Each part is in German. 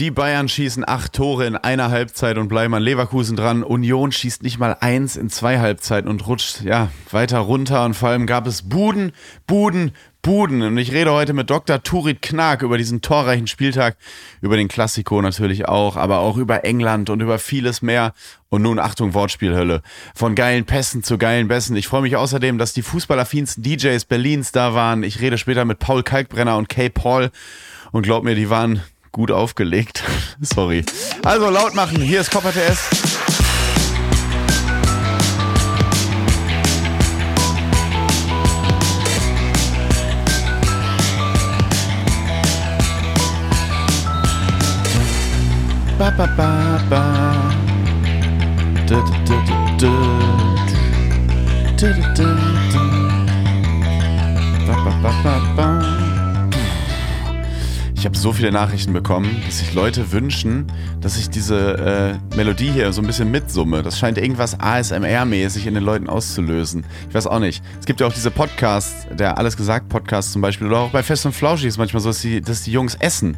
Die Bayern schießen acht Tore in einer Halbzeit und bleiben an Leverkusen dran. Union schießt nicht mal eins in zwei Halbzeiten und rutscht ja weiter runter. Und vor allem gab es Buden, Buden, Buden. Und ich rede heute mit Dr. Turit Knag über diesen torreichen Spieltag, über den Klassiko natürlich auch, aber auch über England und über vieles mehr. Und nun Achtung, Wortspielhölle. Von geilen Pässen zu geilen Bässen. Ich freue mich außerdem, dass die fußballaffinsten DJs Berlins da waren. Ich rede später mit Paul Kalkbrenner und Kay Paul. Und glaub mir, die waren gut aufgelegt. Sorry. Also laut machen, hier ist Copper TS. Ba, ba, ba. Du, du, du, Ich habe so viele Nachrichten bekommen, dass sich Leute wünschen, dass ich diese äh, Melodie hier so ein bisschen mitsumme. Das scheint irgendwas ASMR-mäßig in den Leuten auszulösen. Ich weiß auch nicht. Es gibt ja auch diese Podcasts, der Alles gesagt Podcast zum Beispiel, oder auch bei Fest und Flauschig ist manchmal so, dass die, dass die Jungs essen.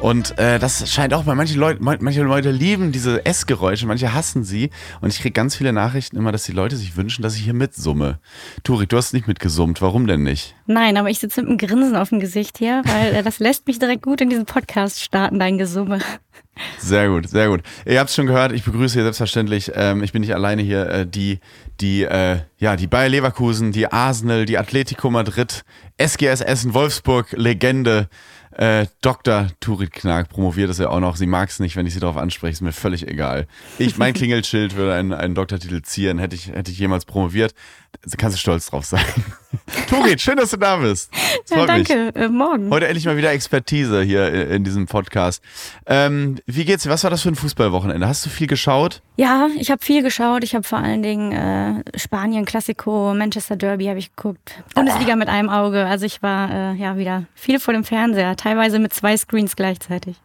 Und äh, das scheint auch bei manchen Leuten, manche Leute lieben diese Essgeräusche, manche hassen sie. Und ich kriege ganz viele Nachrichten immer, dass die Leute sich wünschen, dass ich hier mitsumme. Turi, du hast nicht mitgesummt. Warum denn nicht? Nein, aber ich sitze mit einem Grinsen auf dem Gesicht hier, weil äh, das lässt mich direkt gut in diesen Podcast starten, dein Gesumme. Sehr gut, sehr gut. Ihr habt es schon gehört, ich begrüße hier selbstverständlich, ähm, ich bin nicht alleine hier, äh, die, die, äh, ja, die Bayer Leverkusen, die Arsenal, die Atletico Madrid, SGS Essen, Wolfsburg, Legende, äh, Dr. Turit Knag promoviert es ja auch noch. Sie mag es nicht, wenn ich sie darauf anspreche, ist mir völlig egal. Ich, mein Klingelschild würde einen, einen Doktortitel zieren, hätte ich, hätte ich jemals promoviert. Kannst du stolz drauf sein. Turit, schön, dass du da bist. Ja, danke, äh, morgen. Heute endlich mal wieder Expertise hier in, in diesem Podcast. Ähm, wie geht's dir? Was war das für ein Fußballwochenende? Hast du viel geschaut? Ja, ich habe viel geschaut. Ich habe vor allen Dingen äh, Spanien, Klassiko, Manchester Derby habe ich geguckt. Bundesliga oh. mit einem Auge. Also ich war äh, ja wieder viel vor dem Fernseher, teilweise mit zwei Screens gleichzeitig.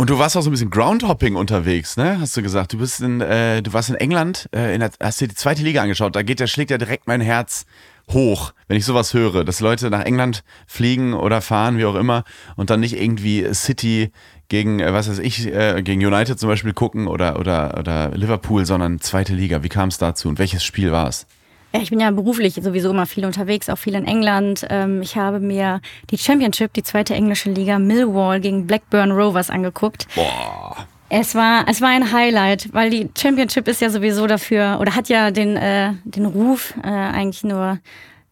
Und du warst auch so ein bisschen Groundhopping unterwegs, ne? Hast du gesagt? Du bist in, äh, du warst in England, äh, in der, hast dir die zweite Liga angeschaut. Da geht, der schlägt ja direkt mein Herz hoch, wenn ich sowas höre, dass Leute nach England fliegen oder fahren, wie auch immer, und dann nicht irgendwie City gegen, äh, was weiß ich, äh, gegen United zum Beispiel gucken oder, oder, oder Liverpool, sondern zweite Liga. Wie kam es dazu und welches Spiel war es? Ja, ich bin ja beruflich sowieso immer viel unterwegs, auch viel in England. Ähm, ich habe mir die Championship, die zweite englische Liga, Millwall gegen Blackburn Rovers angeguckt. Boah. Es war, es war ein Highlight, weil die Championship ist ja sowieso dafür oder hat ja den, äh, den Ruf, äh, eigentlich nur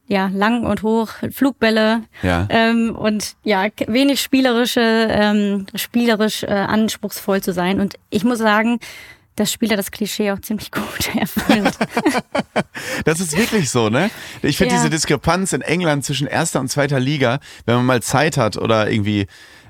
ja, lang und hoch, Flugbälle ja. Ähm, und ja, wenig spielerische, ähm, spielerisch äh, anspruchsvoll zu sein. Und ich muss sagen, das Spiel hat das Klischee auch ziemlich gut erfüllt. das ist wirklich so, ne? Ich finde ja. diese Diskrepanz in England zwischen erster und zweiter Liga, wenn man mal Zeit hat oder irgendwie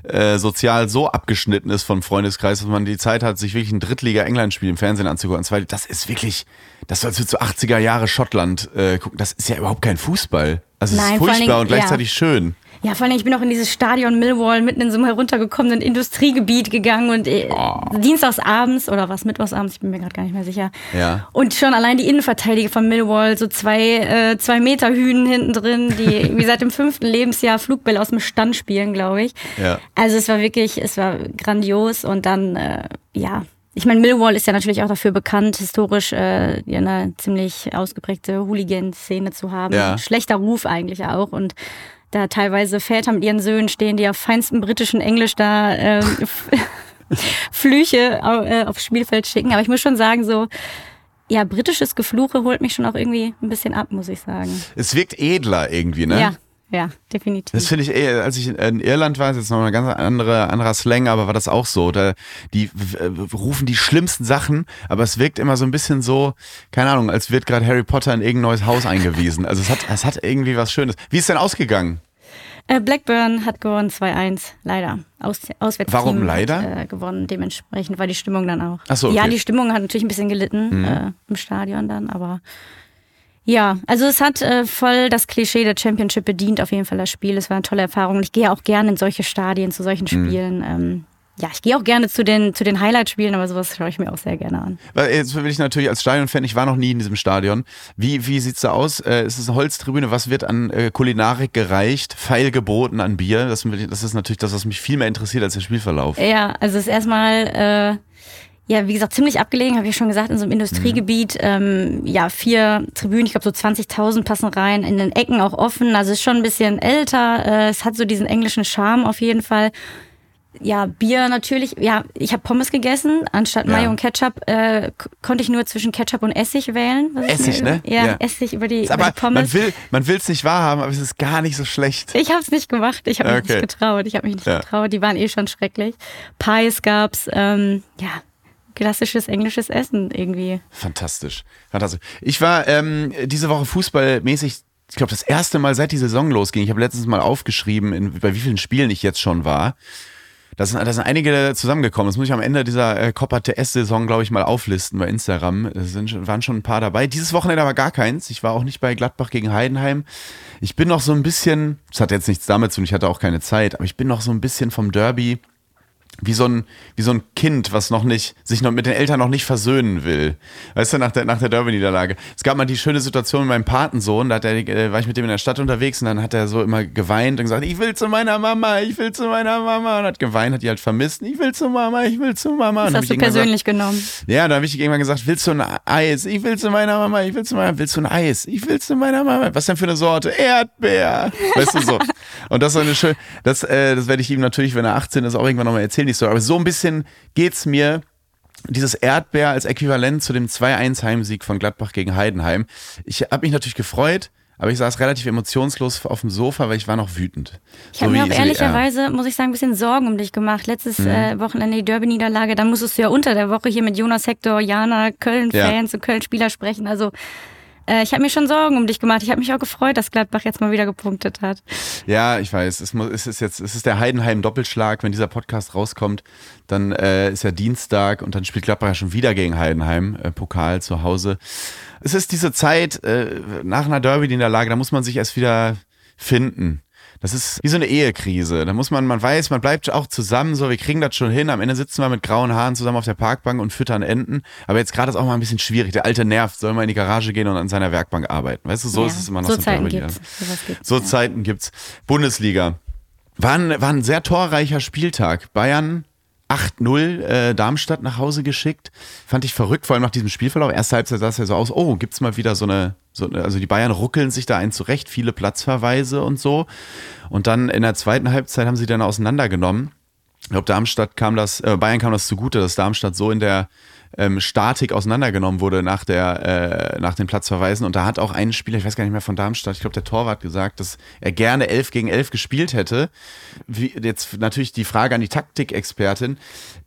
äh, sozial so abgeschnitten ist vom Freundeskreis, dass man die Zeit hat, sich wirklich ein Drittliga-England-Spiel im Fernsehen anzugucken. Das ist wirklich, das soll zu 80er Jahre Schottland äh, gucken. Das ist ja überhaupt kein Fußball. Also es ist furchtbar und gleichzeitig ja. schön. Ja, vor allem, ich bin auch in dieses Stadion Millwall mitten in so einem heruntergekommenen Industriegebiet gegangen und äh, oh. dienstagsabends oder was, mittwochsabends, ich bin mir gerade gar nicht mehr sicher. Ja. Und schon allein die Innenverteidiger von Millwall, so zwei, äh, zwei Meter Hühnen hinten drin, die wie seit dem fünften Lebensjahr Flugbälle aus dem Stand spielen, glaube ich. Ja. Also es war wirklich, es war grandios und dann, äh, ja, ich meine, Millwall ist ja natürlich auch dafür bekannt, historisch äh, eine ziemlich ausgeprägte Hooligan-Szene zu haben. Ja. Schlechter Ruf eigentlich auch. Und da teilweise Väter mit ihren Söhnen stehen, die auf feinstem britischen Englisch da äh, Flüche äh, aufs Spielfeld schicken. Aber ich muss schon sagen, so, ja, britisches Gefluche holt mich schon auch irgendwie ein bisschen ab, muss ich sagen. Es wirkt edler irgendwie, ne? Ja, ja, definitiv. Das finde ich eh, als ich in Irland war, ist jetzt noch ein ganz andere, anderer Slang, aber war das auch so. Da, die rufen die schlimmsten Sachen, aber es wirkt immer so ein bisschen so, keine Ahnung, als wird gerade Harry Potter in irgendein neues Haus eingewiesen. Also es hat, es hat irgendwie was Schönes. Wie ist denn ausgegangen? Äh, Blackburn hat gewonnen 2-1, leider. Aus, auswärts Warum leider? Hat, äh, gewonnen, dementsprechend war die Stimmung dann auch. Ach so, okay. Ja, die Stimmung hat natürlich ein bisschen gelitten mhm. äh, im Stadion dann, aber ja, also es hat äh, voll das Klischee der Championship bedient, auf jeden Fall das Spiel. Es war eine tolle Erfahrung. Ich gehe auch gerne in solche Stadien, zu solchen mhm. Spielen. Mhm. Ähm, ja, ich gehe auch gerne zu den, zu den Highlight-Spielen, aber sowas schaue ich mir auch sehr gerne an. Jetzt will ich natürlich als Stadionfan, ich war noch nie in diesem Stadion. Wie, wie sieht es da aus? Äh, ist es eine Holztribüne? Was wird an äh, Kulinarik gereicht? Feil geboten an Bier? Das, das, ist natürlich das, was mich viel mehr interessiert als der Spielverlauf. Ja, also es ist erstmal. Äh ja, wie gesagt, ziemlich abgelegen, habe ich schon gesagt, in so einem Industriegebiet. Mhm. Ähm, ja, vier Tribünen, ich glaube so 20.000 passen rein, in den Ecken auch offen. Also es ist schon ein bisschen älter. Äh, es hat so diesen englischen Charme auf jeden Fall ja, Bier natürlich. Ja, ich habe Pommes gegessen. Anstatt ja. Mayo und Ketchup äh, konnte ich nur zwischen Ketchup und Essig wählen. Essig, ne? Ja, ja, Essig über die, über die Pommes. Man will man will es nicht wahrhaben, aber es ist gar nicht so schlecht. Ich habe es nicht gemacht. Ich habe mich nicht getraut. Ich habe mich nicht ja. getraut. Die waren eh schon schrecklich. Pies gab's. Ähm, ja, klassisches englisches Essen irgendwie. Fantastisch. Fantastisch. Ich war ähm, diese Woche fußballmäßig ich glaube, das erste Mal seit die Saison losging. Ich habe letztens mal aufgeschrieben, in, bei wie vielen Spielen ich jetzt schon war. Da sind, da sind einige zusammengekommen. Das muss ich am Ende dieser äh, Copa TS-Saison, glaube ich, mal auflisten bei Instagram. Es sind, waren schon ein paar dabei. Dieses Wochenende aber gar keins. Ich war auch nicht bei Gladbach gegen Heidenheim. Ich bin noch so ein bisschen, das hat jetzt nichts damit zu tun, ich hatte auch keine Zeit, aber ich bin noch so ein bisschen vom Derby wie so ein, wie so ein Kind, was noch nicht, sich noch mit den Eltern noch nicht versöhnen will. Weißt du, nach der, nach der Derby-Niederlage. Es gab mal die schöne Situation mit meinem Patensohn, da hat er, äh, war ich mit dem in der Stadt unterwegs und dann hat er so immer geweint und gesagt, ich will zu meiner Mama, ich will zu meiner Mama und hat geweint, hat die halt vermisst, ich will zu Mama, ich will zu Mama. Das hast du persönlich gesagt, genommen. Ja, da habe ich irgendwann gesagt, willst du ein Eis? Ich will zu meiner Mama, ich will zu meiner, willst du ein Eis? Ich will zu meiner Mama. Was denn für eine Sorte? Erdbeer. Weißt du so. Und das war eine schöne, das, äh, das werde ich ihm natürlich, wenn er 18 ist, auch irgendwann nochmal erzählen, nicht so. Aber so ein bisschen geht's mir dieses Erdbeer als Äquivalent zu dem 2-1-Heimsieg von Gladbach gegen Heidenheim. Ich habe mich natürlich gefreut, aber ich saß relativ emotionslos auf dem Sofa, weil ich war noch wütend. Ich habe so mir auch ehrlicherweise, muss ich sagen, ein bisschen Sorgen um dich gemacht. Letztes mhm. äh, Wochenende die Derby-Niederlage, da musstest du ja unter der Woche hier mit Jonas Hector, Jana, Köln-Fans ja. und Köln-Spieler sprechen. Also äh, ich habe mir schon Sorgen um dich gemacht. Ich habe mich auch gefreut, dass Gladbach jetzt mal wieder gepunktet hat. Ja, ich weiß. Es, muss, es ist jetzt, es ist der Heidenheim-Doppelschlag. Wenn dieser Podcast rauskommt, dann äh, ist ja Dienstag und dann spielt Gladbach ja schon wieder gegen Heidenheim, äh, Pokal zu Hause. Es ist diese Zeit äh, nach einer Derby in der Lage, da muss man sich erst wieder finden. Das ist wie so eine Ehekrise. Da muss man, man weiß, man bleibt auch zusammen, so, wir kriegen das schon hin. Am Ende sitzen wir mit grauen Haaren zusammen auf der Parkbank und füttern Enten. Aber jetzt gerade ist auch mal ein bisschen schwierig. Der alte nervt, soll mal in die Garage gehen und an seiner Werkbank arbeiten. Weißt du, so ja, ist es immer noch so. So Zeiten gibt's. gibt's. So ja. Zeiten gibt's. Bundesliga. War ein, war ein sehr torreicher Spieltag. Bayern 8-0 äh, Darmstadt nach Hause geschickt. Fand ich verrückt, vor allem nach diesem Spielverlauf. Erste Halbzeit sah es ja so aus, oh, gibt's mal wieder so eine, so, also die Bayern ruckeln sich da ein zurecht, viele Platzverweise und so. Und dann in der zweiten Halbzeit haben sie dann auseinandergenommen. Ich glaube, Darmstadt kam das, äh, Bayern kam das zugute, dass Darmstadt so in der ähm, Statik auseinandergenommen wurde nach, der, äh, nach den Platzverweisen. Und da hat auch ein Spieler, ich weiß gar nicht mehr von Darmstadt, ich glaube der Torwart gesagt, dass er gerne 11 gegen 11 gespielt hätte. Wie, jetzt natürlich die Frage an die Taktikexpertin.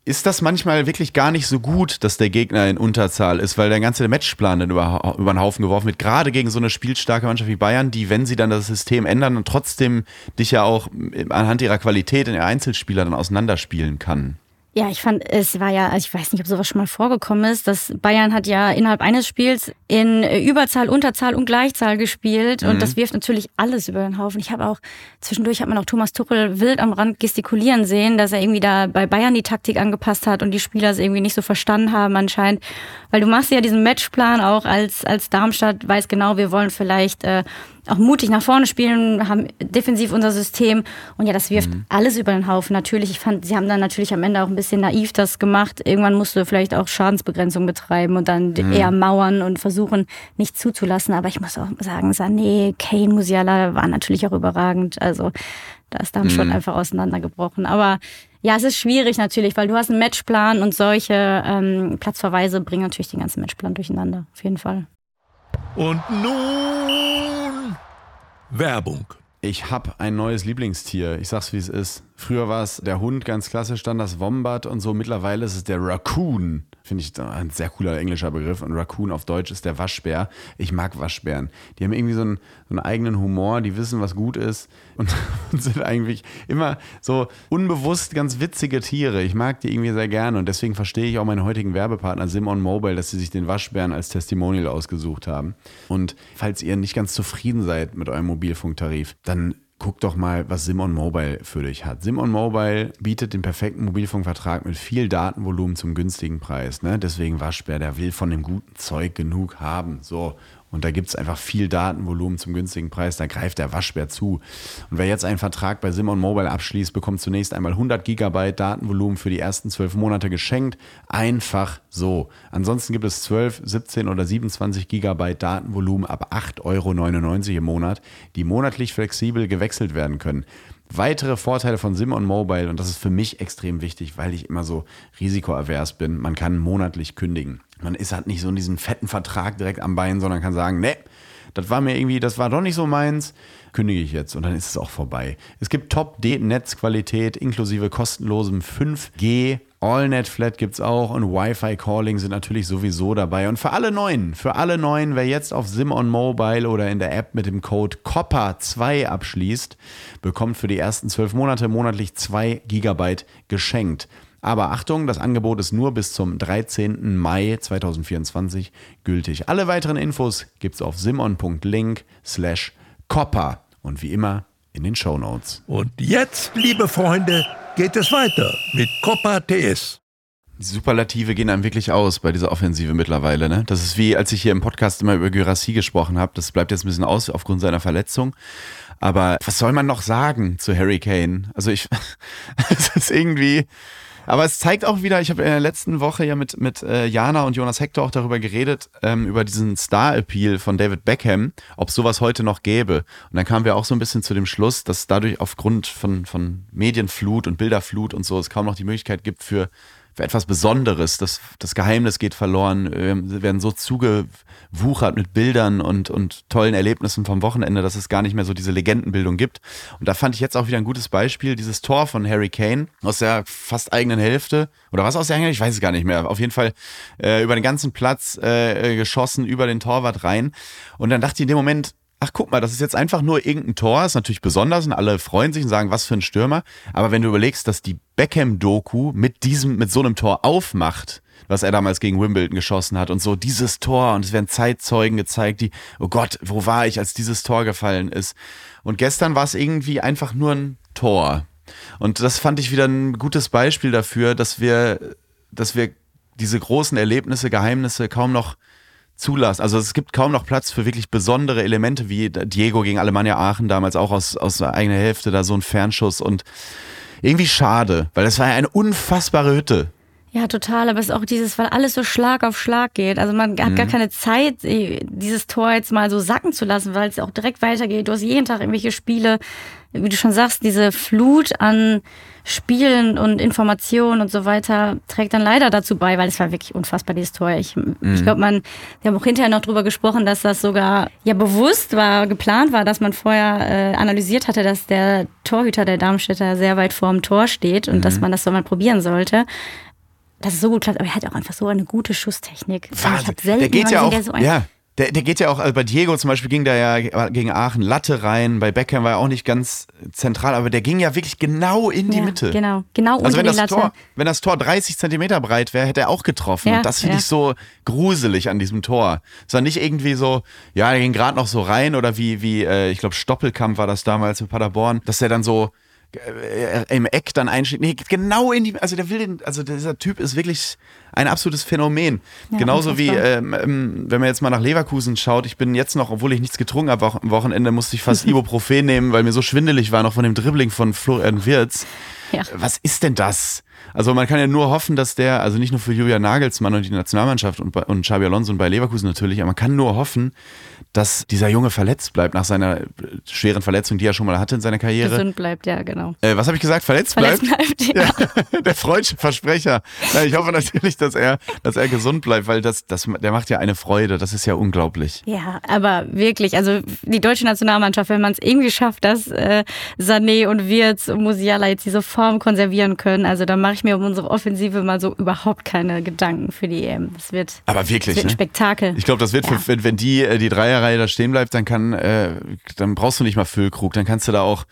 Ist das manchmal wirklich gar nicht so gut, dass der Gegner in Unterzahl ist, weil der ganze Matchplan dann über, über den Haufen geworfen wird? Gerade gegen so eine spielstarke Mannschaft wie Bayern, die, wenn sie dann das System ändern, und trotzdem dich ja auch anhand ihrer Qualität in den Einzelspieler dann auseinanderspielen kann. Ja, ich fand, es war ja, also ich weiß nicht, ob sowas schon mal vorgekommen ist, dass Bayern hat ja innerhalb eines Spiels in Überzahl, Unterzahl und Gleichzahl gespielt mhm. und das wirft natürlich alles über den Haufen. Ich habe auch, zwischendurch hat man auch Thomas Tuchel wild am Rand gestikulieren sehen, dass er irgendwie da bei Bayern die Taktik angepasst hat und die Spieler es irgendwie nicht so verstanden haben anscheinend. Weil du machst ja diesen Matchplan auch als, als Darmstadt, weiß genau, wir wollen vielleicht äh, auch mutig nach vorne spielen, haben defensiv unser System und ja, das wirft mhm. alles über den Haufen. Natürlich, ich fand, sie haben dann natürlich am Ende auch ein bisschen naiv das gemacht. Irgendwann musst du vielleicht auch Schadensbegrenzung betreiben und dann mhm. eher mauern und versuchen, nicht zuzulassen. Aber ich muss auch sagen, Sané, Kane, Musiala waren natürlich auch überragend. Also da ist dann mhm. schon einfach auseinandergebrochen. Aber ja, es ist schwierig natürlich, weil du hast einen Matchplan und solche ähm, Platzverweise bringen natürlich den ganzen Matchplan durcheinander. Auf jeden Fall. Und nun Werbung. Ich habe ein neues Lieblingstier. Ich sag's wie es ist. Früher war es der Hund, ganz klassisch, dann das Wombat und so. Mittlerweile ist es der Raccoon. Finde ich ein sehr cooler englischer Begriff. Und Raccoon auf Deutsch ist der Waschbär. Ich mag Waschbären. Die haben irgendwie so einen, so einen eigenen Humor, die wissen, was gut ist und, und, sind eigentlich immer so unbewusst ganz witzige Tiere. Ich mag die irgendwie sehr gerne und deswegen verstehe ich auch meinen heutigen Werbepartner Simon Mobile, dass sie sich den Waschbären als Testimonial ausgesucht haben. Und falls ihr nicht ganz zufrieden seid mit eurem Mobilfunktarif, dann guck doch mal, was Simon Mobile für dich hat. Simon Mobile bietet den perfekten Mobilfunkvertrag mit viel Datenvolumen zum günstigen Preis. Ne? Deswegen Waschbär, der will von dem guten Zeug genug haben. So. Und da gibt es einfach viel Datenvolumen zum günstigen Preis. Da greift der Waschbär zu. Und wer jetzt einen Vertrag bei Simon Mobile abschließt, bekommt zunächst einmal 100 Gigabyte Datenvolumen für die ersten zwölf Monate geschenkt. Einfach so. Ansonsten gibt es 12, 17 oder 27 Gigabyte Datenvolumen ab 8,99 Euro im Monat, die monatlich flexibel gewechselt werden können. Weitere Vorteile von Simon Mobile, und das ist für mich extrem wichtig, weil ich immer so risikoavers bin, man kann monatlich kündigen. Man ist halt nicht so in diesem fetten Vertrag direkt am Bein, sondern kann sagen, ne, das war mir irgendwie, das war doch nicht so meins, kündige ich jetzt und dann ist es auch vorbei. Es gibt Top-Netzqualität inklusive kostenlosem 5G. AllNet Flat gibt es auch und Wi-Fi Calling sind natürlich sowieso dabei. Und für alle Neuen, für alle Neuen, wer jetzt auf Simon Mobile oder in der App mit dem Code COPPA2 abschließt, bekommt für die ersten zwölf Monate monatlich 2 Gigabyte geschenkt. Aber Achtung, das Angebot ist nur bis zum 13. Mai 2024 gültig. Alle weiteren Infos gibt's auf simon.link slash copper und wie immer in den Show Notes. Und jetzt, liebe Freunde, geht es weiter mit Copper TS. Die Superlative gehen einem wirklich aus bei dieser Offensive mittlerweile. Ne? Das ist wie, als ich hier im Podcast immer über Gyrassi gesprochen habe. Das bleibt jetzt ein bisschen aus aufgrund seiner Verletzung. Aber was soll man noch sagen zu Harry Kane? Also ich, es ist irgendwie, aber es zeigt auch wieder, ich habe in der letzten Woche ja mit, mit äh, Jana und Jonas Hector auch darüber geredet, ähm, über diesen Star-Appeal von David Beckham, ob sowas heute noch gäbe. Und dann kamen wir auch so ein bisschen zu dem Schluss, dass dadurch aufgrund von, von Medienflut und Bilderflut und so es kaum noch die Möglichkeit gibt für für etwas Besonderes. Das, das Geheimnis geht verloren. Wir werden so zugewuchert mit Bildern und, und tollen Erlebnissen vom Wochenende, dass es gar nicht mehr so diese Legendenbildung gibt. Und da fand ich jetzt auch wieder ein gutes Beispiel, dieses Tor von Harry Kane aus der fast eigenen Hälfte. Oder was aus der eigenen? Ich weiß es gar nicht mehr. Auf jeden Fall äh, über den ganzen Platz äh, geschossen, über den Torwart rein. Und dann dachte ich in dem Moment, ach guck mal, das ist jetzt einfach nur irgendein Tor, ist natürlich besonders und alle freuen sich und sagen, was für ein Stürmer. Aber wenn du überlegst, dass die Beckham-Doku mit diesem, mit so einem Tor aufmacht, was er damals gegen Wimbledon geschossen hat und so dieses Tor und es werden Zeitzeugen gezeigt, die, oh Gott, wo war ich, als dieses Tor gefallen ist. Und gestern war es irgendwie einfach nur ein Tor. Und das fand ich wieder ein gutes Beispiel dafür, dass wir, dass wir diese großen Erlebnisse, Geheimnisse kaum noch zulassen. Also es gibt kaum noch Platz für wirklich besondere Elemente wie Diego gegen Alemannia Aachen damals auch aus, aus eigener Hälfte da so ein Fernschuss und irgendwie schade, weil das war ja eine unfassbare Hütte. Ja, total. Aber es ist auch dieses, weil alles so Schlag auf Schlag geht. Also man hat mhm. gar keine Zeit, dieses Tor jetzt mal so sacken zu lassen, weil es auch direkt weitergeht. Du hast jeden Tag irgendwelche Spiele, wie du schon sagst, diese Flut an Spielen und Informationen und so weiter trägt dann leider dazu bei, weil es war wirklich unfassbar, dieses Tor. Ich, mhm. ich glaube, man, wir haben auch hinterher noch drüber gesprochen, dass das sogar ja bewusst war, geplant war, dass man vorher äh, analysiert hatte, dass der Torhüter der Darmstädter sehr weit vorm Tor steht und mhm. dass man das so mal probieren sollte das ist so gut klappt, aber er hat auch einfach so eine gute Schusstechnik. Wahnsinn. Ich habe selten der geht ja auch, so ja. Der, der geht ja auch, also bei Diego zum Beispiel ging der ja gegen Aachen Latte rein, bei Beckham war er auch nicht ganz zentral, aber der ging ja wirklich genau in die ja, Mitte. Genau, genau also wenn das Latte. Tor, wenn das Tor 30 Zentimeter breit wäre, hätte er auch getroffen. Ja, und das finde ja. ich so gruselig an diesem Tor. Es war nicht irgendwie so, ja, er ging gerade noch so rein oder wie, wie äh, ich glaube, Stoppelkamp war das damals mit Paderborn, dass er dann so im Eck dann einschlägt. Nee, genau in die, also der will den, also dieser Typ ist wirklich ein absolutes Phänomen. Ja, Genauso wie, ähm, ähm, wenn man jetzt mal nach Leverkusen schaut, ich bin jetzt noch, obwohl ich nichts getrunken habe, am Wochenende musste ich fast Ibuprofen nehmen, weil mir so schwindelig war noch von dem Dribbling von Florian Wirz. Ja. Was ist denn das? Also man kann ja nur hoffen, dass der, also nicht nur für Julian Nagelsmann und die Nationalmannschaft und, und Xabi Alonso und bei Leverkusen natürlich, aber man kann nur hoffen, dass dieser Junge verletzt bleibt nach seiner schweren Verletzung, die er schon mal hatte in seiner Karriere. Gesund bleibt, ja, genau. Äh, was habe ich gesagt? Verletzt, verletzt bleibt? bleibt ja. der freudsche Versprecher. Ja, ich hoffe natürlich, dass er, dass er gesund bleibt, weil das, das, der macht ja eine Freude. Das ist ja unglaublich. Ja, aber wirklich, also die deutsche Nationalmannschaft, wenn man es irgendwie schafft, dass äh, Sané und Wirtz und Musiala jetzt diese Form konservieren können, also dann mache ich mir um unsere Offensive mal so überhaupt keine Gedanken für die EM. Das wird, aber wirklich, das wird ein ne? Spektakel. Ich glaube, das wird, ja. für, wenn, wenn die, äh, die Dreierreihe da stehen bleibt, dann kann, äh, dann brauchst du nicht mal Füllkrug, dann kannst du da auch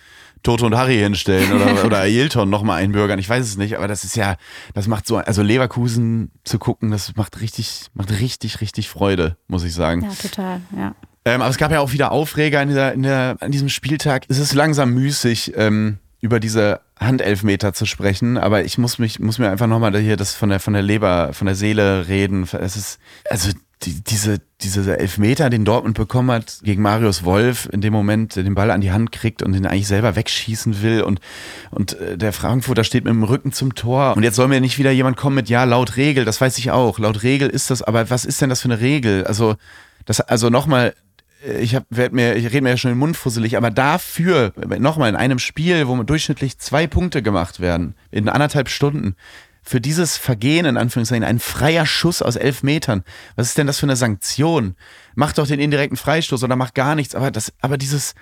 Toto und Harry hinstellen oder, oder Ailton nochmal einbürgern. Ich weiß es nicht, aber das ist ja, das macht so, also Leverkusen zu gucken, das macht richtig, macht richtig, richtig Freude, muss ich sagen. Ja, total, ja. Ähm, aber es gab ja auch wieder Aufreger in dieser, in der, an diesem Spieltag. Es ist langsam müßig, ähm, über diese Handelfmeter zu sprechen, aber ich muss mich, muss mir einfach nochmal hier das von der, von der Leber, von der Seele reden. Es ist, also die, diese, diese Elfmeter, den Dortmund bekommen hat gegen Marius Wolf, in dem Moment den Ball an die Hand kriegt und den eigentlich selber wegschießen will und, und äh, der Frankfurter steht mit dem Rücken zum Tor. Und jetzt soll mir nicht wieder jemand kommen mit, ja, laut Regel, das weiß ich auch, laut Regel ist das, aber was ist denn das für eine Regel? Also, das, also nochmal, ich hab, werd mir, ich rede mir ja schon den Mund fusselig, aber dafür, nochmal in einem Spiel, wo durchschnittlich zwei Punkte gemacht werden, in anderthalb Stunden, für dieses Vergehen, in Anführungszeichen, ein freier Schuss aus elf Metern. Was ist denn das für eine Sanktion? Mach doch den indirekten Freistoß oder mach gar nichts, aber das, aber dieses,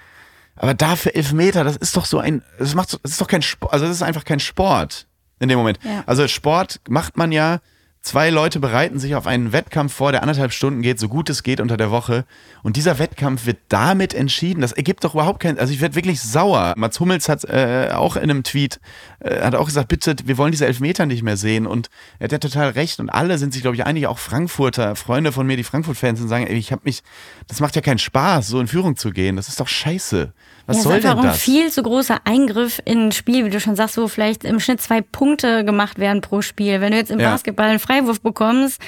aber dafür elf Meter, das ist doch so ein, das macht, das ist doch kein Sport, also das ist einfach kein Sport in dem Moment. Ja. Also Sport macht man ja, Zwei Leute bereiten sich auf einen Wettkampf vor, der anderthalb Stunden geht, so gut es geht unter der Woche. Und dieser Wettkampf wird damit entschieden. Das ergibt doch überhaupt keinen. Also ich werde wirklich sauer. Mats Hummels hat äh, auch in einem Tweet äh, hat auch gesagt, bitte, wir wollen diese Elfmeter nicht mehr sehen. Und er hat ja total recht. Und alle sind sich, glaube ich, einig, auch Frankfurter, Freunde von mir, die Frankfurt-Fans, und sagen, ey, ich habe mich, das macht ja keinen Spaß, so in Führung zu gehen. Das ist doch scheiße. Was ja, soll denn das? ein viel zu großer Eingriff in ein Spiel, wie du schon sagst, wo vielleicht im Schnitt zwei Punkte gemacht werden pro Spiel. Wenn du jetzt im ja. Basketball einen Freiwurf bekommst,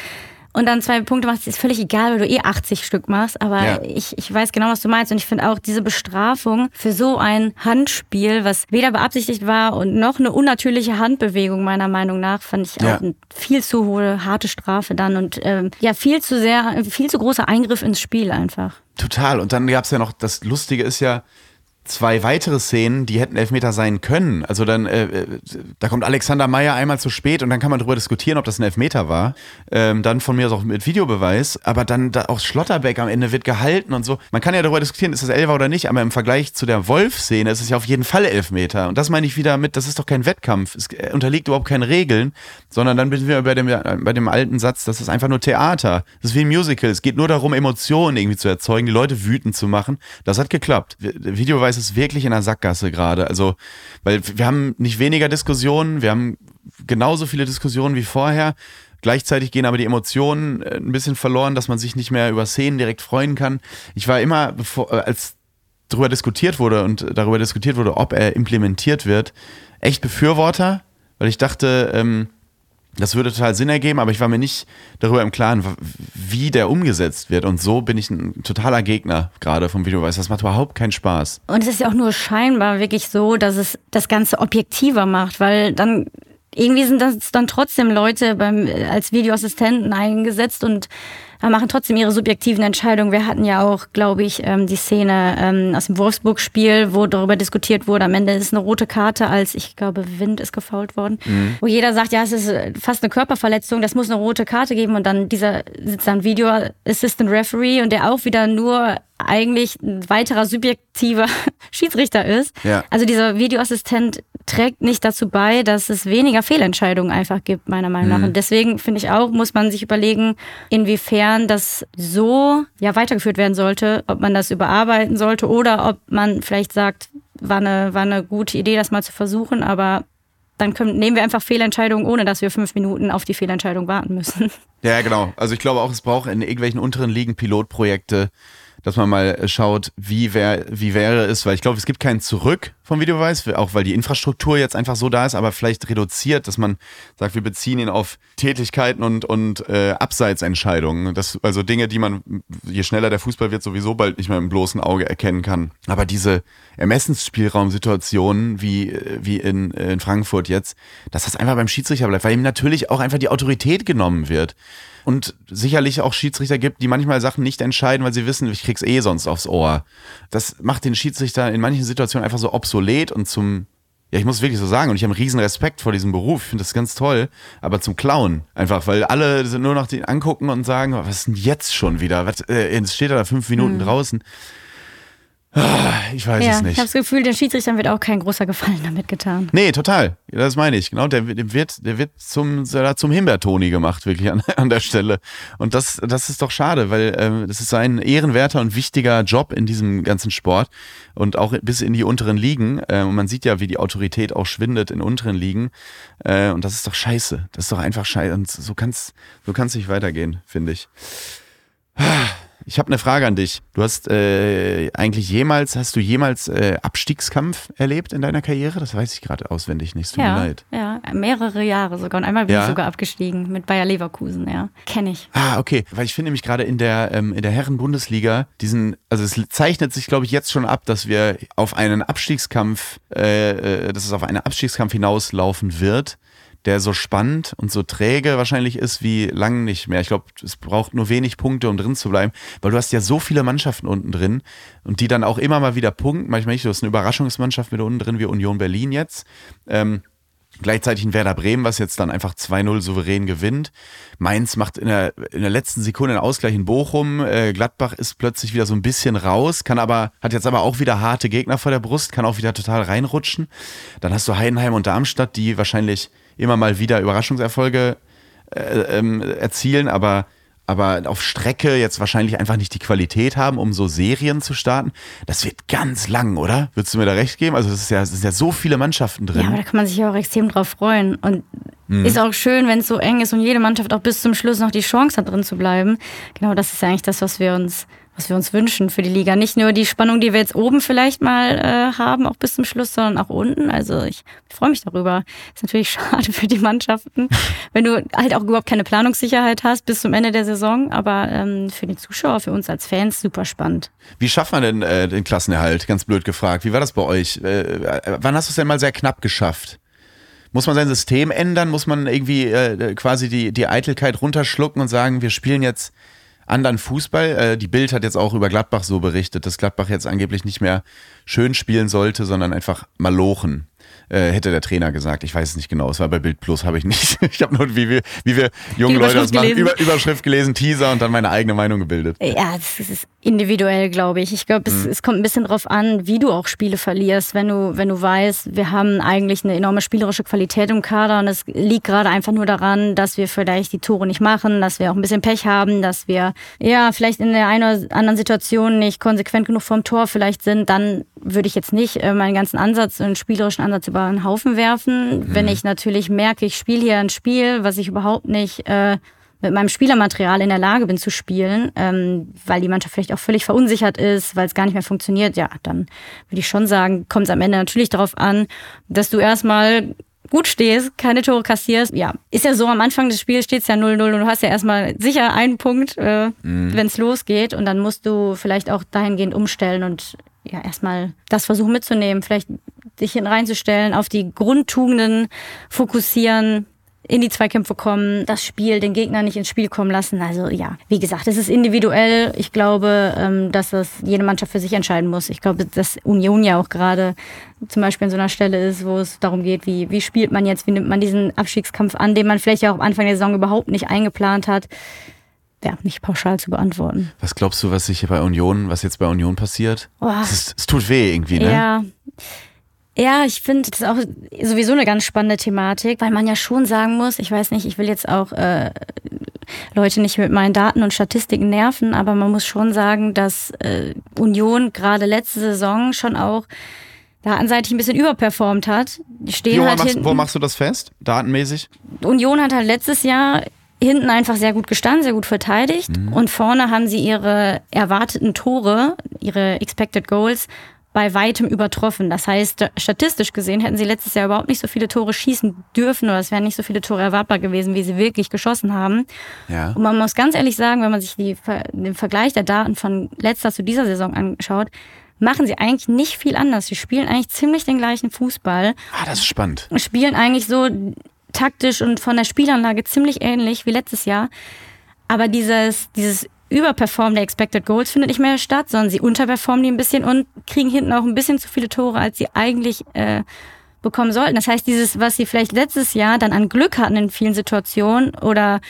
und dann zwei Punkte machst, ist völlig egal, weil du eh 80 Stück machst. Aber ja. ich, ich weiß genau, was du meinst. Und ich finde auch diese Bestrafung für so ein Handspiel, was weder beabsichtigt war und noch eine unnatürliche Handbewegung, meiner Meinung nach, fand ich ja. auch eine viel zu hohe, harte Strafe dann. Und ähm, ja, viel zu sehr, viel zu großer Eingriff ins Spiel einfach. Total. Und dann gab es ja noch, das Lustige ist ja, zwei weitere Szenen, die hätten Elfmeter sein können. Also dann, äh, äh, da kommt Alexander Meyer einmal zu spät und dann kann man darüber diskutieren, ob das ein Elfmeter war. Ähm, dann von mir aus auch mit Videobeweis. Aber dann da auch Schlotterbeck am Ende wird gehalten und so. Man kann ja darüber diskutieren, ist das Elfer oder nicht, aber im Vergleich zu der Wolf-Szene ist es ja auf jeden Fall Elfmeter. Und das meine ich wieder mit, das ist doch kein Wettkampf. Es unterliegt überhaupt keinen Regeln, sondern dann sind wir bei dem, bei dem alten Satz, das ist einfach nur Theater. Das ist wie ein Musical. Es geht nur darum, Emotionen irgendwie zu erzeugen, die Leute wütend zu machen. Das hat geklappt. Videobeweis ist wirklich in der Sackgasse gerade. Also, weil wir haben nicht weniger Diskussionen, wir haben genauso viele Diskussionen wie vorher. Gleichzeitig gehen aber die Emotionen äh, ein bisschen verloren, dass man sich nicht mehr über Szenen direkt freuen kann. Ich war immer, bevor, äh, als darüber diskutiert wurde und darüber diskutiert wurde, ob er implementiert wird, echt Befürworter, weil ich dachte, ähm, das würde total Sinn ergeben, aber ich war mir nicht darüber im Klaren, wie der umgesetzt wird. Und so bin ich ein totaler Gegner gerade vom Videobeweis. Das macht überhaupt keinen Spaß. Und es ist ja auch nur scheinbar wirklich so, dass es das Ganze objektiver macht, weil dann irgendwie sind das dann trotzdem Leute beim, als Videoassistenten eingesetzt und machen trotzdem ihre subjektiven Entscheidungen. Wir hatten ja auch, glaube ich, ähm, die Szene ähm, aus dem Wolfsburg-Spiel, wo darüber diskutiert wurde, am Ende ist eine rote Karte, als ich glaube, Wind ist gefault worden, mhm. wo jeder sagt, ja, es ist äh, fast eine Körperverletzung, das muss eine rote Karte geben und dann dieser sitzt dann Video Assistant Referee und der auch wieder nur eigentlich ein weiterer subjektiver Schiedsrichter ist. Ja. Also dieser Videoassistent trägt nicht dazu bei, dass es weniger Fehlentscheidungen einfach gibt, meiner Meinung nach. Mhm. Und deswegen finde ich auch, muss man sich überlegen, inwiefern das so ja weitergeführt werden sollte, ob man das überarbeiten sollte oder ob man vielleicht sagt, war eine, war eine gute Idee, das mal zu versuchen, aber dann können, nehmen wir einfach Fehlentscheidungen, ohne dass wir fünf Minuten auf die Fehlentscheidung warten müssen. Ja, genau. Also ich glaube auch, es braucht in irgendwelchen unteren Ligen Pilotprojekte, dass man mal schaut, wie, wär, wie wäre es, weil ich glaube, es gibt keinen Zurück vom Videobeweis, auch weil die Infrastruktur jetzt einfach so da ist, aber vielleicht reduziert, dass man sagt, wir beziehen ihn auf Tätigkeiten und, und äh, Abseitsentscheidungen. Das, also Dinge, die man, je schneller der Fußball wird, sowieso bald nicht mehr im bloßen Auge erkennen kann. Aber diese Ermessensspielraumsituationen wie, wie in, in Frankfurt jetzt, dass das einfach beim Schiedsrichter bleibt, weil ihm natürlich auch einfach die Autorität genommen wird und sicherlich auch Schiedsrichter gibt, die manchmal Sachen nicht entscheiden, weil sie wissen, ich krieg's eh sonst aufs Ohr. Das macht den Schiedsrichter in manchen Situationen einfach so obsolet und zum ja, ich muss wirklich so sagen, und ich habe einen riesen Respekt vor diesem Beruf, ich finde das ganz toll, aber zum Klauen einfach, weil alle nur noch den angucken und sagen, was ist denn jetzt schon wieder? Was, äh, jetzt steht er da fünf Minuten mhm. draußen. Ah, ich weiß ja, es nicht. Ich habe das Gefühl, den Schiedsrichtern wird auch kein großer Gefallen damit getan. Nee, total. Das meine ich. Genau, der, der wird, der wird zum, zum Himbeertoni gemacht, wirklich an, an der Stelle. Und das, das ist doch schade, weil ähm, das ist ein ehrenwerter und wichtiger Job in diesem ganzen Sport und auch bis in die unteren Ligen. Äh, und man sieht ja, wie die Autorität auch schwindet in unteren Ligen. Äh, und das ist doch scheiße. Das ist doch einfach scheiße. Und so kann es so kann's nicht weitergehen, finde ich. Ich habe eine Frage an dich. Du hast äh, eigentlich jemals, hast du jemals äh, Abstiegskampf erlebt in deiner Karriere? Das weiß ich gerade auswendig nicht. Tut ja, mir leid. Ja, mehrere Jahre sogar. Und einmal bin ja. ich sogar abgestiegen mit Bayer Leverkusen, ja. Kenne ich. Ah, okay. Weil ich finde nämlich gerade in der, ähm, in der Herren-Bundesliga diesen, also es zeichnet sich, glaube ich, jetzt schon ab, dass wir auf einen Abstiegskampf, äh, äh, dass es auf einen Abstiegskampf hinauslaufen wird der so spannend und so träge wahrscheinlich ist wie lang nicht mehr. Ich glaube, es braucht nur wenig Punkte, um drin zu bleiben, weil du hast ja so viele Mannschaften unten drin und die dann auch immer mal wieder punkten. Manchmal nicht, du hast eine Überraschungsmannschaft mit unten drin wie Union Berlin jetzt. Ähm, Gleichzeitig ein Werder Bremen, was jetzt dann einfach 2-0 souverän gewinnt. Mainz macht in der, in der letzten Sekunde einen Ausgleich in Bochum. Äh, Gladbach ist plötzlich wieder so ein bisschen raus, kann aber, hat jetzt aber auch wieder harte Gegner vor der Brust, kann auch wieder total reinrutschen. Dann hast du Heidenheim und Darmstadt, die wahrscheinlich immer mal wieder Überraschungserfolge äh, ähm, erzielen, aber, aber auf Strecke jetzt wahrscheinlich einfach nicht die Qualität haben, um so Serien zu starten. Das wird ganz lang, oder? Würdest du mir da recht geben? Also es ist ja, es sind ja so viele Mannschaften drin. Ja, aber da kann man sich ja auch extrem drauf freuen. Und mhm. ist auch schön, wenn es so eng ist und jede Mannschaft auch bis zum Schluss noch die Chance hat, drin zu bleiben. Genau das ist ja eigentlich das, was wir uns was wir uns wünschen für die Liga. Nicht nur die Spannung, die wir jetzt oben vielleicht mal äh, haben, auch bis zum Schluss, sondern auch unten. Also ich, ich freue mich darüber. Ist natürlich schade für die Mannschaften, wenn du halt auch überhaupt keine Planungssicherheit hast bis zum Ende der Saison. Aber ähm, für die Zuschauer, für uns als Fans super spannend. Wie schafft man denn äh, den Klassenerhalt? Ganz blöd gefragt. Wie war das bei euch? Äh, äh wann hast du es denn mal sehr knapp geschafft? Muss man sein System ändern? Muss man irgendwie äh, quasi die, die Eitelkeit runterschlucken und sagen, wir spielen jetzt anderen Fußball. Äh, die Bild hat jetzt auch über Gladbach so berichtet, dass Gladbach jetzt angeblich nicht mehr schön spielen sollte, sondern einfach malochen äh, hätte der Trainer gesagt. Ich weiß es nicht genau. Es war bei Bild Plus, habe ich nicht. Ich habe nur, wie wir, wie wir junge Leute das machen, Über, Überschrift gelesen, Teaser und dann meine eigene Meinung gebildet. Ja, das ist individuell, glaube ich. Ich glaube, es, mhm. es kommt ein bisschen drauf an, wie du auch Spiele verlierst. Wenn du, wenn du weißt, wir haben eigentlich eine enorme spielerische Qualität im Kader und es liegt gerade einfach nur daran, dass wir vielleicht die Tore nicht machen, dass wir auch ein bisschen Pech haben, dass wir ja vielleicht in der einen oder anderen Situation nicht konsequent genug vorm Tor vielleicht sind, dann würde ich jetzt nicht äh, meinen ganzen Ansatz, einen spielerischen Ansatz über einen Haufen werfen. Mhm. Wenn ich natürlich merke, ich spiele hier ein Spiel, was ich überhaupt nicht äh, mit meinem Spielermaterial in der Lage bin zu spielen, ähm, weil die Mannschaft vielleicht auch völlig verunsichert ist, weil es gar nicht mehr funktioniert, ja, dann würde ich schon sagen, kommt es am Ende natürlich darauf an, dass du erstmal gut stehst, keine Tore kassierst. Ja, ist ja so, am Anfang des Spiels steht es ja 0-0 und du hast ja erstmal sicher einen Punkt, äh, mhm. wenn es losgeht. Und dann musst du vielleicht auch dahingehend umstellen und ja, erstmal das versuchen mitzunehmen, vielleicht dich hin reinzustellen, auf die Grundtugenden fokussieren, in die Zweikämpfe kommen, das Spiel, den Gegner nicht ins Spiel kommen lassen. Also ja, wie gesagt, es ist individuell. Ich glaube, ähm, dass das jede Mannschaft für sich entscheiden muss. Ich glaube, dass Union ja auch gerade zum Beispiel an so einer Stelle ist, wo es darum geht, wie, wie spielt man jetzt, wie nimmt man diesen Abstiegskampf an, den man vielleicht ja auch am Anfang der Saison überhaupt nicht eingeplant hat. Ja, nicht pauschal zu beantworten. Was glaubst du, was sich bei Union, was jetzt bei Union passiert? Es, es tut weh irgendwie, ne? Ja. Ja, ich finde das ist auch sowieso eine ganz spannende Thematik, weil man ja schon sagen muss, ich weiß nicht, ich will jetzt auch äh, Leute nicht mit meinen Daten und Statistiken nerven, aber man muss schon sagen, dass äh, Union gerade letzte Saison schon auch datenseitig ein bisschen überperformt hat. Die stehen jo, halt machst, wo machst du das fest, datenmäßig? Union hat halt letztes Jahr hinten einfach sehr gut gestanden, sehr gut verteidigt mhm. und vorne haben sie ihre erwarteten Tore, ihre Expected Goals bei weitem übertroffen. Das heißt, statistisch gesehen hätten sie letztes Jahr überhaupt nicht so viele Tore schießen dürfen oder es wären nicht so viele Tore erwartbar gewesen, wie sie wirklich geschossen haben. Ja. Und man muss ganz ehrlich sagen, wenn man sich die, den Vergleich der Daten von letzter zu dieser Saison anschaut, machen sie eigentlich nicht viel anders. Sie spielen eigentlich ziemlich den gleichen Fußball. Ah, das ist spannend. Spielen eigentlich so taktisch und von der Spielanlage ziemlich ähnlich wie letztes Jahr. Aber dieses, dieses Überperformen der Expected Goals findet nicht mehr statt, sondern sie unterperformen die ein bisschen und kriegen hinten auch ein bisschen zu viele Tore, als sie eigentlich äh, bekommen sollten. Das heißt, dieses, was sie vielleicht letztes Jahr dann an Glück hatten in vielen Situationen oder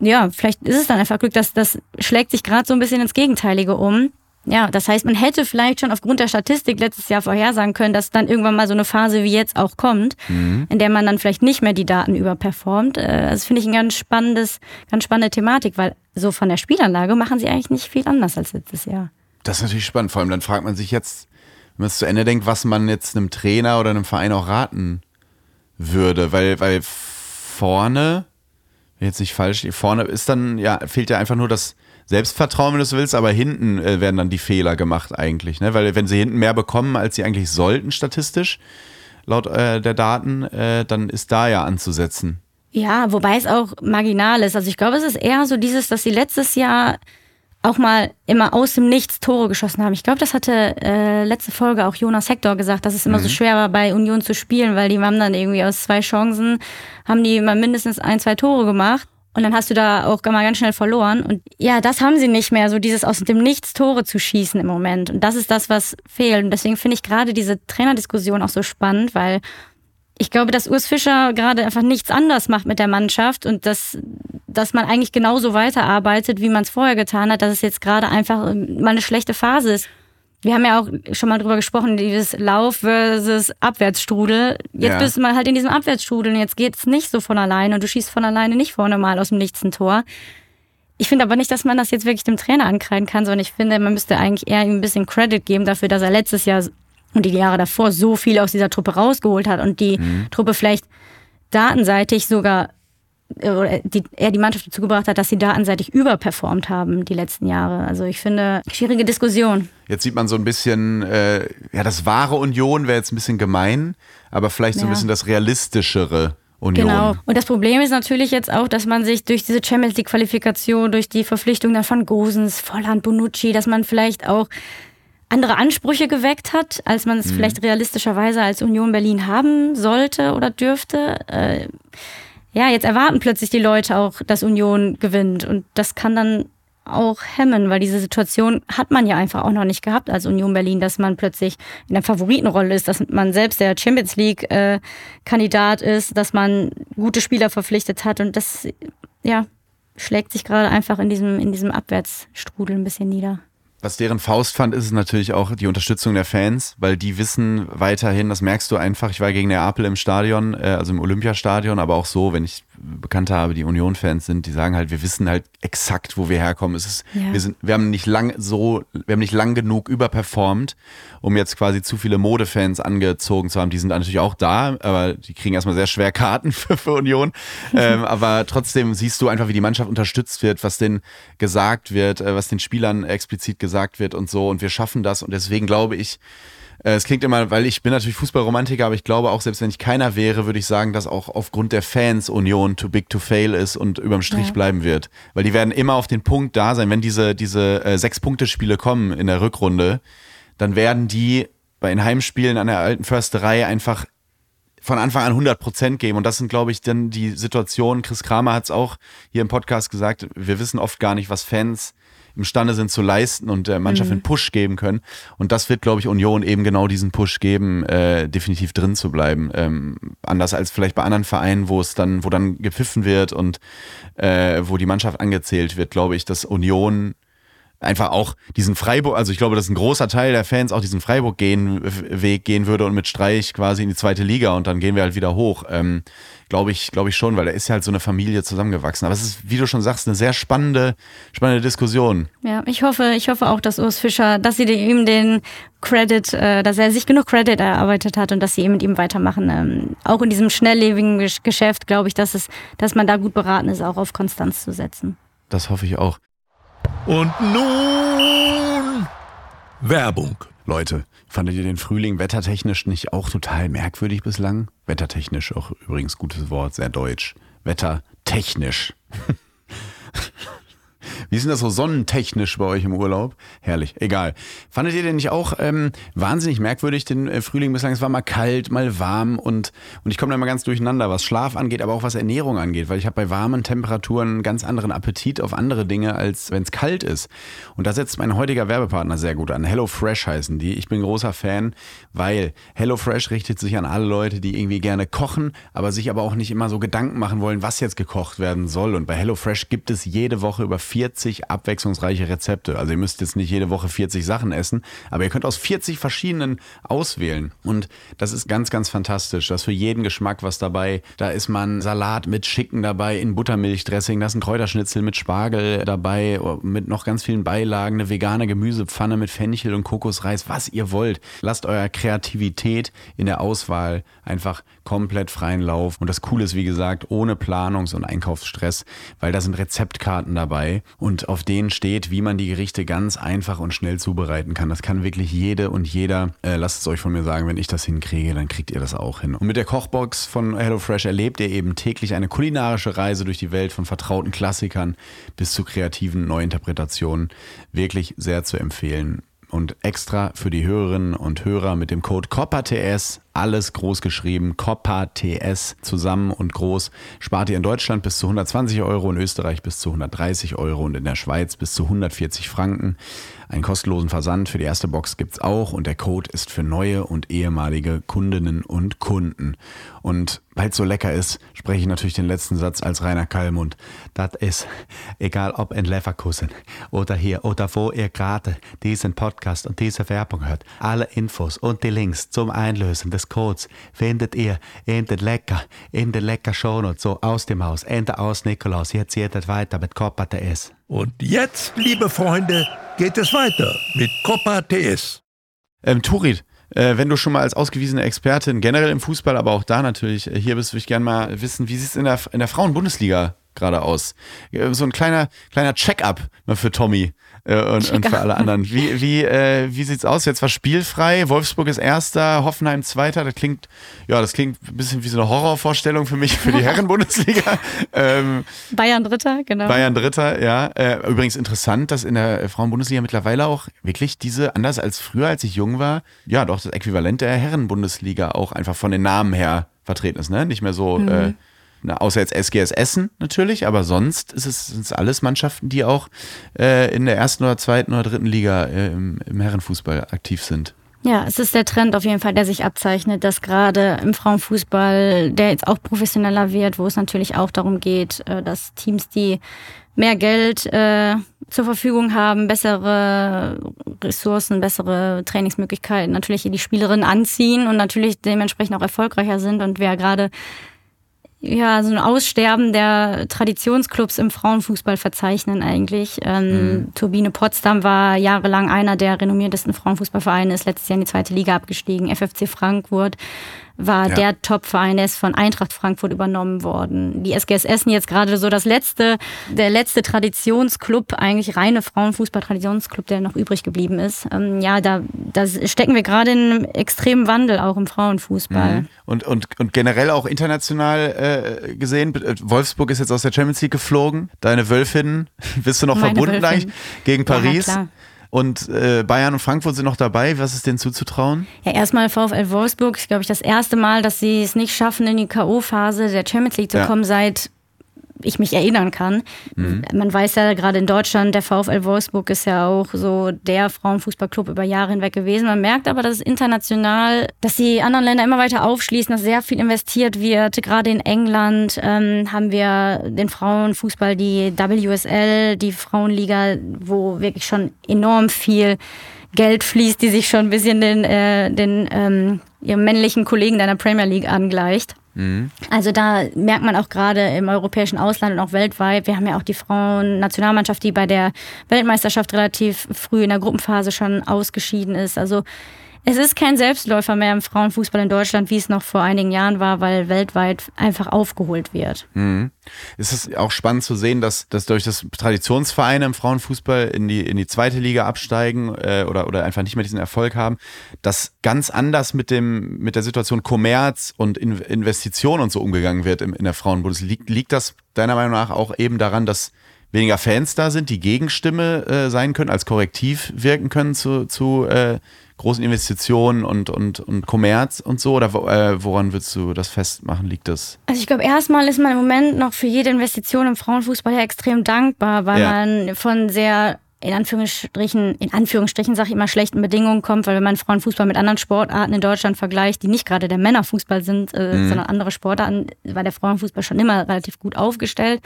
ja, vielleicht ist es dann einfach Glück, dass das schlägt sich gerade so ein bisschen ins Gegenteilige um. Ja, das heißt, man hätte vielleicht schon aufgrund der Statistik letztes Jahr vorhersagen können, dass dann irgendwann mal so eine Phase wie jetzt auch kommt, mhm. in der man dann vielleicht nicht mehr die Daten überperformt. Äh, das finde ich ein ganz spannendes, ganz spannende Thematik, weil so von der Spielanlage machen sie eigentlich nicht viel anders als letztes Jahr. Das ist natürlich spannend. Vor allem dann fragt man sich jetzt, wenn man es zu Ende denkt, was man jetzt einem Trainer oder einem Verein auch raten würde, weil, weil vorne, jetzt nicht falsch, vorne ist dann, ja, fehlt ja einfach nur das Selbstvertrauen, wenn du es willst, aber hinten äh, werden dann die Fehler gemacht eigentlich, ne? Weil wenn sie hinten mehr bekommen, als sie eigentlich sollten statistisch, laut äh, der Daten, äh, dann ist da ja anzusetzen. Ja, wobei es auch marginal ist. Also ich glaube, es ist eher so dieses, dass sie letztes Jahr auch mal immer aus dem Nichts Tore geschossen haben. Ich glaube, das hatte äh, letzte Folge auch Jonas Hector gesagt, dass es immer mhm. so schwer war, bei Union zu spielen, weil die haben dann irgendwie aus zwei Chancen, haben die immer mindestens ein, zwei Tore gemacht. Und dann hast du da auch mal ganz schnell verloren. Und ja, das haben sie nicht mehr, so dieses aus dem Nichts Tore zu schießen im Moment. Und das ist das, was fehlt. Und deswegen finde ich gerade diese Trainerdiskussion auch so spannend, weil ich glaube, dass Urs Fischer gerade einfach nichts anders macht mit der Mannschaft und dass, dass man eigentlich genauso weiterarbeitet, wie man es vorher getan hat, dass es jetzt gerade einfach mal eine schlechte Phase ist. Wir haben ja auch schon mal drüber gesprochen, dieses Lauf versus Abwärtsstrudel. Jetzt ja. bist du mal halt in diesem Abwärtsstrudel und jetzt geht es nicht so von alleine und du schießt von alleine nicht vorne mal aus dem Nichts ein Tor. Ich finde aber nicht, dass man das jetzt wirklich dem Trainer ankreiden kann, sondern ich finde, man müsste eigentlich eher ihm ein bisschen Credit geben dafür, dass er letztes Jahr und die Jahre davor so viel aus dieser Truppe rausgeholt hat und die mhm. Truppe vielleicht datenseitig sogar äh, oder die, er die Mannschaft dazu gebracht hat, dass sie datenseitig überperformt haben die letzten Jahre. Also ich finde, schwierige Diskussion. Jetzt sieht man so ein bisschen, äh, ja, das wahre Union wäre jetzt ein bisschen gemein, aber vielleicht so ein bisschen das realistischere. Union. Genau. Und das Problem ist natürlich jetzt auch, dass man sich durch diese Champions League Qualifikation, durch die Verpflichtung dann von Gosens, Volland, Bonucci, dass man vielleicht auch andere Ansprüche geweckt hat, als man es mhm. vielleicht realistischerweise als Union Berlin haben sollte oder dürfte. Äh, ja, jetzt erwarten plötzlich die Leute auch, dass Union gewinnt. Und das kann dann auch hemmen, weil diese Situation hat man ja einfach auch noch nicht gehabt als Union Berlin, dass man plötzlich in der Favoritenrolle ist, dass man selbst der Champions League äh, ist, dass man gute Spieler verpflichtet hat und das ja schlägt sich gerade einfach in diesem in diesem Abwärtsstrudel ein bisschen nieder. Was deren Faust fand, ist natürlich auch die Unterstützung der Fans, weil die wissen weiterhin, das merkst du einfach. Ich war gegen Neapel im Stadion, äh, also im Olympiastadion, aber auch so, wenn ich Bekannte habe, die Union-Fans sind, die sagen halt, wir wissen halt exakt, wo wir herkommen. Es ist, ja. wir sind, wir haben nicht lang so, wir haben nicht lang genug überperformt, um jetzt quasi zu viele Modefans angezogen zu haben. Die sind natürlich auch da, aber die kriegen erstmal sehr schwer Karten für, für Union. ähm, aber trotzdem siehst du einfach, wie die Mannschaft unterstützt wird, was denen gesagt wird, äh, was den Spielern explizit gesagt wird und so. Und wir schaffen das. Und deswegen glaube ich, es klingt immer, weil ich bin natürlich Fußballromantiker, aber ich glaube auch, selbst wenn ich keiner wäre, würde ich sagen, dass auch aufgrund der Fans Union too big to fail ist und überm Strich ja. bleiben wird. Weil die werden immer auf den Punkt da sein, wenn diese, diese äh, Sechs-Punkte-Spiele kommen in der Rückrunde, dann werden die bei den Heimspielen an der alten Försterei einfach von Anfang an 100 Prozent geben. Und das sind, glaube ich, dann die Situationen. Chris Kramer hat es auch hier im Podcast gesagt. Wir wissen oft gar nicht, was Fans imstande sind zu leisten und der Mannschaft mhm. einen Push geben können. Und das wird, glaube ich, Union eben genau diesen Push geben, äh, definitiv drin zu bleiben. Ähm, anders als vielleicht bei anderen Vereinen, wo es dann, wo dann gepfiffen wird und äh, wo die Mannschaft angezählt wird, glaube ich, dass Union einfach auch diesen Freiburg, also ich glaube, dass ein großer Teil der Fans auch diesen Freiburg-Weg gehen würde und mit Streich quasi in die zweite Liga und dann gehen wir halt wieder hoch. Ähm, glaube ich, glaube ich schon, weil da ist ja halt so eine Familie zusammengewachsen. Aber es ist, wie du schon sagst, eine sehr spannende, spannende Diskussion. Ja, ich hoffe, ich hoffe auch, dass Urs Fischer, dass sie ihm den Credit, äh, dass er sich genug Credit erarbeitet hat und dass sie eben mit ihm weitermachen. Ähm, auch in diesem schnelllebigen Geschäft glaube ich, dass es, dass man da gut beraten ist, auch auf Konstanz zu setzen. Das hoffe ich auch. Und nun Werbung. Leute, fandet ihr den Frühling wettertechnisch nicht auch total merkwürdig bislang? Wettertechnisch auch übrigens gutes Wort, sehr deutsch. Wettertechnisch. Wie ist denn das so sonnentechnisch bei euch im Urlaub? Herrlich, egal. Fandet ihr denn nicht auch ähm, wahnsinnig merkwürdig den äh, Frühling bislang? Es war mal kalt, mal warm und, und ich komme da immer ganz durcheinander, was Schlaf angeht, aber auch was Ernährung angeht, weil ich habe bei warmen Temperaturen einen ganz anderen Appetit auf andere Dinge, als wenn es kalt ist. Und da setzt mein heutiger Werbepartner sehr gut an. Hello Fresh heißen die. Ich bin großer Fan, weil Hello Fresh richtet sich an alle Leute, die irgendwie gerne kochen, aber sich aber auch nicht immer so Gedanken machen wollen, was jetzt gekocht werden soll. Und bei Hello Fresh gibt es jede Woche über 40 abwechslungsreiche Rezepte. Also ihr müsst jetzt nicht jede Woche 40 Sachen essen, aber ihr könnt aus 40 verschiedenen auswählen. Und das ist ganz, ganz fantastisch. Da ist für jeden Geschmack was dabei. Da ist man Salat mit Schicken dabei in Buttermilchdressing, da ist ein Kräuterschnitzel mit Spargel dabei, mit noch ganz vielen Beilagen, eine vegane Gemüsepfanne mit Fenchel und Kokosreis, was ihr wollt. Lasst eurer Kreativität in der Auswahl einfach komplett freien Lauf. Und das Coole ist, wie gesagt, ohne Planungs- und Einkaufsstress, weil da sind Rezeptkarten dabei und auf denen steht, wie man die Gerichte ganz einfach und schnell zubereiten kann. Das kann wirklich jede und jeder. Äh, lasst es euch von mir sagen, wenn ich das hinkriege, dann kriegt ihr das auch hin. Und mit der Kochbox von HelloFresh erlebt ihr eben täglich eine kulinarische Reise durch die Welt von vertrauten Klassikern bis zu kreativen Neuinterpretationen. Wirklich sehr zu empfehlen und extra für die Hörerinnen und Hörer mit dem Code COPPATS, alles groß geschrieben, COPPATS zusammen und groß, spart ihr in Deutschland bis zu 120 Euro, in Österreich bis zu 130 Euro und in der Schweiz bis zu 140 Franken. Einen kostenlosen Versand für die erste Box gibt es auch und der Code ist für neue und ehemalige Kundinnen und Kunden. Und weil es so lecker ist, spreche ich natürlich den letzten Satz als Rainer Kallmund. Das ist, egal ob in Leverkusen oder hier oder wo ihr gerade diesen Podcast und diese Werbung hört, alle Infos und die Links zum Einlösen des Codes findet ihr in den Lecker, in den Lecker Shownotes, so aus dem Haus, Ende aus Nikolaus. Jetzt geht es weiter mit Copa TS. Und jetzt, liebe Freunde, geht es weiter mit Copa TS. Ähm, Turit, äh, wenn du schon mal als ausgewiesene Expertin generell im Fußball, aber auch da natürlich äh, hier bist, würde ich gerne mal wissen, wie sieht es in der, in der Frauen-Bundesliga gerade aus? Äh, so ein kleiner, kleiner Check-up mal für Tommy und, und, für alle anderen. Wie, wie, äh, wie sieht's aus? Jetzt war spielfrei. Wolfsburg ist Erster, Hoffenheim Zweiter. Das klingt, ja, das klingt ein bisschen wie so eine Horrorvorstellung für mich für die Herren-Bundesliga. ähm, Bayern Dritter, genau. Bayern Dritter, ja. Äh, übrigens interessant, dass in der Frauen-Bundesliga mittlerweile auch wirklich diese, anders als früher, als ich jung war, ja, doch das Äquivalent der Herren-Bundesliga auch einfach von den Namen her vertreten ist, ne? Nicht mehr so. Mhm. Äh, na, außer jetzt SGS Essen natürlich, aber sonst ist es, sind es alles Mannschaften, die auch äh, in der ersten oder zweiten oder dritten Liga äh, im, im Herrenfußball aktiv sind. Ja, es ist der Trend auf jeden Fall, der sich abzeichnet, dass gerade im Frauenfußball, der jetzt auch professioneller wird, wo es natürlich auch darum geht, äh, dass Teams, die mehr Geld äh, zur Verfügung haben, bessere Ressourcen, bessere Trainingsmöglichkeiten, natürlich die Spielerinnen anziehen und natürlich dementsprechend auch erfolgreicher sind. Und wer gerade ja, so ein Aussterben der Traditionsclubs im Frauenfußball verzeichnen eigentlich. Ähm, mhm. Turbine Potsdam war jahrelang einer der renommiertesten Frauenfußballvereine, ist letztes Jahr in die zweite Liga abgestiegen. FFC Frankfurt war ja. der Top-Verein, der ist von Eintracht Frankfurt übernommen worden. Die SGS Essen jetzt gerade so das letzte, der letzte Traditionsclub, eigentlich reine Frauenfußball-Traditionsclub, der noch übrig geblieben ist. Ähm, ja, da, da stecken wir gerade in einem extremen Wandel auch im Frauenfußball. Mhm. Und, und, und generell auch international äh, gesehen, Wolfsburg ist jetzt aus der Champions League geflogen. Deine Wölfinnen, bist du noch Meine verbunden Wölfin. eigentlich gegen Paris? Ja. Und äh, Bayern und Frankfurt sind noch dabei. Was ist denen zuzutrauen? Ja, erstmal VfL Wolfsburg. Ich glaube, ich das erste Mal, dass sie es nicht schaffen, in die K.O.-Phase der Champions League zu ja. kommen, seit ich mich erinnern kann. Mhm. Man weiß ja gerade in Deutschland, der VfL Wolfsburg ist ja auch so der Frauenfußballclub über Jahre hinweg gewesen. Man merkt aber, dass es international, dass die anderen Länder immer weiter aufschließen, dass sehr viel investiert wird. Gerade in England ähm, haben wir den Frauenfußball, die WSL, die Frauenliga, wo wirklich schon enorm viel Geld fließt, die sich schon ein bisschen den, äh, den ähm, ihrem männlichen Kollegen deiner Premier League angleicht. Mhm. Also da merkt man auch gerade im europäischen Ausland und auch weltweit, wir haben ja auch die Frauen-Nationalmannschaft, die bei der Weltmeisterschaft relativ früh in der Gruppenphase schon ausgeschieden ist. Also es ist kein Selbstläufer mehr im Frauenfußball in Deutschland, wie es noch vor einigen Jahren war, weil weltweit einfach aufgeholt wird. Mhm. Es ist auch spannend zu sehen, dass, dass durch das Traditionsvereine im Frauenfußball in die, in die zweite Liga absteigen äh, oder, oder einfach nicht mehr diesen Erfolg haben, dass ganz anders mit, dem, mit der Situation Kommerz und in Investition und so umgegangen wird in, in der Frauenbundesliga. Liegt, liegt das deiner Meinung nach auch eben daran, dass weniger Fans da sind, die Gegenstimme äh, sein können, als Korrektiv wirken können zu, zu äh, großen Investitionen und, und, und Kommerz und so? Oder äh, woran würdest du das festmachen? Liegt das? Also ich glaube, erstmal ist man im Moment noch für jede Investition im Frauenfußball ja extrem dankbar, weil ja. man von sehr in Anführungsstrichen, in Anführungsstrichen sage ich immer, schlechten Bedingungen kommt, weil wenn man Frauenfußball mit anderen Sportarten in Deutschland vergleicht, die nicht gerade der Männerfußball sind, äh, mhm. sondern andere Sportarten, war der Frauenfußball schon immer relativ gut aufgestellt.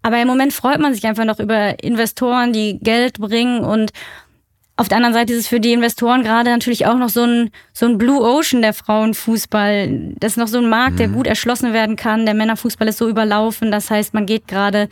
Aber im Moment freut man sich einfach noch über Investoren, die Geld bringen und auf der anderen Seite ist es für die Investoren gerade natürlich auch noch so ein, so ein Blue Ocean der Frauenfußball. Das ist noch so ein Markt, der mhm. gut erschlossen werden kann. Der Männerfußball ist so überlaufen. Das heißt, man geht gerade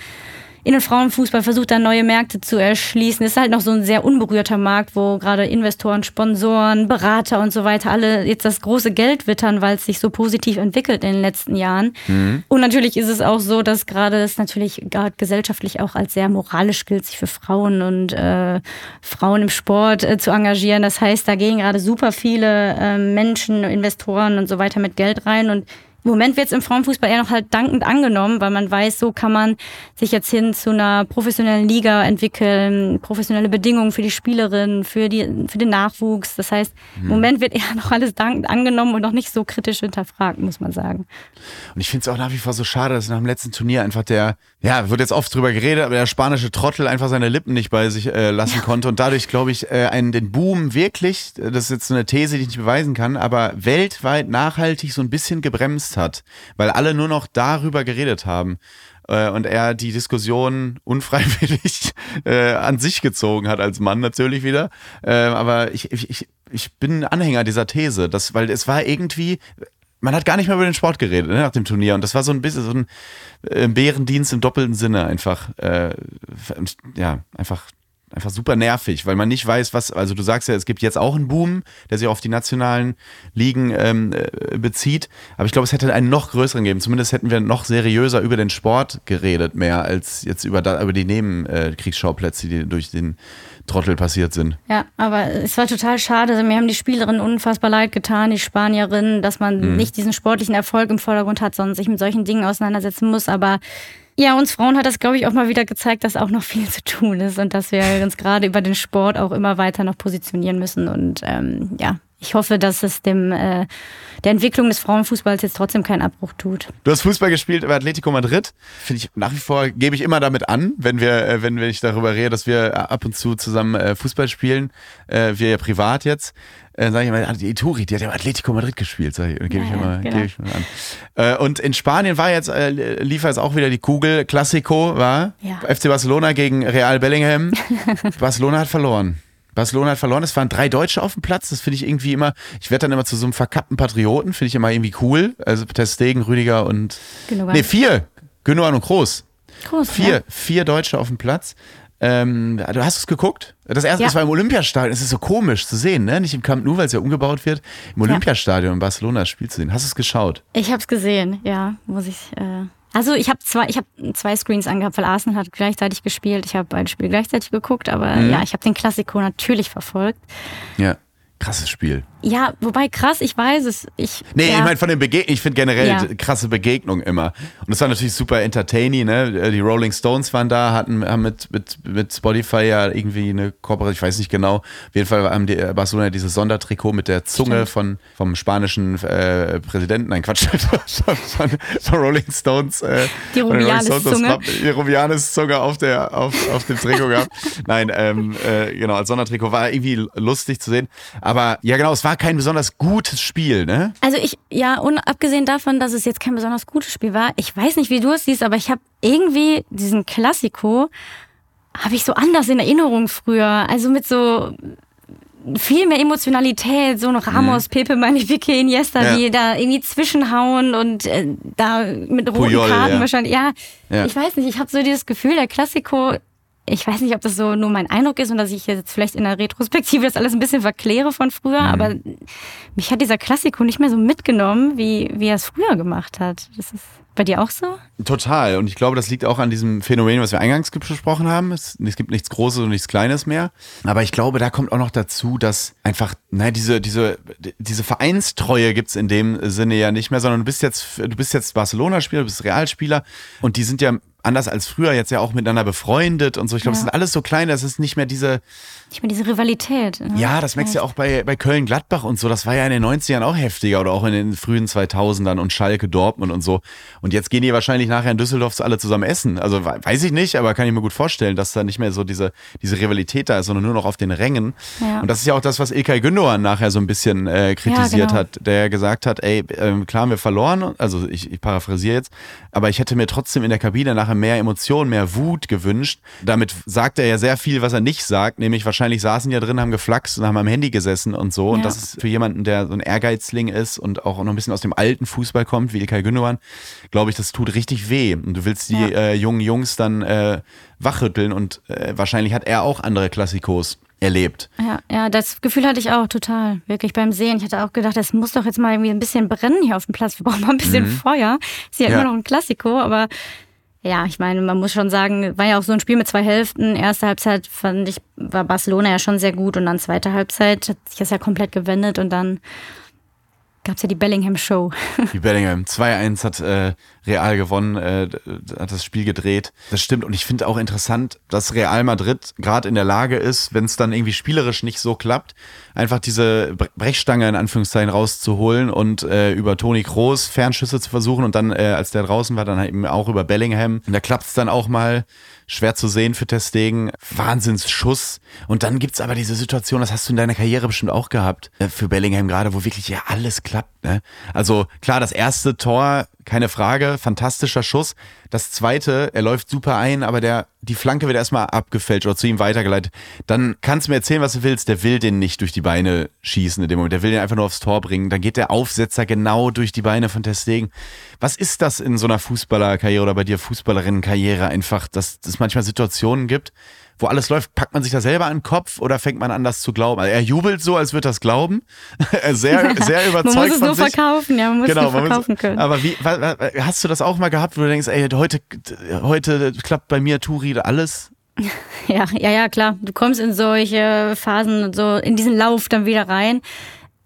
in den Frauenfußball, versucht da neue Märkte zu erschließen. Ist halt noch so ein sehr unberührter Markt, wo gerade Investoren, Sponsoren, Berater und so weiter alle jetzt das große Geld wittern, weil es sich so positiv entwickelt in den letzten Jahren. Mhm. Und natürlich ist es auch so, dass gerade es natürlich gerade gesellschaftlich auch als sehr moralisch gilt, sich für Frauen und äh, Frauen im Sport äh, zu engagieren. Das heißt, da gehen gerade super viele äh, Menschen, Investoren und so weiter mit Geld rein und im Moment wird es im Frauenfußball eher noch halt dankend angenommen, weil man weiß, so kann man sich jetzt hin zu einer professionellen Liga entwickeln, professionelle Bedingungen für die Spielerinnen, für, die, für den Nachwuchs. Das heißt, mhm. im Moment wird eher noch alles dankend angenommen und noch nicht so kritisch hinterfragt, muss man sagen. Und ich finde es auch nach wie vor so schade, dass nach dem letzten Turnier einfach der, ja, wird jetzt oft drüber geredet, aber der spanische Trottel einfach seine Lippen nicht bei sich äh, lassen ja. konnte und dadurch, glaube ich, äh, einen, den Boom wirklich, das ist jetzt so eine These, die ich nicht beweisen kann, aber weltweit nachhaltig so ein bisschen gebremst vermisst hat, weil alle nur noch darüber geredet haben äh, und er die Diskussion unfreiwillig äh, an sich gezogen hat als Mann natürlich wieder. Äh, aber ich, ich, ich bin Anhänger dieser These, dass, weil es war irgendwie, man hat gar nicht mehr über den Sport geredet ne, nach dem Turnier und das war so ein bisschen so ein äh, Bärendienst im doppelten Sinne einfach. Äh, ja, einfach einfach super nervig, weil man nicht weiß, was, also du sagst ja, es gibt jetzt auch einen Boom, der sich auf die nationalen Ligen ähm, äh, bezieht, aber ich glaube, es hätte einen noch größeren geben. Zumindest hätten wir noch seriöser über den Sport geredet, mehr als jetzt über, da, über die Nebenkriegsschauplätze, die durch den Trottel passiert sind. Ja, aber es war total schade. Also mir haben die Spielerinnen unfassbar leid getan, die Spanierinnen, dass man mhm. nicht diesen sportlichen Erfolg im Vordergrund hat, sondern sich mit solchen Dingen auseinandersetzen muss. Aber ja, uns Frauen hat das, glaube ich, auch mal wieder gezeigt, dass auch noch viel zu tun ist und dass wir uns gerade über den Sport auch immer weiter noch positionieren müssen. Und ähm, ja, ich hoffe, dass es dem äh, der Entwicklung des Frauenfußballs jetzt trotzdem keinen Abbruch tut. Du hast Fußball gespielt bei Atletico Madrid. Finde ich nach wie vor gebe ich immer damit an, wenn wir äh, wenn ich darüber rede, dass wir ab und zu zusammen äh, Fußball spielen, äh, wir ja privat jetzt. Äh, sage ich mal, die Ituri, die hat ja Atletico Madrid gespielt, sag ich, gebe ich, immer, genau. geb ich mal an. Äh, und in Spanien war jetzt, äh, lief jetzt auch wieder die Kugel, Classico war, ja. FC Barcelona gegen Real Bellingham. Barcelona hat verloren. Barcelona hat verloren. Es waren drei Deutsche auf dem Platz. Das finde ich irgendwie immer, ich werde dann immer zu so einem verkappten Patrioten, finde ich immer irgendwie cool. Also Testegen, Rüdiger und. Gündogan. Nee, vier. Gündogan und Groß. Groß. Vier, ja. vier Deutsche auf dem Platz. Ähm, du hast es geguckt? Das erste, ja. das war im Olympiastadion. Es ist so komisch zu sehen, ne? Nicht im Camp Nou, weil es ja umgebaut wird. Im Olympiastadion in Barcelona das Spiel zu sehen. Hast du es geschaut? Ich habe es gesehen, ja. Muss ich. Äh also ich habe zwei, ich habe zwei Screens angehabt, weil Arsenal hat gleichzeitig gespielt. Ich habe beide Spiele gleichzeitig geguckt, aber mhm. ja, ich habe den Klassiko natürlich verfolgt. Ja, krasses Spiel. Ja, wobei krass, ich weiß es. Ich, nee, ja. ich meine von den Begegnungen, ich finde generell ja. krasse Begegnungen immer. Und es war natürlich super entertaining, ne? Die Rolling Stones waren da, hatten haben mit, mit, mit Spotify ja irgendwie eine Kooperation, ich weiß nicht genau. Auf jeden Fall haben die äh, Barcelona dieses Sondertrikot mit der Zunge von, vom spanischen äh, Präsidenten, nein Quatsch, von, von Rolling Stones. Äh, die Rubianes-Zunge. Die Rubianes-Zunge auf, der, auf, auf dem Trikot gehabt. Nein, ähm, äh, genau, als Sondertrikot war irgendwie lustig zu sehen. Aber ja genau, es war war kein besonders gutes Spiel, ne? Also ich, ja, unabgesehen davon, dass es jetzt kein besonders gutes Spiel war, ich weiß nicht, wie du es siehst, aber ich habe irgendwie diesen Klassiko, habe ich so anders in Erinnerung früher. Also mit so viel mehr Emotionalität, so ein Ramos, mhm. Pepe, Magnifique, Iniesta, ja. die da irgendwie zwischenhauen und äh, da mit roten Puyol, Karten ja. wahrscheinlich. Ja, ja, ich weiß nicht, ich habe so dieses Gefühl, der Klassiko ich weiß nicht, ob das so nur mein Eindruck ist und dass ich jetzt vielleicht in der Retrospektive das alles ein bisschen verkläre von früher, mhm. aber mich hat dieser Klassiko nicht mehr so mitgenommen, wie, wie er es früher gemacht hat. Das ist bei dir auch so? Total. Und ich glaube, das liegt auch an diesem Phänomen, was wir eingangs besprochen haben. Es, es, gibt nichts Großes und nichts Kleines mehr. Aber ich glaube, da kommt auch noch dazu, dass einfach, naja, diese, diese, diese Vereinstreue gibt es in dem Sinne ja nicht mehr, sondern du bist jetzt, du bist jetzt Barcelona-Spieler, du bist Realspieler und die sind ja anders als früher jetzt ja auch miteinander befreundet und so. Ich glaube, es sind alles so kleine, es ist nicht mehr diese. Nicht mehr diese Rivalität. Ne? Ja, das merkst du ja auch bei, bei Köln-Gladbach und so. Das war ja in den 90ern auch heftiger oder auch in den frühen 2000ern und Schalke, Dortmund und so. Und jetzt gehen die wahrscheinlich nachher in Düsseldorf alle zusammen essen. Also weiß ich nicht, aber kann ich mir gut vorstellen, dass da nicht mehr so diese, diese Rivalität da ist, sondern nur noch auf den Rängen. Ja. Und das ist ja auch das, was Ilkay Gündoğan nachher so ein bisschen äh, kritisiert ja, genau. hat, der gesagt hat, ey, äh, klar haben wir verloren, also ich, ich paraphrasiere jetzt, aber ich hätte mir trotzdem in der Kabine nachher mehr Emotionen, mehr Wut gewünscht. Damit sagt er ja sehr viel, was er nicht sagt, nämlich wahrscheinlich saßen ja drin, haben geflaxt und haben am Handy gesessen und so. Ja. Und das ist für jemanden, der so ein Ehrgeizling ist und auch noch ein bisschen aus dem alten Fußball kommt, wie Ilkay Gündogan, glaube ich, das tut richtig weh. Und du willst die ja. äh, jungen Jungs dann äh, wachrütteln und äh, wahrscheinlich hat er auch andere Klassikos erlebt. Ja, ja, das Gefühl hatte ich auch total. Wirklich beim Sehen. Ich hatte auch gedacht, das muss doch jetzt mal irgendwie ein bisschen brennen hier auf dem Platz. Wir brauchen mal ein bisschen mhm. Feuer. Ist ja, ja, immer noch ein Klassiko, aber ja, ich meine, man muss schon sagen, war ja auch so ein Spiel mit zwei Hälften. Erste Halbzeit fand ich, war Barcelona ja schon sehr gut und dann zweite Halbzeit hat sich das ja komplett gewendet und dann gab es ja die Bellingham Show. Die Bellingham 2-1 hat äh, Real gewonnen, äh, hat das Spiel gedreht. Das stimmt und ich finde auch interessant, dass Real Madrid gerade in der Lage ist, wenn es dann irgendwie spielerisch nicht so klappt, einfach diese Brechstange in Anführungszeichen rauszuholen und äh, über Toni Kroos Fernschüsse zu versuchen und dann, äh, als der draußen war, dann eben auch über Bellingham. Und da klappt es dann auch mal schwer zu sehen für Testegen. Wahnsinnsschuss. Und dann gibt's aber diese Situation, das hast du in deiner Karriere bestimmt auch gehabt, äh, für Bellingham gerade, wo wirklich ja alles klappt. Ne? Also klar, das erste Tor keine Frage, fantastischer Schuss. Das zweite, er läuft super ein, aber der, die Flanke wird erstmal abgefälscht oder zu ihm weitergeleitet. Dann kannst du mir erzählen, was du willst. Der will den nicht durch die Beine schießen in dem Moment. Der will den einfach nur aufs Tor bringen. Dann geht der Aufsetzer genau durch die Beine von Testegen. Was ist das in so einer Fußballerkarriere oder bei dir Fußballerinnenkarriere einfach, dass es manchmal Situationen gibt, wo alles läuft, packt man sich da selber an den Kopf oder fängt man an, das zu glauben? Also er jubelt so, als würde das glauben. sehr, sehr überzeugt. man muss es nur sich. verkaufen, ja, man muss genau, es nur verkaufen muss, können. Aber wie, hast du das auch mal gehabt, wo du denkst, ey, heute, heute klappt bei mir Turi alles? Ja, ja, ja, klar. Du kommst in solche Phasen, so in diesen Lauf dann wieder rein.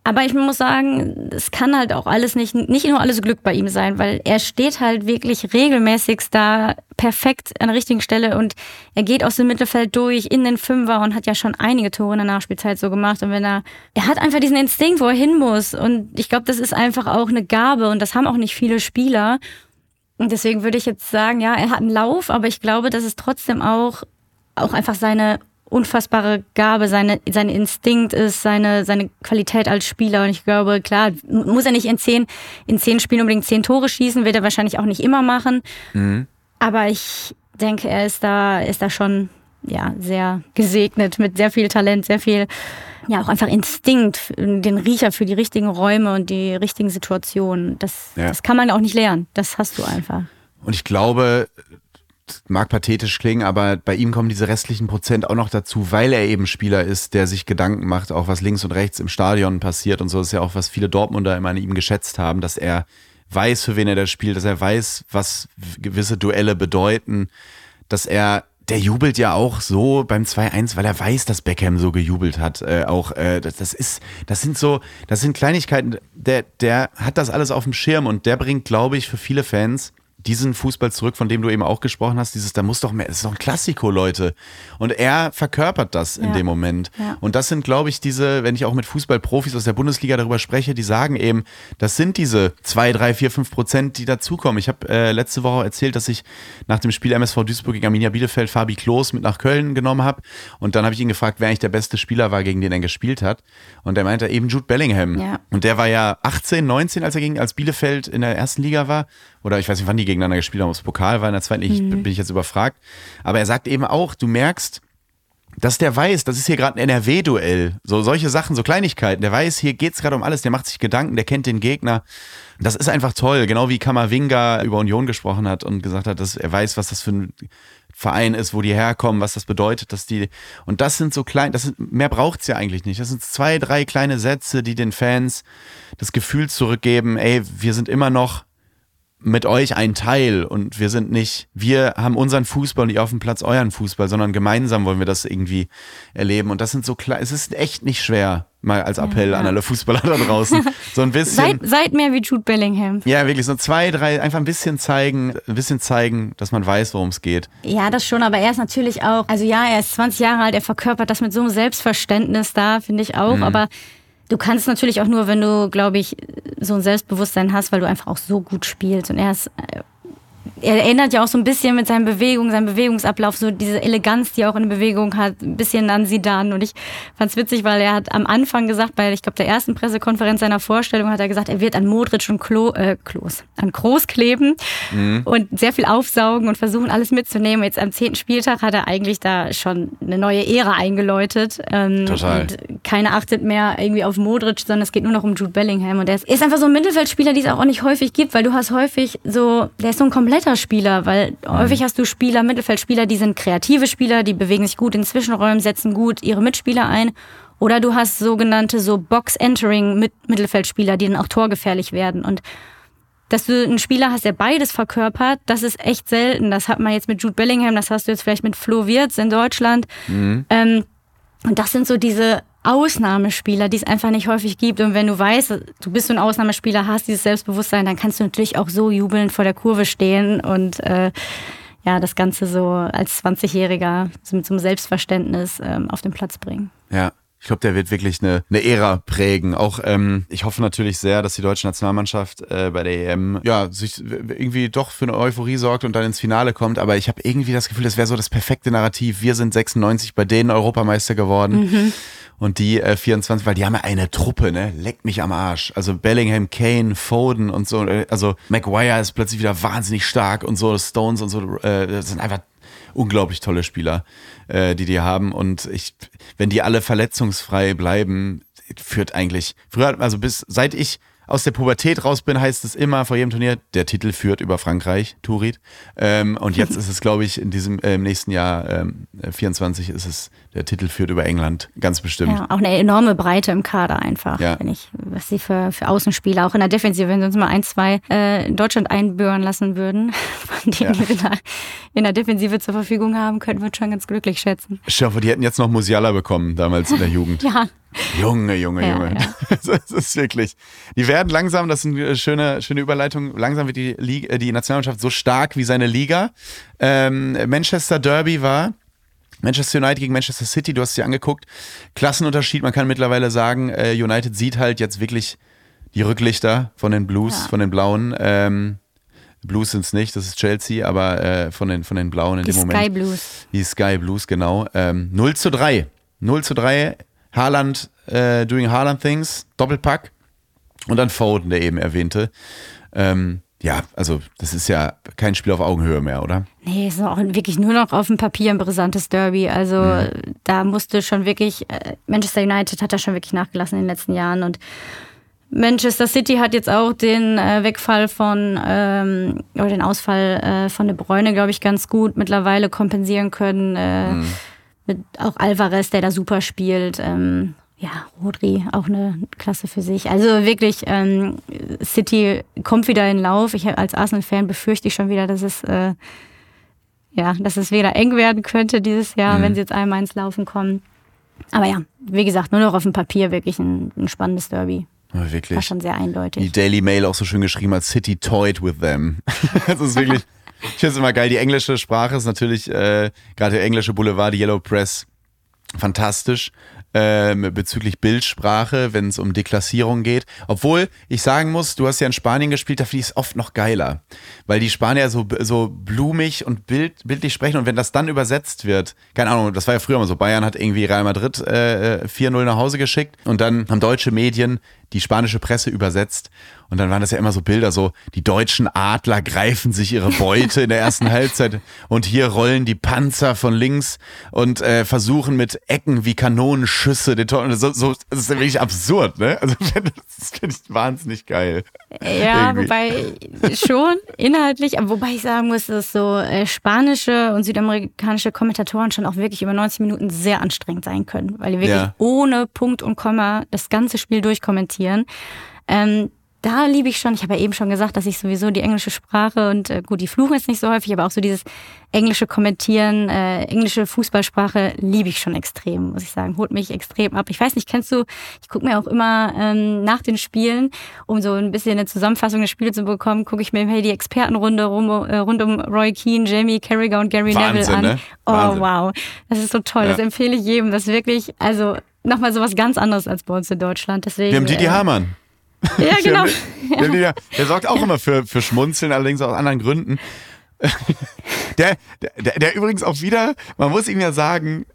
Aber ich muss sagen, es kann halt auch alles nicht, nicht nur alles Glück bei ihm sein, weil er steht halt wirklich regelmäßig da perfekt an der richtigen Stelle und er geht aus dem Mittelfeld durch in den Fünfer und hat ja schon einige Tore in der Nachspielzeit so gemacht. Und wenn er, er hat einfach diesen Instinkt, wo er hin muss. Und ich glaube, das ist einfach auch eine Gabe und das haben auch nicht viele Spieler. Und deswegen würde ich jetzt sagen, ja, er hat einen Lauf, aber ich glaube, dass es trotzdem auch, auch einfach seine unfassbare Gabe, seine, sein Instinkt ist, seine, seine Qualität als Spieler. Und ich glaube, klar, muss er nicht in zehn, in zehn Spielen unbedingt zehn Tore schießen, wird er wahrscheinlich auch nicht immer machen. Mhm. Aber ich denke, er ist da, ist da schon ja, sehr gesegnet mit sehr viel Talent, sehr viel, ja, auch einfach Instinkt, den Riecher für die richtigen Räume und die richtigen Situationen. Das, ja. das kann man auch nicht lernen. Das hast du einfach. Und ich glaube, mag pathetisch klingen, aber bei ihm kommen diese restlichen Prozent auch noch dazu, weil er eben Spieler ist, der sich Gedanken macht, auch was links und rechts im Stadion passiert und so. Das ist ja auch, was viele Dortmunder immer an ihm geschätzt haben, dass er weiß, für wen er da spielt, dass er weiß, was gewisse Duelle bedeuten, dass er der jubelt ja auch so beim 2-1, weil er weiß, dass Beckham so gejubelt hat. Äh, auch äh, das, das ist, das sind so, das sind Kleinigkeiten. Der, der hat das alles auf dem Schirm und der bringt, glaube ich, für viele Fans diesen Fußball zurück, von dem du eben auch gesprochen hast, dieses, da muss doch mehr, es ist doch ein Klassiko, Leute. Und er verkörpert das in ja. dem Moment. Ja. Und das sind, glaube ich, diese, wenn ich auch mit Fußballprofis aus der Bundesliga darüber spreche, die sagen eben, das sind diese zwei, drei, vier, fünf Prozent, die dazukommen. Ich habe äh, letzte Woche erzählt, dass ich nach dem Spiel MSV Duisburg gegen Arminia Bielefeld Fabi Klos mit nach Köln genommen habe. Und dann habe ich ihn gefragt, wer eigentlich der beste Spieler war, gegen den er gespielt hat. Und er meinte eben Jude Bellingham. Ja. Und der war ja 18, 19, als er gegen, als Bielefeld in der ersten Liga war oder ich weiß nicht, wann die gegeneinander gespielt haben, ob es Pokal war in der zweiten, ich, mhm. bin ich jetzt überfragt. Aber er sagt eben auch, du merkst, dass der weiß, das ist hier gerade ein NRW-Duell. So solche Sachen, so Kleinigkeiten. Der weiß, hier geht es gerade um alles, der macht sich Gedanken, der kennt den Gegner. Das ist einfach toll, genau wie Kammerwinger über Union gesprochen hat und gesagt hat, dass er weiß, was das für ein Verein ist, wo die herkommen, was das bedeutet, dass die und das sind so klein, das sind, mehr braucht's ja eigentlich nicht. Das sind zwei, drei kleine Sätze, die den Fans das Gefühl zurückgeben, ey, wir sind immer noch mit euch ein Teil und wir sind nicht, wir haben unseren Fußball und ihr auf dem Platz euren Fußball, sondern gemeinsam wollen wir das irgendwie erleben. Und das sind so klar, es ist echt nicht schwer, mal als Appell ja, ja. an alle Fußballer da draußen. So ein bisschen. seid, seid mehr wie Jude Bellingham. Ja, wirklich, so zwei, drei, einfach ein bisschen zeigen, ein bisschen zeigen, dass man weiß, worum es geht. Ja, das schon, aber er ist natürlich auch, also ja, er ist 20 Jahre alt, er verkörpert das mit so einem Selbstverständnis da, finde ich auch, mhm. aber Du kannst natürlich auch nur, wenn du, glaube ich, so ein Selbstbewusstsein hast, weil du einfach auch so gut spielst. Und er ist äh, er erinnert ja auch so ein bisschen mit seinen Bewegungen, seinem Bewegungsablauf, so diese Eleganz, die er auch in Bewegung hat, ein bisschen an Sidan. Und ich fand's witzig, weil er hat am Anfang gesagt, bei, ich glaube, der ersten Pressekonferenz seiner Vorstellung hat er gesagt, er wird an Modric und Klo, äh, Klos, an Groß kleben mhm. und sehr viel aufsaugen und versuchen, alles mitzunehmen. Jetzt am zehnten Spieltag hat er eigentlich da schon eine neue Ära eingeläutet. Ähm, Total. Und keiner achtet mehr irgendwie auf Modric, sondern es geht nur noch um Jude Bellingham. Und er ist, ist einfach so ein Mittelfeldspieler, die es auch nicht häufig gibt, weil du hast häufig so, der ist so ein kompletter Spieler, weil mhm. häufig hast du Spieler, Mittelfeldspieler, die sind kreative Spieler, die bewegen sich gut in Zwischenräumen, setzen gut ihre Mitspieler ein. Oder du hast sogenannte so Box-Entering-Mittelfeldspieler, die dann auch torgefährlich werden. Und dass du einen Spieler hast, der beides verkörpert, das ist echt selten. Das hat man jetzt mit Jude Bellingham, das hast du jetzt vielleicht mit Flo Wirtz in Deutschland. Mhm. Ähm, und das sind so diese Ausnahmespieler, die es einfach nicht häufig gibt. Und wenn du weißt, du bist so ein Ausnahmespieler, hast dieses Selbstbewusstsein, dann kannst du natürlich auch so jubelnd vor der Kurve stehen und äh, ja, das Ganze so als 20-Jähriger mit so einem Selbstverständnis ähm, auf den Platz bringen. Ja. Ich glaube, der wird wirklich eine, eine Ära prägen. Auch ähm, ich hoffe natürlich sehr, dass die deutsche Nationalmannschaft äh, bei der EM ja sich irgendwie doch für eine Euphorie sorgt und dann ins Finale kommt. Aber ich habe irgendwie das Gefühl, das wäre so das perfekte Narrativ. Wir sind 96 bei denen Europameister geworden. Mhm. Und die äh, 24, weil die haben ja eine Truppe, ne? Leckt mich am Arsch. Also Bellingham, Kane, Foden und so. Äh, also Maguire ist plötzlich wieder wahnsinnig stark und so. Stones und so. Äh, das sind einfach unglaublich tolle Spieler, äh, die die haben. Und ich, wenn die alle verletzungsfrei bleiben, führt eigentlich, früher, also bis, seit ich aus der Pubertät raus bin, heißt es immer vor jedem Turnier, der Titel führt über Frankreich, Turid. Ähm, und jetzt ist es, glaube ich, in diesem äh, im nächsten Jahr ähm, 24 ist es, der Titel führt über England, ganz bestimmt. Ja, auch eine enorme Breite im Kader einfach, ja. wenn ich, was sie für, für Außenspieler, auch in der Defensive, wenn sie uns mal ein, zwei äh, in Deutschland einbühren lassen würden, von denen ja. wir in der, in der Defensive zur Verfügung haben, könnten wir uns schon ganz glücklich schätzen. Ich hoffe, die hätten jetzt noch Musiala bekommen, damals in der Jugend. ja. Junge, Junge, ja, Junge. Ja. Das ist wirklich. Die werden langsam, das ist eine schöne, schöne Überleitung, langsam wird die, Liga, die Nationalmannschaft so stark wie seine Liga. Ähm, Manchester Derby war. Manchester United gegen Manchester City, du hast es dir angeguckt. Klassenunterschied, man kann mittlerweile sagen, äh, United sieht halt jetzt wirklich die Rücklichter von den Blues, ja. von den Blauen. Ähm, Blues sind es nicht, das ist Chelsea, aber äh, von, den, von den Blauen in die dem Moment. Sky Blues. Die Sky Blues, genau. Ähm, 0 zu 3. 0 zu 3 Haaland äh, doing Haaland Things, Doppelpack und dann Foden, der eben erwähnte. Ähm, ja, also das ist ja kein Spiel auf Augenhöhe mehr, oder? Nee, es ist auch wirklich nur noch auf dem Papier ein brisantes Derby. Also mhm. da musste schon wirklich, äh, Manchester United hat da schon wirklich nachgelassen in den letzten Jahren und Manchester City hat jetzt auch den äh, Wegfall von ähm, oder den Ausfall äh, von De Bruyne, glaube ich, ganz gut mittlerweile kompensieren können. Äh, mhm mit auch Alvarez, der da super spielt. Ähm, ja, Rodri, auch eine Klasse für sich. Also wirklich, ähm, City kommt wieder in Lauf. Ich als Arsenal-Fan befürchte ich schon wieder, dass es äh, ja, dass es wieder eng werden könnte dieses Jahr, mhm. wenn sie jetzt einmal ins Laufen kommen. Aber ja, wie gesagt, nur noch auf dem Papier wirklich ein, ein spannendes Derby. Ja, wirklich. War schon sehr eindeutig. Die Daily Mail auch so schön geschrieben als City toyed with them. das ist wirklich ich finde es immer geil. Die englische Sprache ist natürlich, äh, gerade der englische Boulevard, die Yellow Press, fantastisch äh, bezüglich Bildsprache, wenn es um Deklassierung geht. Obwohl ich sagen muss, du hast ja in Spanien gespielt, da finde ich es oft noch geiler. Weil die Spanier so, so blumig und bild, bildlich sprechen und wenn das dann übersetzt wird, keine Ahnung, das war ja früher mal so, Bayern hat irgendwie Real Madrid äh, 4-0 nach Hause geschickt und dann haben deutsche Medien die spanische Presse übersetzt. Und dann waren das ja immer so Bilder, so die deutschen Adler greifen sich ihre Beute in der ersten Halbzeit und hier rollen die Panzer von links und äh, versuchen mit Ecken wie Kanonenschüsse den Tor. So, so, das ist ja wirklich absurd, ne? Also das finde ich wahnsinnig geil. Ja, wobei schon inhaltlich, aber wobei ich sagen muss, dass so äh, spanische und südamerikanische Kommentatoren schon auch wirklich über 90 Minuten sehr anstrengend sein können, weil die wirklich ja. ohne Punkt und Komma das ganze Spiel durchkommentieren. Ähm, da liebe ich schon, ich habe ja eben schon gesagt, dass ich sowieso die englische Sprache und äh, gut, die fluchen jetzt nicht so häufig, aber auch so dieses englische Kommentieren, äh, englische Fußballsprache liebe ich schon extrem, muss ich sagen. Holt mich extrem ab. Ich weiß nicht, kennst du, ich gucke mir auch immer ähm, nach den Spielen, um so ein bisschen eine Zusammenfassung der Spiele zu bekommen, gucke ich mir hey, die Expertenrunde rum, äh, rund um Roy Keane, Jamie Carragher und Gary Wahnsinn, Neville an. Ne? Oh, wow. Das ist so toll. Ja. Das empfehle ich jedem. Das ist wirklich, also nochmal so was ganz anderes als bei uns in Deutschland. Deswegen, Wir haben Didi äh, Hamann. Ja, genau. der, der, der, sorgt auch immer für, für Schmunzeln, allerdings aus anderen Gründen. der, der, der übrigens auch wieder, man muss ihm ja sagen,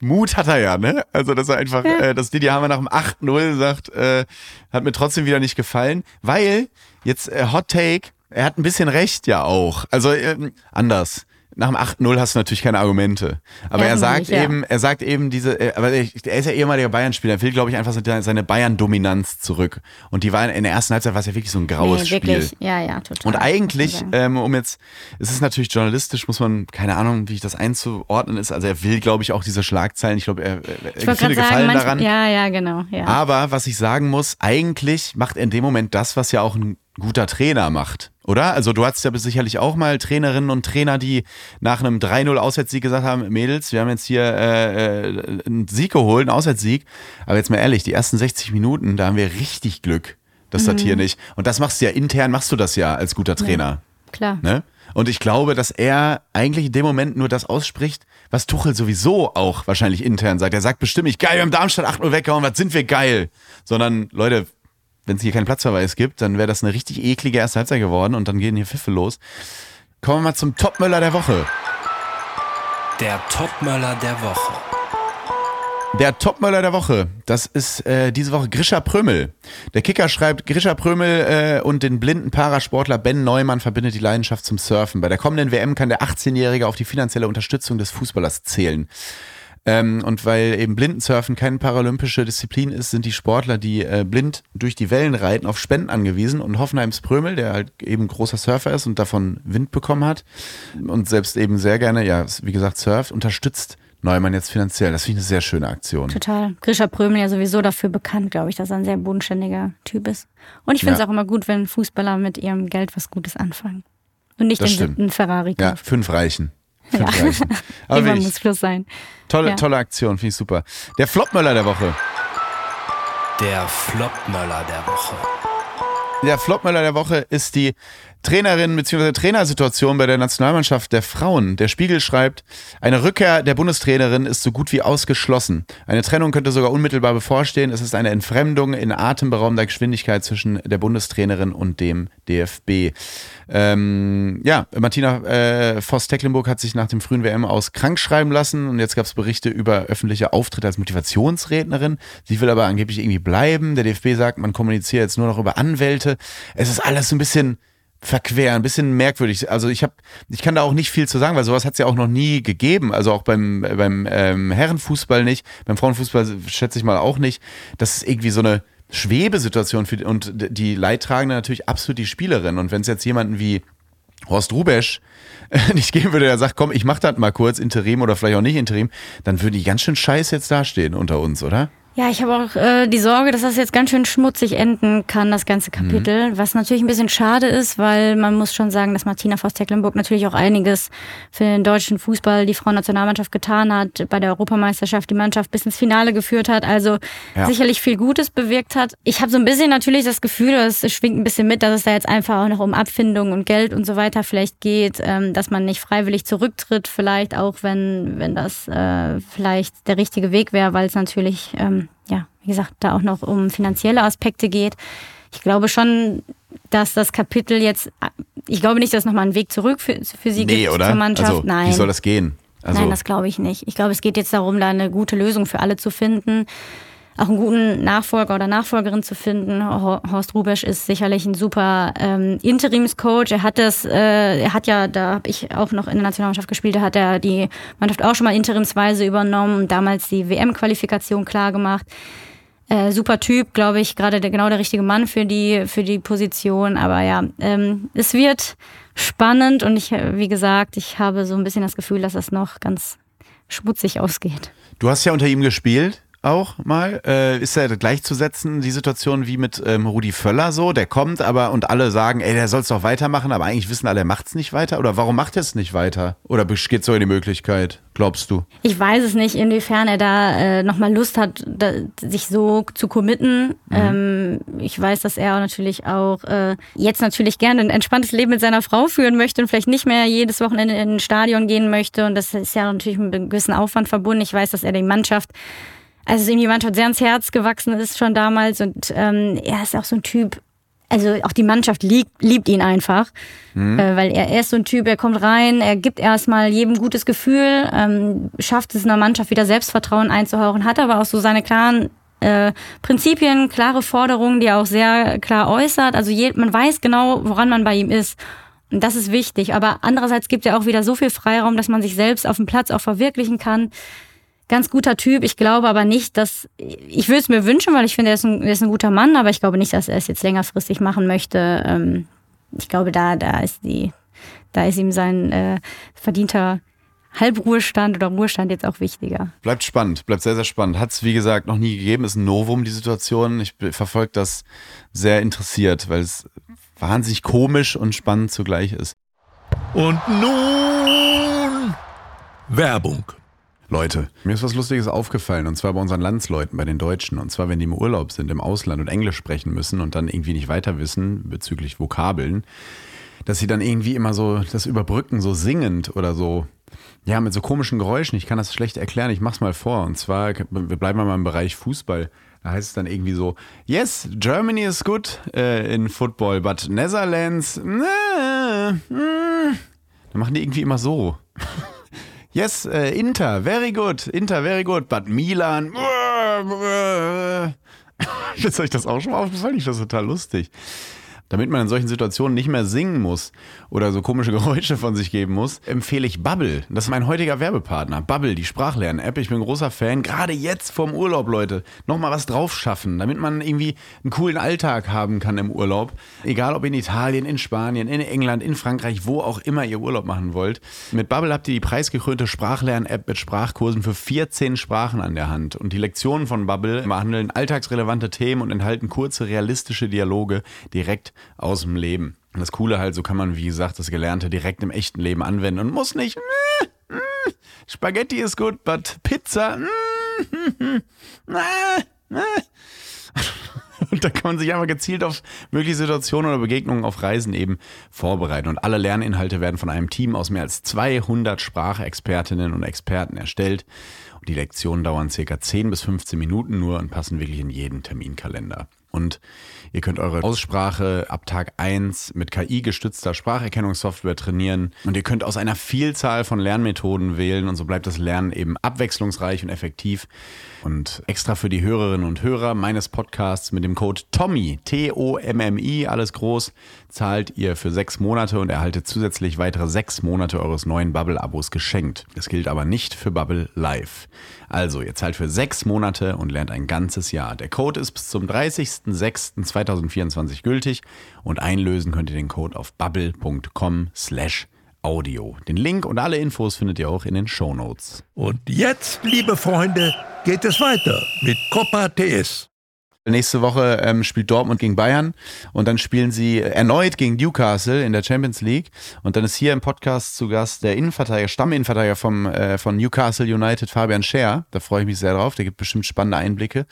Mut hat er ja, ne? Also, dass er einfach, ja. äh, dass Didi Hammer nach dem 8-0 sagt, äh, hat mir trotzdem wieder nicht gefallen, weil jetzt äh, Hot Take, er hat ein bisschen recht ja auch. Also äh, anders nach dem 8-0 hast du natürlich keine Argumente. Aber er sagt ja. eben, er sagt eben diese, äh, aber er ist ja ehemaliger Bayern-Spieler, er will, glaube ich, einfach seine Bayern-Dominanz zurück. Und die war in der ersten Halbzeit war es ja wirklich so ein graues nee, wirklich. Spiel. Ja, ja, total. Und eigentlich, ähm, um jetzt, es ist natürlich journalistisch, muss man, keine Ahnung, wie ich das einzuordnen ist. Also er will, glaube ich, auch diese Schlagzeilen. Ich glaube, er, er ich viele gefallen manch, daran. Ja, ja, genau. Ja. Aber was ich sagen muss, eigentlich macht er in dem Moment das, was ja auch ein guter Trainer macht. Oder? Also du hattest ja sicherlich auch mal Trainerinnen und Trainer, die nach einem 3-0 Auswärtssieg gesagt haben, Mädels, wir haben jetzt hier äh, äh, einen Sieg geholt, einen Auswärtssieg. Aber jetzt mal ehrlich, die ersten 60 Minuten, da haben wir richtig Glück, dass mhm. das hier nicht. Und das machst du ja intern, machst du das ja als guter Trainer. Ja, klar. Ne? Und ich glaube, dass er eigentlich in dem Moment nur das ausspricht, was Tuchel sowieso auch wahrscheinlich intern sagt. Er sagt bestimmt nicht, geil, wir haben Darmstadt 8-0 weggehauen, was sind wir geil? Sondern, Leute, wenn es hier keinen Platzverweis gibt, dann wäre das eine richtig eklige erste Halbzeit geworden und dann gehen hier Pfiffe los. Kommen wir mal zum Topmöller der Woche. Der Topmöller der Woche. Der Topmöller der Woche, das ist äh, diese Woche Grisha Prömel. Der Kicker schreibt, Grisha Prömel äh, und den blinden Parasportler Ben Neumann verbindet die Leidenschaft zum Surfen. Bei der kommenden WM kann der 18-Jährige auf die finanzielle Unterstützung des Fußballers zählen. Ähm, und weil eben Blindensurfen keine paralympische Disziplin ist, sind die Sportler, die äh, blind durch die Wellen reiten, auf Spenden angewiesen. Und Hoffenheims Prömel, der halt eben großer Surfer ist und davon Wind bekommen hat und selbst eben sehr gerne, ja, wie gesagt, surft, unterstützt Neumann jetzt finanziell. Das finde ich eine sehr schöne Aktion. Total. Grisha Prömel ja sowieso dafür bekannt, glaube ich, dass er ein sehr bodenständiger Typ ist. Und ich finde es ja. auch immer gut, wenn Fußballer mit ihrem Geld was Gutes anfangen. Und nicht das den Ferrari kaufen. Ja, fünf reichen. Ja. Aber Immer muss Schluss sein. Tolle, ja. tolle Aktion, finde ich super. Der Flopmöller der Woche. Der Flopmöller der Woche. Der Flopmöller der Woche ist die Trainerin bzw. Trainersituation bei der Nationalmannschaft der Frauen. Der Spiegel schreibt, eine Rückkehr der Bundestrainerin ist so gut wie ausgeschlossen. Eine Trennung könnte sogar unmittelbar bevorstehen. Es ist eine Entfremdung in atemberaubender Geschwindigkeit zwischen der Bundestrainerin und dem DFB. Ähm, ja, Martina äh, Voss-Tecklenburg hat sich nach dem frühen WM aus krank schreiben lassen und jetzt gab es Berichte über öffentliche Auftritte als Motivationsrednerin. Sie will aber angeblich irgendwie bleiben. Der DFB sagt, man kommuniziert jetzt nur noch über Anwälte. Es ist alles so ein bisschen verquer, ein bisschen merkwürdig. Also ich habe, ich kann da auch nicht viel zu sagen, weil sowas hat es ja auch noch nie gegeben. Also auch beim, beim ähm, Herrenfußball nicht, beim Frauenfußball schätze ich mal auch nicht. Das ist irgendwie so eine Schwebesituation für und die Leidtragende natürlich absolut die Spielerin. Und wenn es jetzt jemanden wie Horst Rubesch nicht geben würde, der sagt, komm, ich mach das mal kurz, Interim oder vielleicht auch nicht Interim, dann würde die ganz schön scheiße jetzt dastehen unter uns, oder? Ja, ich habe auch äh, die Sorge, dass das jetzt ganz schön schmutzig enden kann, das ganze Kapitel. Mhm. Was natürlich ein bisschen schade ist, weil man muss schon sagen, dass Martina Voss-Tecklenburg natürlich auch einiges für den deutschen Fußball, die Frauennationalmannschaft getan hat, bei der Europameisterschaft die Mannschaft bis ins Finale geführt hat, also ja. sicherlich viel Gutes bewirkt hat. Ich habe so ein bisschen natürlich das Gefühl, es schwingt ein bisschen mit, dass es da jetzt einfach auch noch um Abfindung und Geld und so weiter vielleicht geht, ähm, dass man nicht freiwillig zurücktritt, vielleicht auch, wenn, wenn das äh, vielleicht der richtige Weg wäre, weil es natürlich ähm, ja, wie gesagt, da auch noch um finanzielle Aspekte geht. Ich glaube schon, dass das Kapitel jetzt, ich glaube nicht, dass es nochmal einen Weg zurück für, für sie nee, gibt, oder? zur Mannschaft. Also, Nein. Wie soll das gehen? Also Nein, das glaube ich nicht. Ich glaube, es geht jetzt darum, da eine gute Lösung für alle zu finden auch einen guten Nachfolger oder Nachfolgerin zu finden. Horst Rubesch ist sicherlich ein super ähm, Interimscoach. Er hat das, äh, er hat ja, da habe ich auch noch in der Nationalmannschaft gespielt, da hat er die Mannschaft auch schon mal interimsweise übernommen und damals die WM-Qualifikation klar gemacht. Äh, super Typ, glaube ich, gerade der, genau der richtige Mann für die, für die Position. Aber ja, ähm, es wird spannend und ich, wie gesagt, ich habe so ein bisschen das Gefühl, dass das noch ganz schmutzig ausgeht. Du hast ja unter ihm gespielt auch mal. Äh, ist ja gleichzusetzen, die Situation wie mit ähm, Rudi Völler so, der kommt aber und alle sagen, ey, der soll es doch weitermachen, aber eigentlich wissen alle, er macht es nicht weiter. Oder warum macht er es nicht weiter? Oder besteht so die Möglichkeit, glaubst du? Ich weiß es nicht, inwiefern er da äh, nochmal Lust hat, da, sich so zu committen. Mhm. Ähm, ich weiß, dass er natürlich auch äh, jetzt natürlich gerne ein entspanntes Leben mit seiner Frau führen möchte und vielleicht nicht mehr jedes Wochenende in ein Stadion gehen möchte. Und das ist ja natürlich mit einem gewissen Aufwand verbunden. Ich weiß, dass er die Mannschaft also ihm jemand sehr ans Herz gewachsen ist schon damals und ähm, er ist auch so ein Typ, also auch die Mannschaft liebt, liebt ihn einfach, mhm. äh, weil er, er ist so ein Typ, er kommt rein, er gibt erstmal jedem gutes Gefühl, ähm, schafft es in der Mannschaft wieder Selbstvertrauen einzuhauchen, hat aber auch so seine klaren äh, Prinzipien, klare Forderungen, die er auch sehr klar äußert. Also je, man weiß genau, woran man bei ihm ist. Und das ist wichtig. Aber andererseits gibt er auch wieder so viel Freiraum, dass man sich selbst auf dem Platz auch verwirklichen kann. Ganz guter Typ. Ich glaube aber nicht, dass ich würde es mir wünschen, weil ich finde, er ist, ein, er ist ein guter Mann, aber ich glaube nicht, dass er es jetzt längerfristig machen möchte. Ähm, ich glaube, da, da ist die, da ist ihm sein äh, verdienter Halbruhestand oder Ruhestand jetzt auch wichtiger. Bleibt spannend, bleibt sehr, sehr spannend. Hat es, wie gesagt, noch nie gegeben, ist ein Novum, die Situation. Ich verfolge das sehr interessiert, weil es wahnsinnig komisch und spannend zugleich ist. Und nun Werbung. Leute, mir ist was Lustiges aufgefallen und zwar bei unseren Landsleuten, bei den Deutschen. Und zwar, wenn die im Urlaub sind, im Ausland und Englisch sprechen müssen und dann irgendwie nicht weiter wissen bezüglich Vokabeln, dass sie dann irgendwie immer so das überbrücken, so singend oder so. Ja, mit so komischen Geräuschen. Ich kann das schlecht erklären. Ich mach's mal vor. Und zwar, wir bleiben mal im Bereich Fußball. Da heißt es dann irgendwie so, yes, Germany is good äh, in football, but Netherlands, äh, äh. Dann machen die irgendwie immer so. Yes, äh, Inter, very good, Inter, very good, but Milan, ist euch das auch schon mal aufgefallen? Ich finde das total lustig damit man in solchen Situationen nicht mehr singen muss oder so komische Geräusche von sich geben muss, empfehle ich Bubble. Das ist mein heutiger Werbepartner. Bubble, die Sprachlern-App. Ich bin großer Fan. Gerade jetzt vorm Urlaub, Leute, nochmal was drauf schaffen, damit man irgendwie einen coolen Alltag haben kann im Urlaub. Egal ob in Italien, in Spanien, in England, in Frankreich, wo auch immer ihr Urlaub machen wollt. Mit Bubble habt ihr die preisgekrönte Sprachlern-App mit Sprachkursen für 14 Sprachen an der Hand. Und die Lektionen von Bubble behandeln alltagsrelevante Themen und enthalten kurze, realistische Dialoge direkt aus dem Leben. Und das Coole halt, so kann man, wie gesagt, das Gelernte direkt im echten Leben anwenden und muss nicht. Mm, mm, Spaghetti ist gut, but Pizza. Mm, und da kann man sich einfach gezielt auf mögliche Situationen oder Begegnungen auf Reisen eben vorbereiten. Und alle Lerninhalte werden von einem Team aus mehr als 200 Sprachexpertinnen und Experten erstellt. Und die Lektionen dauern circa 10 bis 15 Minuten nur und passen wirklich in jeden Terminkalender. Und ihr könnt eure Aussprache ab Tag 1 mit KI-gestützter Spracherkennungssoftware trainieren. Und ihr könnt aus einer Vielzahl von Lernmethoden wählen und so bleibt das Lernen eben abwechslungsreich und effektiv. Und extra für die Hörerinnen und Hörer meines Podcasts mit dem Code TOMMY, T-O-M-M-I, alles groß, zahlt ihr für sechs Monate und erhaltet zusätzlich weitere sechs Monate eures neuen Bubble-Abos geschenkt. Das gilt aber nicht für Bubble Live. Also, ihr zahlt für sechs Monate und lernt ein ganzes Jahr. Der Code ist bis zum 30.06.2024 gültig und einlösen könnt ihr den Code auf bubble.com slash Audio. Den Link und alle Infos findet ihr auch in den Show Notes. Und jetzt, liebe Freunde, geht es weiter mit Copa TS. Nächste Woche ähm, spielt Dortmund gegen Bayern und dann spielen sie erneut gegen Newcastle in der Champions League. Und dann ist hier im Podcast zu Gast der Innenverteidiger, Stamminnenverteidiger vom, äh, von Newcastle United, Fabian Scher. Da freue ich mich sehr drauf. Der gibt bestimmt spannende Einblicke.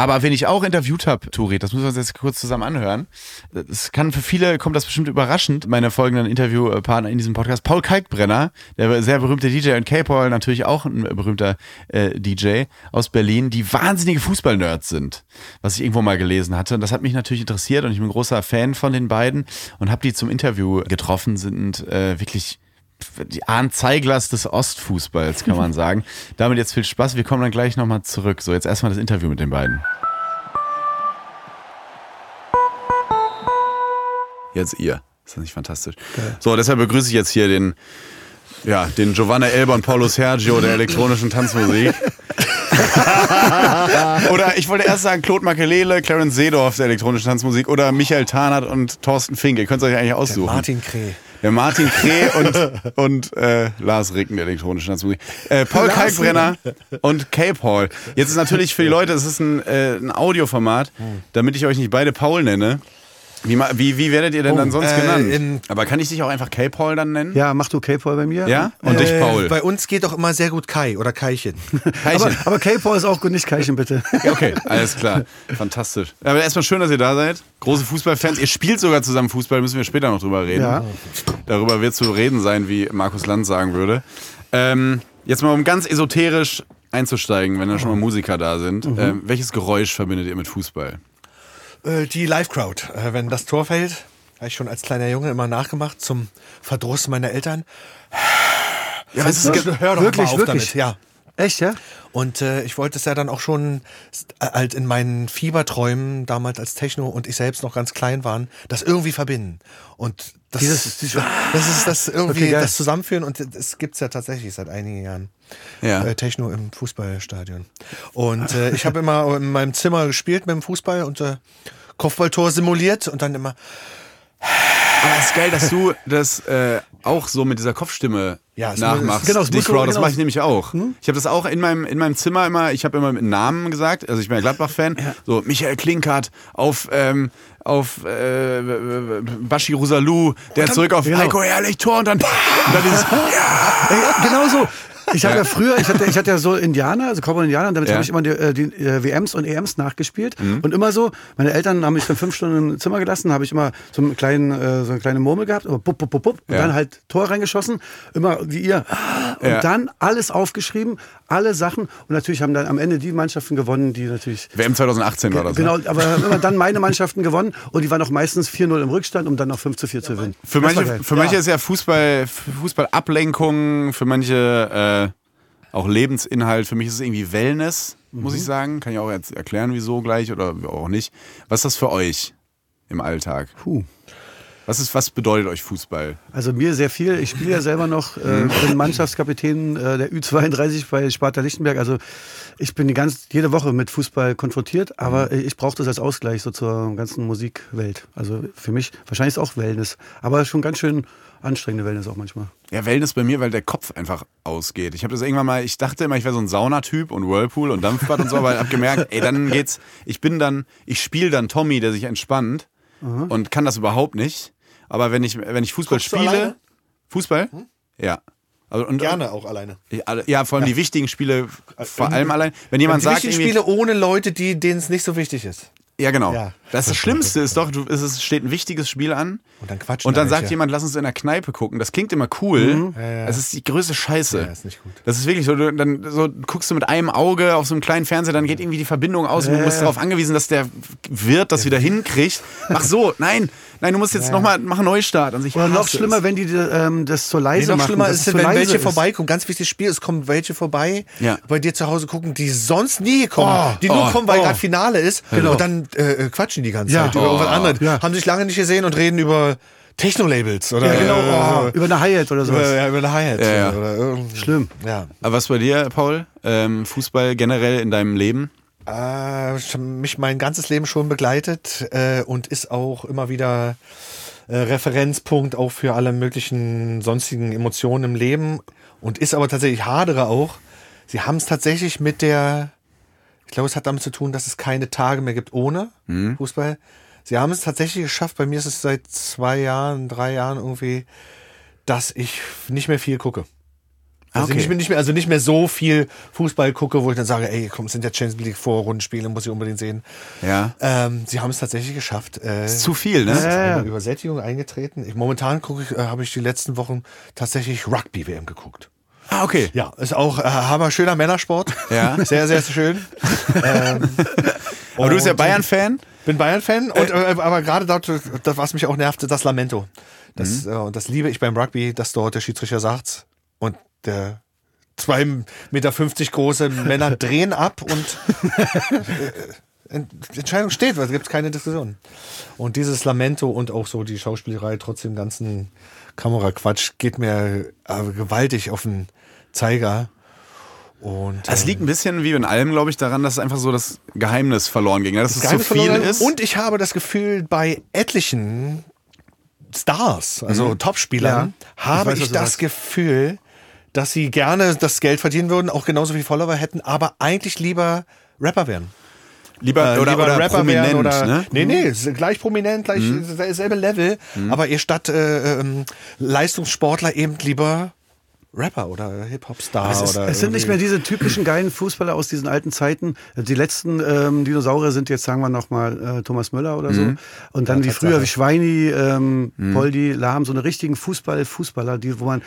Aber wenn ich auch interviewt habe, Turi, das müssen wir uns jetzt kurz zusammen anhören. Das kann für viele, kommt das bestimmt überraschend, meine folgenden Interviewpartner in diesem Podcast. Paul Kalkbrenner, der sehr berühmte DJ und K-Paul natürlich auch ein berühmter äh, DJ aus Berlin, die wahnsinnige Fußballnerds sind, was ich irgendwo mal gelesen hatte. Und das hat mich natürlich interessiert und ich bin ein großer Fan von den beiden und habe die zum Interview getroffen, sind äh, wirklich die Arndt Zeiglers des Ostfußballs, kann man sagen. Damit jetzt viel Spaß. Wir kommen dann gleich nochmal zurück. So, jetzt erstmal das Interview mit den beiden. Jetzt ihr. Ist das nicht fantastisch? Okay. So, deshalb begrüße ich jetzt hier den, ja, den Giovanna Elber und Paulo Sergio der elektronischen Tanzmusik. oder ich wollte erst sagen Claude Makelele, Clarence Seedorf der elektronischen Tanzmusik oder Michael Tarnert und Thorsten Fink. Ihr könnt es euch eigentlich aussuchen. Der Martin Kreh. Der Martin Kreh und, und äh, Lars Ricken, der elektronische Nazi. Äh, Paul Kalkbrenner und K-Paul. Jetzt ist natürlich für die Leute, es ist ein, äh, ein Audioformat, damit ich euch nicht beide Paul nenne. Wie, wie, wie werdet ihr denn dann oh, sonst äh, genannt? Aber kann ich dich auch einfach K-Paul dann nennen? Ja, mach du K-Paul bei mir. Ja? Und äh, dich Paul. Bei uns geht doch immer sehr gut Kai oder Kaichen. Kaichen. aber, aber K-Paul ist auch gut, nicht Kaichen bitte. Okay, alles klar. Fantastisch. Aber erstmal schön, dass ihr da seid. Große Fußballfans. Ihr spielt sogar zusammen Fußball, müssen wir später noch drüber reden. Ja. Darüber wird zu reden sein, wie Markus Land sagen würde. Ähm, jetzt mal um ganz esoterisch einzusteigen, wenn da schon mal Musiker da sind. Mhm. Ähm, welches Geräusch verbindet ihr mit Fußball? Äh, die Live-Crowd. Äh, wenn das Tor fällt, habe ich schon als kleiner Junge immer nachgemacht, zum Verdruss meiner Eltern. Ja, das ist, Hör doch Wirklich, mal auf wirklich? damit. Ja. Echt, ja? Und äh, ich wollte es ja dann auch schon äh, halt in meinen Fieberträumen damals als Techno und ich selbst noch ganz klein waren, das irgendwie verbinden. Und das, Dieses- dieses- das ist das irgendwie Okay, das Zusammenführen und es gibt's ja tatsächlich seit einigen Jahren. Ja. Äh, Techno im Fußballstadion. Und äh, ich habe immer in meinem Zimmer gespielt mit dem Fußball und äh, Kopfballtor simuliert und dann immer Aber es ist geil, dass du das äh, auch so mit dieser Kopfstimme Ja, nachmachst. genau, so- Crowd, das genau. mache ich nämlich auch. Ich habe das auch in meinem, in meinem Zimmer immer, ich habe immer mit Namen gesagt, also ich bin ja Gladbach-Fan, so Michael Klinkert auf, ähm, auf äh, Bashi Rosalou, der zurück auf genau. Heiko Herrlich Tor und dann, und dann dieses, ja. Genau so. Ich habe ja. früher, ich hatte, ich hatte ja so Indianer, also Cowboy Indianer, und damit Ja. habe ich immer die, äh, die äh, WMs und EMs nachgespielt. Und immer so, meine Eltern haben mich dann fünf Stunden im Zimmer gelassen, habe ich immer so, einen kleinen, äh, so eine kleine Murmel gehabt, aber bup, bup, bup, bup, und Ja. dann halt Tor reingeschossen, immer wie ihr. Und Ja. dann alles aufgeschrieben, alle Sachen. Und natürlich haben dann am Ende die Mannschaften gewonnen, die natürlich. WM 2018 war das. ne? Genau, aber haben immer dann meine Mannschaften gewonnen und die waren auch meistens 4-0 im Rückstand, um dann noch 5 zu 4 zu gewinnen. Für Das manche, für manche ist ja Fußball, Fußballablenkung, für manche äh, auch Lebensinhalt. Für mich ist es irgendwie Wellness, muss Mhm. ich sagen. Kann ich auch jetzt erklären, wieso gleich oder auch nicht. Was ist das für euch im Alltag? Puh. Was, ist, was bedeutet euch Fußball? Also mir sehr viel. Ich spiele ja selber noch, äh, bin Mannschaftskapitän äh, der Ü32 bei Sparta Lichtenberg. Also ich bin die ganz, jede Woche mit Fußball konfrontiert, aber äh, ich brauche das als Ausgleich so zur ganzen Musikwelt. Also für mich wahrscheinlich ist es auch Wellness, aber schon ganz schön anstrengende Wellness auch manchmal. Ja, Wellness bei mir, weil der Kopf einfach ausgeht. Ich habe das irgendwann mal, ich dachte immer, ich wäre so ein Saunatyp und Whirlpool und Dampfbad und so, aber hab gemerkt, ey, dann geht's, ich bin dann, ich spiele dann Tommy, der sich entspannt und kann das überhaupt nicht. Aber wenn ich, wenn ich Fußball Guckst spiele? Fußball? Ja. Also, und, gerne auch alleine. Ja, Ja, vor allem die wichtigen Spiele, vor allem allein. Wenn jemand die sagt, wichtigen irgendwie- Spiele ohne Leute, die denen es nicht so wichtig ist. Ja genau. Ja. das, das Schlimmste ist doch, du, es steht ein wichtiges Spiel an Und dann quatschen und dann sagt ja. jemand, lass uns in der Kneipe gucken. Das klingt immer cool. Mhm. Ja, ja. Es ist die größte Scheiße. Ja, ist nicht gut. Das ist wirklich so, du, dann so guckst du mit einem Auge auf so einem kleinen Fernseher, dann geht irgendwie die Verbindung aus und du bist darauf angewiesen, dass der Wirt das wieder hinkriegt. Mach so, nein, nein, du musst jetzt nochmal, mach einen Neustart. Und ich Oder noch schlimmer, es. wenn die ähm, das so leise Nee, noch machen. schlimmer dass ist wenn welche ist. vorbeikommen. Ganz wichtiges Spiel, es kommen welche vorbei, Ja. bei dir zu Hause gucken, die sonst nie kommen. Oh, die nur oh, kommen, weil oh. gerade Finale ist. Genau. Und dann äh, quatschen die ganze Ja. Zeit über Oh. irgendwas anderes. Ja. Haben sich lange nicht gesehen und reden über Techno-Labels. Oder, Ja, genau. äh, Oh, über eine Hi-Hat oder sowas. über, ja, über eine Hi-Hat. Ja, ja. Schlimm. Ja. Aber was bei dir, Paul? Ähm, Fußball generell in deinem Leben? Äh, mich mein ganzes Leben schon begleitet äh, und ist auch immer wieder äh, Referenzpunkt auch für alle möglichen sonstigen Emotionen im Leben und ist aber tatsächlich hadere auch. Sie haben es tatsächlich mit der, ich glaube, es hat damit zu tun, dass es keine Tage mehr gibt ohne Fußball. Sie haben es tatsächlich geschafft. Bei mir ist es seit zwei Jahren, drei Jahren irgendwie, dass ich nicht mehr viel gucke. Also, Okay. nicht mehr, nicht mehr, also nicht mehr so viel Fußball gucke, wo ich dann sage, ey, komm, es sind ja Champions League Vorrundenspiele, muss ich unbedingt sehen. Ja. Ähm, sie haben es tatsächlich geschafft. Äh, Ist zu viel, es ist ne? eine Übersättigung eingetreten. Ich, momentan gucke ich, äh, habe ich die letzten Wochen tatsächlich Rugby-WM geguckt. Ah, okay. Ja, ist auch äh, hammer schöner Männersport. Ja. Sehr, sehr schön. ähm, Aber du bist ja Bayern-Fan? bin Bayern-Fan, und, äh, aber gerade dort, das, was mich auch nervte, das Lamento. Das, Mhm. äh, und das liebe ich beim Rugby, dass dort der Schiedsrichter sagt und der zwei Meter fünfzig große Männer drehen ab und äh, die Entscheidung steht, weil es gibt keine Diskussion. Und dieses Lamento und auch so die Schauspielerei trotz dem ganzen Kameraquatsch geht mir äh, gewaltig auf den Zeiger. Und, Es liegt ein bisschen wie in allem, glaube ich, daran, dass einfach so das Geheimnis verloren ging. ne? Dass es zu Geheimnis viel verloren. ist. Und ich habe das Gefühl, bei etlichen Stars, also Topspielern, habe weiß, ich, was du das sagst. Gefühl, dass sie gerne das Geld verdienen würden, auch genauso viel Follower hätten, aber eigentlich lieber Rapper wären. lieber, Äh, oder, lieber oder prominent, oder. ne? Nee, nee, ist gleich prominent, gleich selbe Level, aber ihr statt äh, ähm, Leistungssportler eben lieber Rapper oder Hip-Hop-Star. Es, ist, es sind nicht mehr diese typischen geilen Fußballer aus diesen alten Zeiten. Die letzten ähm, Dinosaurier sind jetzt, sagen wir nochmal, äh, Thomas Müller oder so. Mhm. Und dann ja, wie früher, wie Schweini, ähm, mhm. Poldi, Lahm, so eine richtigen Fußball-Fußballer, die, wo man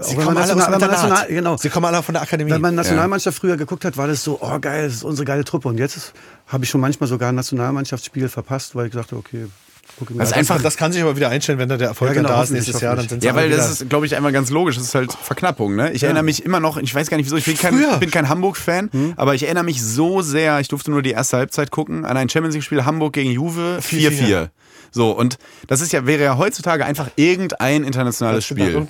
Sie kommen, National, alle National, genau. Sie kommen alle von der Akademie. Wenn man Nationalmannschaft ja. früher geguckt hat, war das so, oh geil, das ist unsere geile Truppe. Und jetzt habe ich schon manchmal sogar ein Nationalmannschaftsspiel verpasst, weil ich gesagt habe, okay, das, einfach, das kann sich aber wieder einstellen, wenn da der Erfolg ja, genau, da ist nächstes Jahr. Dann ja, weil das ist, glaube ich, einmal ganz logisch. Das ist halt Verknappung. Ne? Ich ja. erinnere mich immer noch, ich weiß gar nicht wieso, ich bin kein, bin kein Hamburg-Fan, hm? aber ich erinnere mich so sehr, ich durfte nur die erste Halbzeit gucken, an ein Champions League-Spiel Hamburg gegen Juve 4-4. So, und das ist ja, wäre ja heutzutage einfach irgendein internationales Spiel.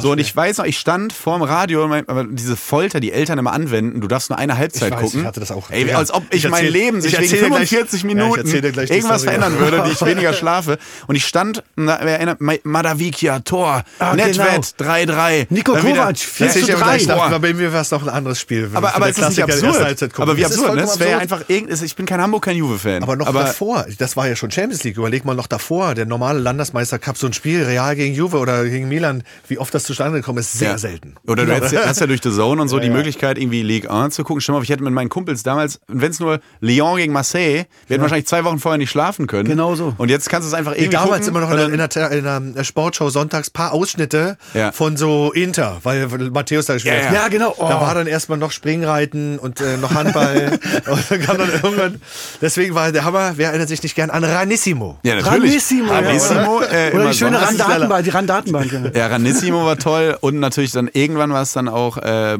So, und ich weiß noch, ich stand vorm Radio, aber diese Folter, die Eltern immer anwenden, du darfst nur eine Halbzeit ich weiß, gucken. Ich hatte das auch. Ey, als ob ich, ich mein Leben sich wegen 45 gleich, Minuten ja, irgendwas verändern würde, die ich weniger schlafe. Und ich stand, wer erinnert, Madavikia, Tor, ah, Netwet, genau. 3-3. Nico Kovac, 4 zu 3. Ich dachte, bei mir wäre es doch ein anderes Spiel. Aber, aber es ist nicht absurd. Aber wie absurd, ne? Es wäre einfach, ich bin kein Hamburg, kein Juve-Fan. Aber noch davor, das war ja schon Champions League, überleg mal noch davor, der normale normale Landesmeistercup, so ein Spiel, Real gegen Juve oder gegen Milan, wie oft das zustande gekommen ist, sehr ja. selten. Oder du hast, hast, ja durch The Zone und so ja, die ja. Möglichkeit, irgendwie League 1 zu gucken. Stimmt mal, ich hätte mit meinen Kumpels damals, wenn es nur Lyon gegen Marseille, wir hätten wahrscheinlich zwei Wochen vorher nicht schlafen können. Genau so. Und jetzt kannst du es einfach irgendwie. Damals immer noch in der, in, der, in der, Sportshow sonntags paar Ausschnitte von so Inter, weil Matthäus da gespielt hat. Ja, genau. Oh. Da war dann erstmal noch Springreiten und äh, noch Handball. und dann kam dann irgendwann. Deswegen war der Hammer, wer erinnert sich nicht gern an Ranissimo? Ja, natürlich. Ranissimo. Ranissimo äh, oder die schöne Randatenbank, die Randatenbank. Ja, Ranissimo war toll und natürlich dann irgendwann war es dann auch äh,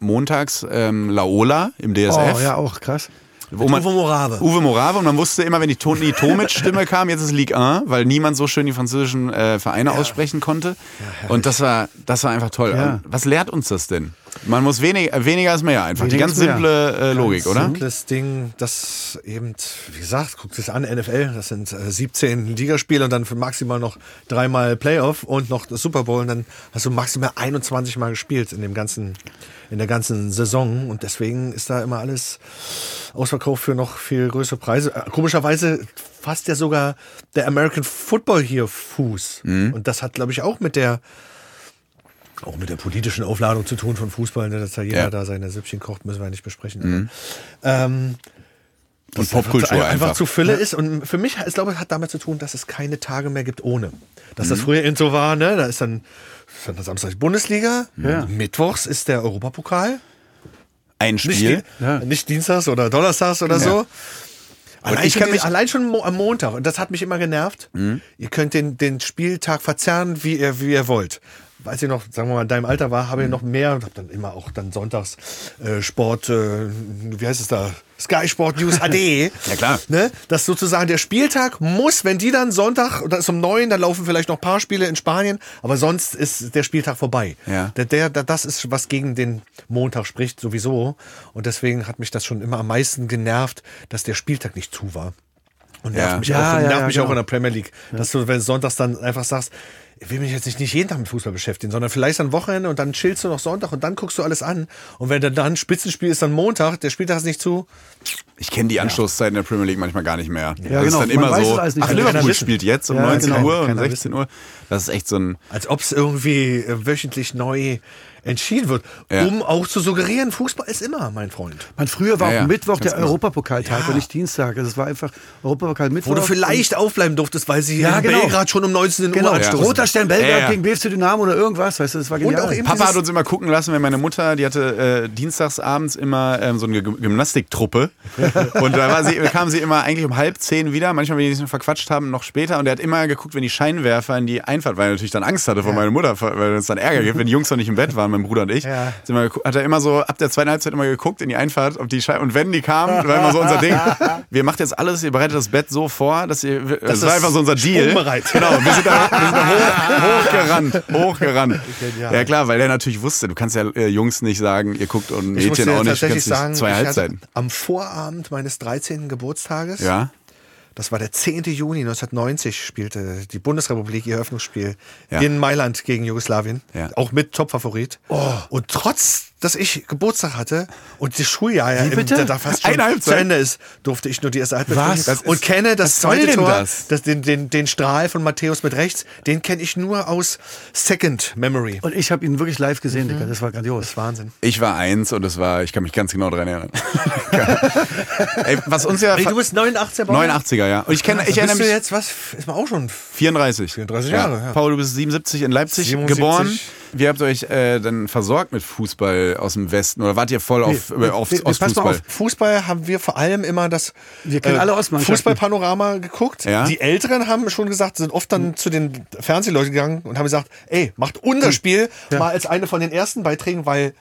montags ähm, Laola im DSF. Oh ja, auch krass. Wo man, Uwe Morave. Uwe Morave und man wusste immer, wenn die Toni Tomic-Stimme kam, jetzt ist Ligue 1, weil niemand so schön die französischen äh, Vereine ja. aussprechen konnte. Ja, und das war, das war einfach toll. Ja. Was lehrt uns das denn? Man muss wenig, weniger ist mehr einfach. Weniger die ganz simple äh, Logik, ganz oder? Simples Ding, das eben, wie gesagt, guckt es an, NFL, das sind äh, 17 Ligaspiele und dann für maximal noch dreimal Playoff und noch das Super Bowl und dann hast du maximal 21 Mal gespielt in dem ganzen, in der ganzen Saison und deswegen ist da immer alles ausverkauft für noch viel größere Preise. Äh, komischerweise fasst ja sogar der American Football hier Fuß mhm. und das hat, glaube ich, auch mit der auch mit der politischen Aufladung zu tun von Fußball, ne, dass da jeder ja. da seine Süppchen kocht, müssen wir nicht besprechen. Mhm. Ähm, und Popkultur einfach, einfach, zu Fülle ja. ist. Und für mich, ich glaube, hat damit zu tun, dass es keine Tage mehr gibt ohne. Dass mhm. das früher eben so war, ne? Da ist dann, ist dann Samstag Bundesliga, ja. Mittwochs ist der Europapokal. Ein Spiel. Nicht, nicht Dienstags oder Donnerstags oder so. Allein, ich kann mich allein schon am Montag, und das hat mich immer genervt, mhm. ihr könnt den, den Spieltag verzerren, wie ihr, wie ihr wollt als ich noch, sagen wir mal, in deinem Alter war, habe ich noch mehr und habe dann immer auch dann sonntags äh, Sport, äh, wie heißt es da? Sky Sport News HD. ja klar. Ne? Das sozusagen der Spieltag muss, wenn die dann Sonntag, oder ist um neun, dann laufen vielleicht noch ein paar Spiele in Spanien, aber sonst ist der Spieltag vorbei. Ja. Der, der, das ist, was gegen den Montag spricht, sowieso. Und deswegen hat mich das schon immer am meisten genervt, dass der Spieltag nicht zu war. Und nervt ja. mich, ja, auch, nervt mich genau. auch in der Premier League. Dass du, wenn du sonntags dann einfach sagst, ich will mich jetzt nicht jeden Tag mit Fußball beschäftigen, sondern vielleicht am Wochenende und dann chillst du noch Sonntag und dann guckst du alles an. Und wenn dann Spitzenspiel ist dann Montag, der Spieltag ist nicht zu. Ich kenne die Anschlusszeiten der Premier League manchmal gar nicht mehr. Ja, das genau. ist dann immer so, ach, Liverpool spielt jetzt um ja, 19 genau. Uhr und 16 Uhr. Das ist echt so ein... Als ob es irgendwie äh, wöchentlich neu entschieden wird, ja. um auch zu suggerieren, Fußball ist immer, mein Freund. Man, früher war ja, auch Mittwoch der genau. Europapokaltag ja. und nicht Dienstag. Also es war einfach Europapokal Mittwoch. Wo du vielleicht aufbleiben durftest, weil sie ja, in genau. Belgrad schon um 19 genau. Uhr anstoßen. Roter Stern Belgrad gegen BFC Dynamo oder irgendwas, weißt du, das war genial. Papa hat uns immer gucken lassen, wenn meine Mutter, die hatte äh, dienstagsabends immer ähm, so eine Gymnastiktruppe und da war sie, kam sie immer eigentlich um halb zehn wieder, manchmal, wenn die sich noch verquatscht haben, noch später und er hat immer geguckt, wenn die Scheinwerfer in die Einfahrt, weil er natürlich dann Angst hatte vor meiner Mutter, weil es dann Ärger gibt, wenn die Jungs noch nicht im Bett waren, mein Bruder und ich. Ja. Immer, hat er immer so ab der zweiten Halbzeit immer geguckt in die Einfahrt, ob die Scheibe. Und wenn die kamen, war immer so unser Ding. Wir macht jetzt alles, ihr bereitet das Bett so vor, dass ihr. Das, das war einfach so unser Deal. Bereit. Genau, wir sind da, wir sind da hoch, hochgerannt. Hochgerannt. Ja klar, weil der natürlich wusste, du kannst ja äh, Jungs nicht sagen, ihr guckt und Mädchen auch nicht. Tatsächlich sagen, zwei Halbzeiten. Am Vorabend meines 13. Geburtstages ja? Das war der 10. Juni 1990 spielte die Bundesrepublik ihr Eröffnungsspiel ja. in Mailand gegen Jugoslawien. Ja. Auch mit Topfavorit. Oh. Und trotz dass ich Geburtstag hatte und das Schuljahr ja im, da fast schon zu Ende ist, durfte ich nur die erste Halbzeit Was? und kenne das zweite Tor, das? das, den, den, den Strahl von Matthäus mit rechts, den kenne ich nur aus Second Memory. Und ich habe ihn wirklich live gesehen, Digga. Das war grandios. Das ist Wahnsinn. Ich war eins und es war, ich kann mich ganz genau daran erinnern. Ey, was uns ja. Ey, du bist 89er Baujahr? 89er, ja. Und ich kenne, ich erinnere du mich. jetzt, was, ist man auch schon 34. 34 Jahre, ja. Paul, du bist 77 in Leipzig 77. geboren. Wie habt ihr euch äh, dann versorgt mit Fußball aus dem Westen? Oder wart ihr voll auf, Nee, äh, auf, nee, nee, aus pass mal Fußball? auf. Fußball haben wir vor allem immer das äh, Wir kennen alle Ostmannschaften. Fußballpanorama geguckt. Ja. Die Älteren haben schon gesagt, sind oft dann zu den Fernsehleuten gegangen und haben gesagt, ey, macht unser Spiel mal als eine von den ersten Beiträgen, weil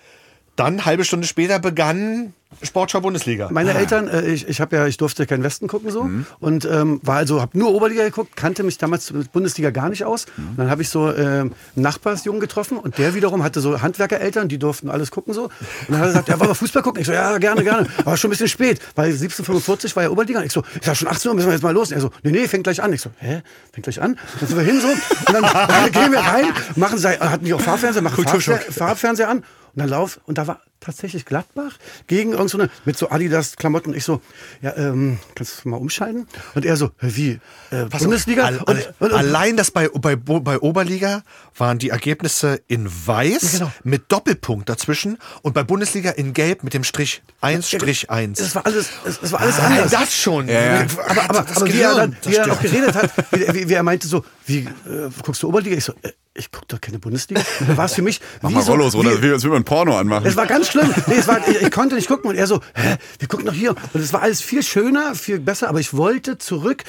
dann halbe Stunde später begann Sportschau Bundesliga. Meine Eltern, äh, ich, ich habe ja, ich durfte keinen Westen gucken so und ähm, war also, habe nur Oberliga geguckt, kannte mich damals mit Bundesliga gar nicht aus. Und dann habe ich so ähm, einen Nachbarsjungen getroffen und der wiederum hatte so Handwerkereltern, die durften alles gucken so. Und dann hat er gesagt, ja, wollen wir Fußball gucken? Ich so, ja, gerne, gerne. Aber schon ein bisschen spät, weil 17:45 war ja Oberliga. Ich so, ich sag schon 18 Uhr, müssen wir jetzt mal los. Und er so, nee, nee, fängt gleich an. Ich so, hä, fängt gleich an? Dann sind wir hin so und dann, dann gehen wir rein, machen, hatten die auch Fahrfernseher, machen Fahrfernseher, Fahrfernseher an. Und dann lauf, und da war tatsächlich Gladbach gegen irgend so mit so Adidas-Klamotten. Ich so, ja, ähm, kannst du mal umschalten? Und er so, wie, äh, Pass auf, Bundesliga? al- und, und, und, allein das bei, bei, bei Oberliga waren die Ergebnisse in weiß Ja, genau. mit Doppelpunkt dazwischen und bei Bundesliga in gelb mit dem Strich 1 Strich 1. das war alles, es, es war alles Allein anders. das schon. Ja, aber aber, Das aber wie er, dann, wie er auch geredet hat, wie, wie, wie er meinte so, wie, äh, guckst du Oberliga? Ich so, äh, ich guck doch keine Bundesliga. Und dann war es für mich Mach wie mal so, Rollos, oder? Wie, als würde man ein Porno anmachen. Es war ganz schlimm. Nee, es war, ich, ich konnte nicht gucken und er so, hä, wir gucken doch hier. Und es war alles viel schöner, viel besser, aber ich wollte zurück.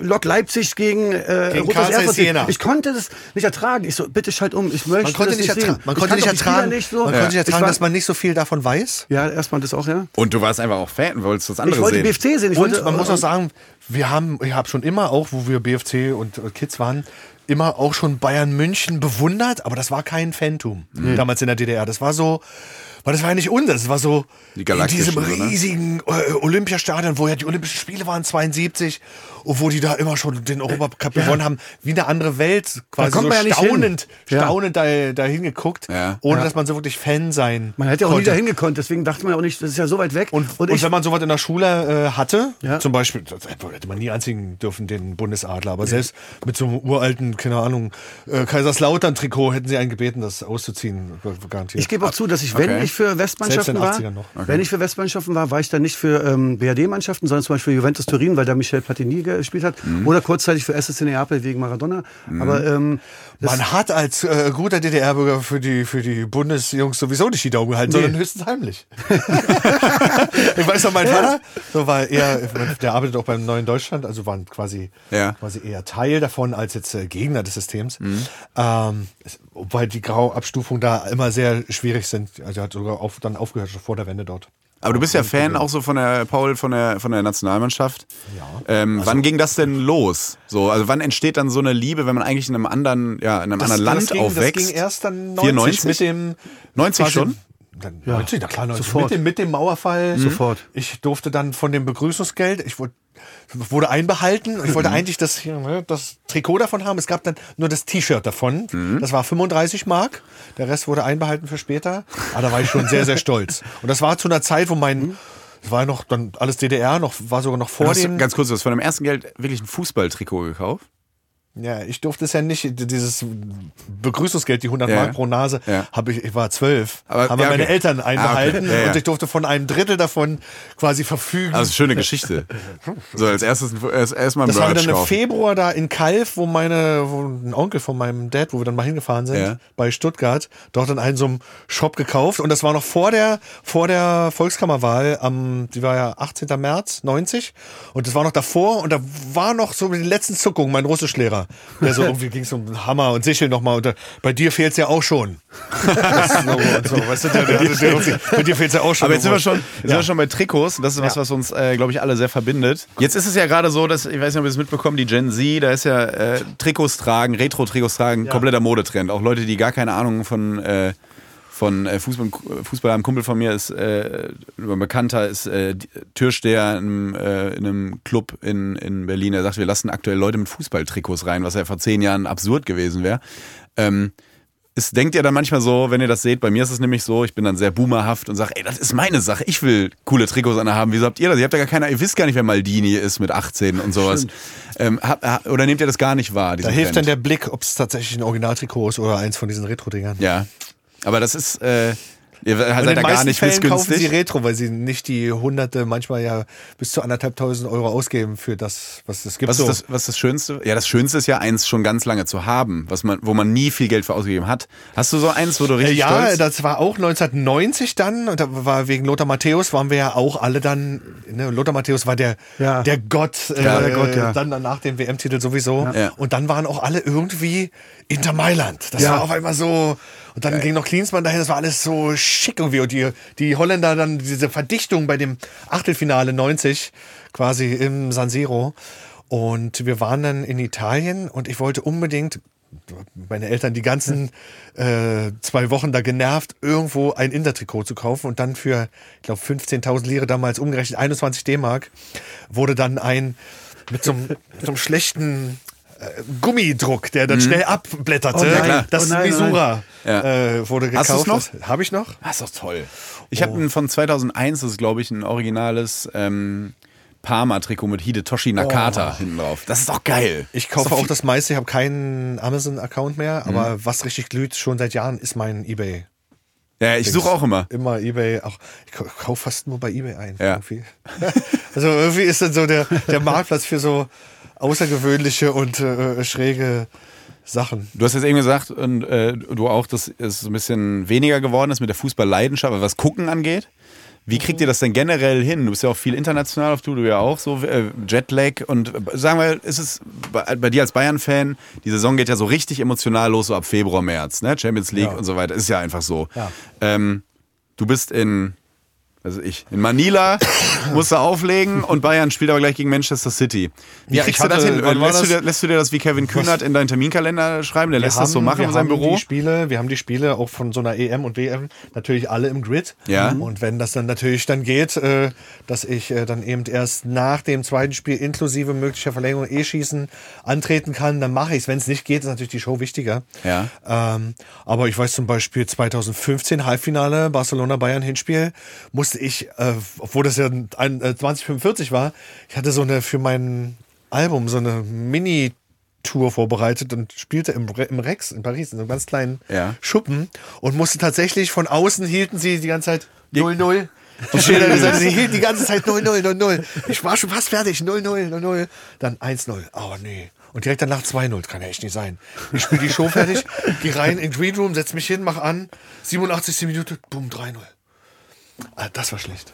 Lok Leipzig gegen, äh, Gegen Erfurt. Ich konnte das nicht ertragen. Ich so, bitte schalt um. Ich möchte Man konnte das nicht, nicht ertra sehen. man Ich konnte nicht ertragen, Nicht so. man konnte nicht Ich ertragen war- dass man nicht so viel davon weiß. Ja, erstmal das auch, ja. Und du warst einfach auch Fan, wolltest was Ich anderes wollte sehen. BFC sehen. Ich Und wollte, man muss auch sagen, wir haben, ich habe schon immer auch, wo wir BFC und äh, Kids waren, immer auch schon Bayern München bewundert, aber das war kein Fantum damals in der DDR. Das war so, weil das war ja nicht unser, das war so Die in diesem ne? riesigen äh, Olympiastadion, wo ja die Olympischen Spiele waren 72 und wo die da immer schon den Europacup gewonnen haben, wie eine andere Welt, quasi kommt so man ja nicht staunend, staunend da, dahin geguckt, Ja. ohne Ja. dass man so wirklich Fan sein man hätte ja auch nie konnte. dahin gekonnt, deswegen dachte man ja auch nicht, das ist ja so weit weg. Und, und, ich, wenn man sowas in der Schule äh, hatte, Ja. zum Beispiel, das hätte man nie anziehen dürfen, den Bundesadler, aber selbst mit so einem uralten, keine Ahnung, äh, Kaiserslautern-Trikot hätten sie einen gebeten, das auszuziehen, garantiert. Ich gebe auch zu, dass ich, wenn Okay. ich für Westmannschaften war, den 80ern noch. wenn ich für Westmannschaften war, war ich dann nicht für ähm, BRD-Mannschaften, sondern zum Beispiel Juventus Turin, weil da Michel Platini gespielt hat, Mhm. oder kurzzeitig für SSC Neapel wegen Maradona. Aber ähm, das, Man hat als äh, guter DDR-Bürger für die, für die Bundesjungs sowieso nicht die Daumen gehalten, Nee. sondern höchstens heimlich. ich weiß noch, mein Vater, so war eher, der arbeitet auch beim Neuen Deutschland, also waren quasi, Ja. quasi eher Teil davon als jetzt äh, Gegner des Systems. Mhm. Ähm, wobei die Grauabstufungen da immer sehr schwierig sind. Also er hat sogar auf, dann aufgehört, schon vor der Wende dort. Aber du bist ja Fan auch so von der Paul von der von der Nationalmannschaft. Ja. Ähm, wann ging das denn los? So, also wann entsteht dann so eine Liebe, wenn man eigentlich in einem anderen, ja, in einem anderen Land ging, aufwächst? Das ging erst dann 90 94? mit dem 90 quasi- schon? Dann 90, na klar, 90. Sofort. Mit dem, mit dem Mauerfall. Sofort. Ich durfte dann von dem Begrüßungsgeld, ich wurde, wurde einbehalten. Ich wollte eigentlich das, ne, das Trikot davon haben. Es gab dann nur das T-Shirt davon. Das war 35 Mark. Der Rest wurde einbehalten für später. Aber da war ich schon sehr, sehr stolz. Und das war zu einer Zeit, wo mein, es war ja noch dann alles DDR, noch, war sogar noch vor dem. ganz kurz, du hast von dem ersten Geld wirklich ein Fußballtrikot gekauft? Ja, ich durfte es ja nicht, dieses Begrüßungsgeld, die 100 Ja. Mark pro Nase, Ja. habe ich, ich war zwölf, haben ja, meine okay. Eltern einbehalten Ah, okay. Und ich durfte von einem Drittel davon quasi verfügen. Also schöne Geschichte. So als erstes erst, erstmal das war dann im. Februar da in Kalf, wo meine, wo ein Onkel von meinem Dad, wo wir dann mal hingefahren sind, bei Stuttgart, dort in einem so einem Shop gekauft und das war noch vor der, vor der Volkskammerwahl am, die war ja 18. März 90 und das war noch davor und da war noch so die letzten Zuckungen, mein Russischlehrer, der so irgendwie ging es um Hammer und Sichel nochmal und da, bei dir fehlt's ja auch schon. Das ist so, und so, weißt du, der, der, der, der, bei dir fehlt's ja auch schon. Aber jetzt sind wir schon, sind wir schon bei Trikots. Das ist was, was uns, äh, glaube ich, alle sehr verbindet. Jetzt ist es ja gerade so, dass, ich weiß nicht, ob ihr es mitbekommen, die Gen Z, da ist ja äh, Trikots tragen, Retro-Trikots tragen, kompletter Modetrend. Auch Leute, die gar keine Ahnung von, äh, von äh, Fußball, Fußball haben. Ein Kumpel von mir ist, äh, ein Bekannter, ist äh, Türsteher in, einem, äh, in einem Club in, in Berlin. Er sagt, wir lassen aktuell Leute mit Fußballtrikots rein, was ja vor zehn Jahren absurd gewesen wäre. Ähm, ist, denkt ihr dann manchmal so, wenn ihr das seht, bei mir ist es nämlich so, ich bin dann sehr boomerhaft und sage, ey, das ist meine Sache, ich will coole Trikots an haben. Wieso habt ihr das? Ihr habt ja gar keine, ihr wisst gar nicht, wer Maldini ist mit 18 und sowas. Ähm, hab, oder nehmt ihr das gar nicht wahr? Da hilft Trend? dann der Blick, ob es tatsächlich ein Originaltrikot ist oder eins von diesen Retro-Dingern. Ja. Aber das ist, äh, Ihr seid in da gar nicht Fällen kaufen sie Retro, weil sie nicht die hunderte, manchmal ja bis zu anderthalbtausend Euro ausgeben für das, was es gibt. Was, so. ist das, was ist das Schönste? Ja, das Schönste ist ja eins schon ganz lange zu haben, was man, wo man nie viel Geld für ausgegeben hat. Hast du so eins, wo du richtig Ja, stolz? das war auch 1990 dann und da war wegen Lothar Matthäus waren wir ja auch alle dann, ne, Lothar Matthäus war der, ja. der Gott, ja, äh, der Gott ja. dann nach dem WM-Titel sowieso. Ja. Und dann waren auch alle irgendwie Inter Mailand. Das war auf einmal so, und dann ging noch Klinsmann dahin, das war alles so schick irgendwie. Und die, die Holländer dann diese Verdichtung bei dem Achtelfinale 90 quasi im San Siro. Und wir waren dann in Italien und ich wollte unbedingt, meine Eltern die ganzen äh, zwei Wochen da genervt, irgendwo ein Intertrikot zu kaufen und dann für, ich glaube, 15.000 Lire damals umgerechnet, 21 D-Mark, wurde dann ein mit so einem, mit so einem schlechten Gummidruck, der dann mhm. schnell abblätterte. Oh nein, das oh nein, Misura ja. äh, wurde gekauft. Hast noch? Habe ich noch? Das ist doch toll. Ich oh. habe von 2001, das ist glaube ich ein originales ähm, Parma-Trikot mit Hidetoshi Nakata oh. hinten drauf. Das ist doch geil. Ich kaufe auch das meiste. Ich habe keinen Amazon-Account mehr, aber mhm. was richtig glüht schon seit Jahren ist mein eBay. Ja, ich suche auch immer. Immer eBay. Auch, ich kaufe fast nur bei eBay ein. Ja. Irgendwie. also irgendwie ist dann so der, der Marktplatz für so außergewöhnliche und äh, schräge Sachen. Du hast jetzt eben gesagt, und äh, du auch, dass es ein bisschen weniger geworden ist mit der Fußballleidenschaft, was Gucken angeht. Wie kriegt ihr das denn generell hin? Du bist ja auch viel international auf du, du ja auch so, äh, Jetlag und sagen wir, ist es bei, bei dir als Bayern-Fan, die Saison geht ja so richtig emotional los, so ab Februar, März, ne? Champions League ja. und so weiter, ist ja einfach so. Ja. Ähm, du bist in also ich. In Manila musst du auflegen und Bayern spielt aber gleich gegen Manchester City. Wie ja, kriegst du das hin? Lässt, das? Du dir, lässt, du dir, das wie Kevin Kühnert in deinen Terminkalender schreiben? Der lässt haben, das so machen in seinem Büro? Die Spiele, wir haben die Spiele auch von so einer EM und WM natürlich alle im Grid. Ja. Und wenn das dann natürlich dann geht, äh, dass ich äh, dann eben erst nach dem zweiten Spiel inklusive möglicher Verlängerung E-Schießen antreten kann, dann mache ich es. Wenn es nicht geht, ist natürlich die Show wichtiger. Ja. Ähm, aber ich weiß zum Beispiel 2015 Halbfinale Barcelona-Bayern Hinspiel musste ich, äh, obwohl das ja ein, äh, 2045 war, ich hatte so eine für mein Album so eine Mini- Tour vorbereitet und spielte im, im Rex in Paris, in so einem ganz kleinen ja. Schuppen und musste tatsächlich von außen hielten sie die ganze Zeit 0-0. Die Schilder, sie hielten die ganze Zeit 0-0, 0-0. Ich war schon fast fertig, 0-0, 0-0. Dann 1-0. Oh nee. Und direkt danach 2-0. Kann ja echt nicht sein. Ich spiele die Show fertig, gehe rein in den Green Room, setz mich hin, mach an. 87. Minute, bumm, 3-0. Ah, das war schlecht.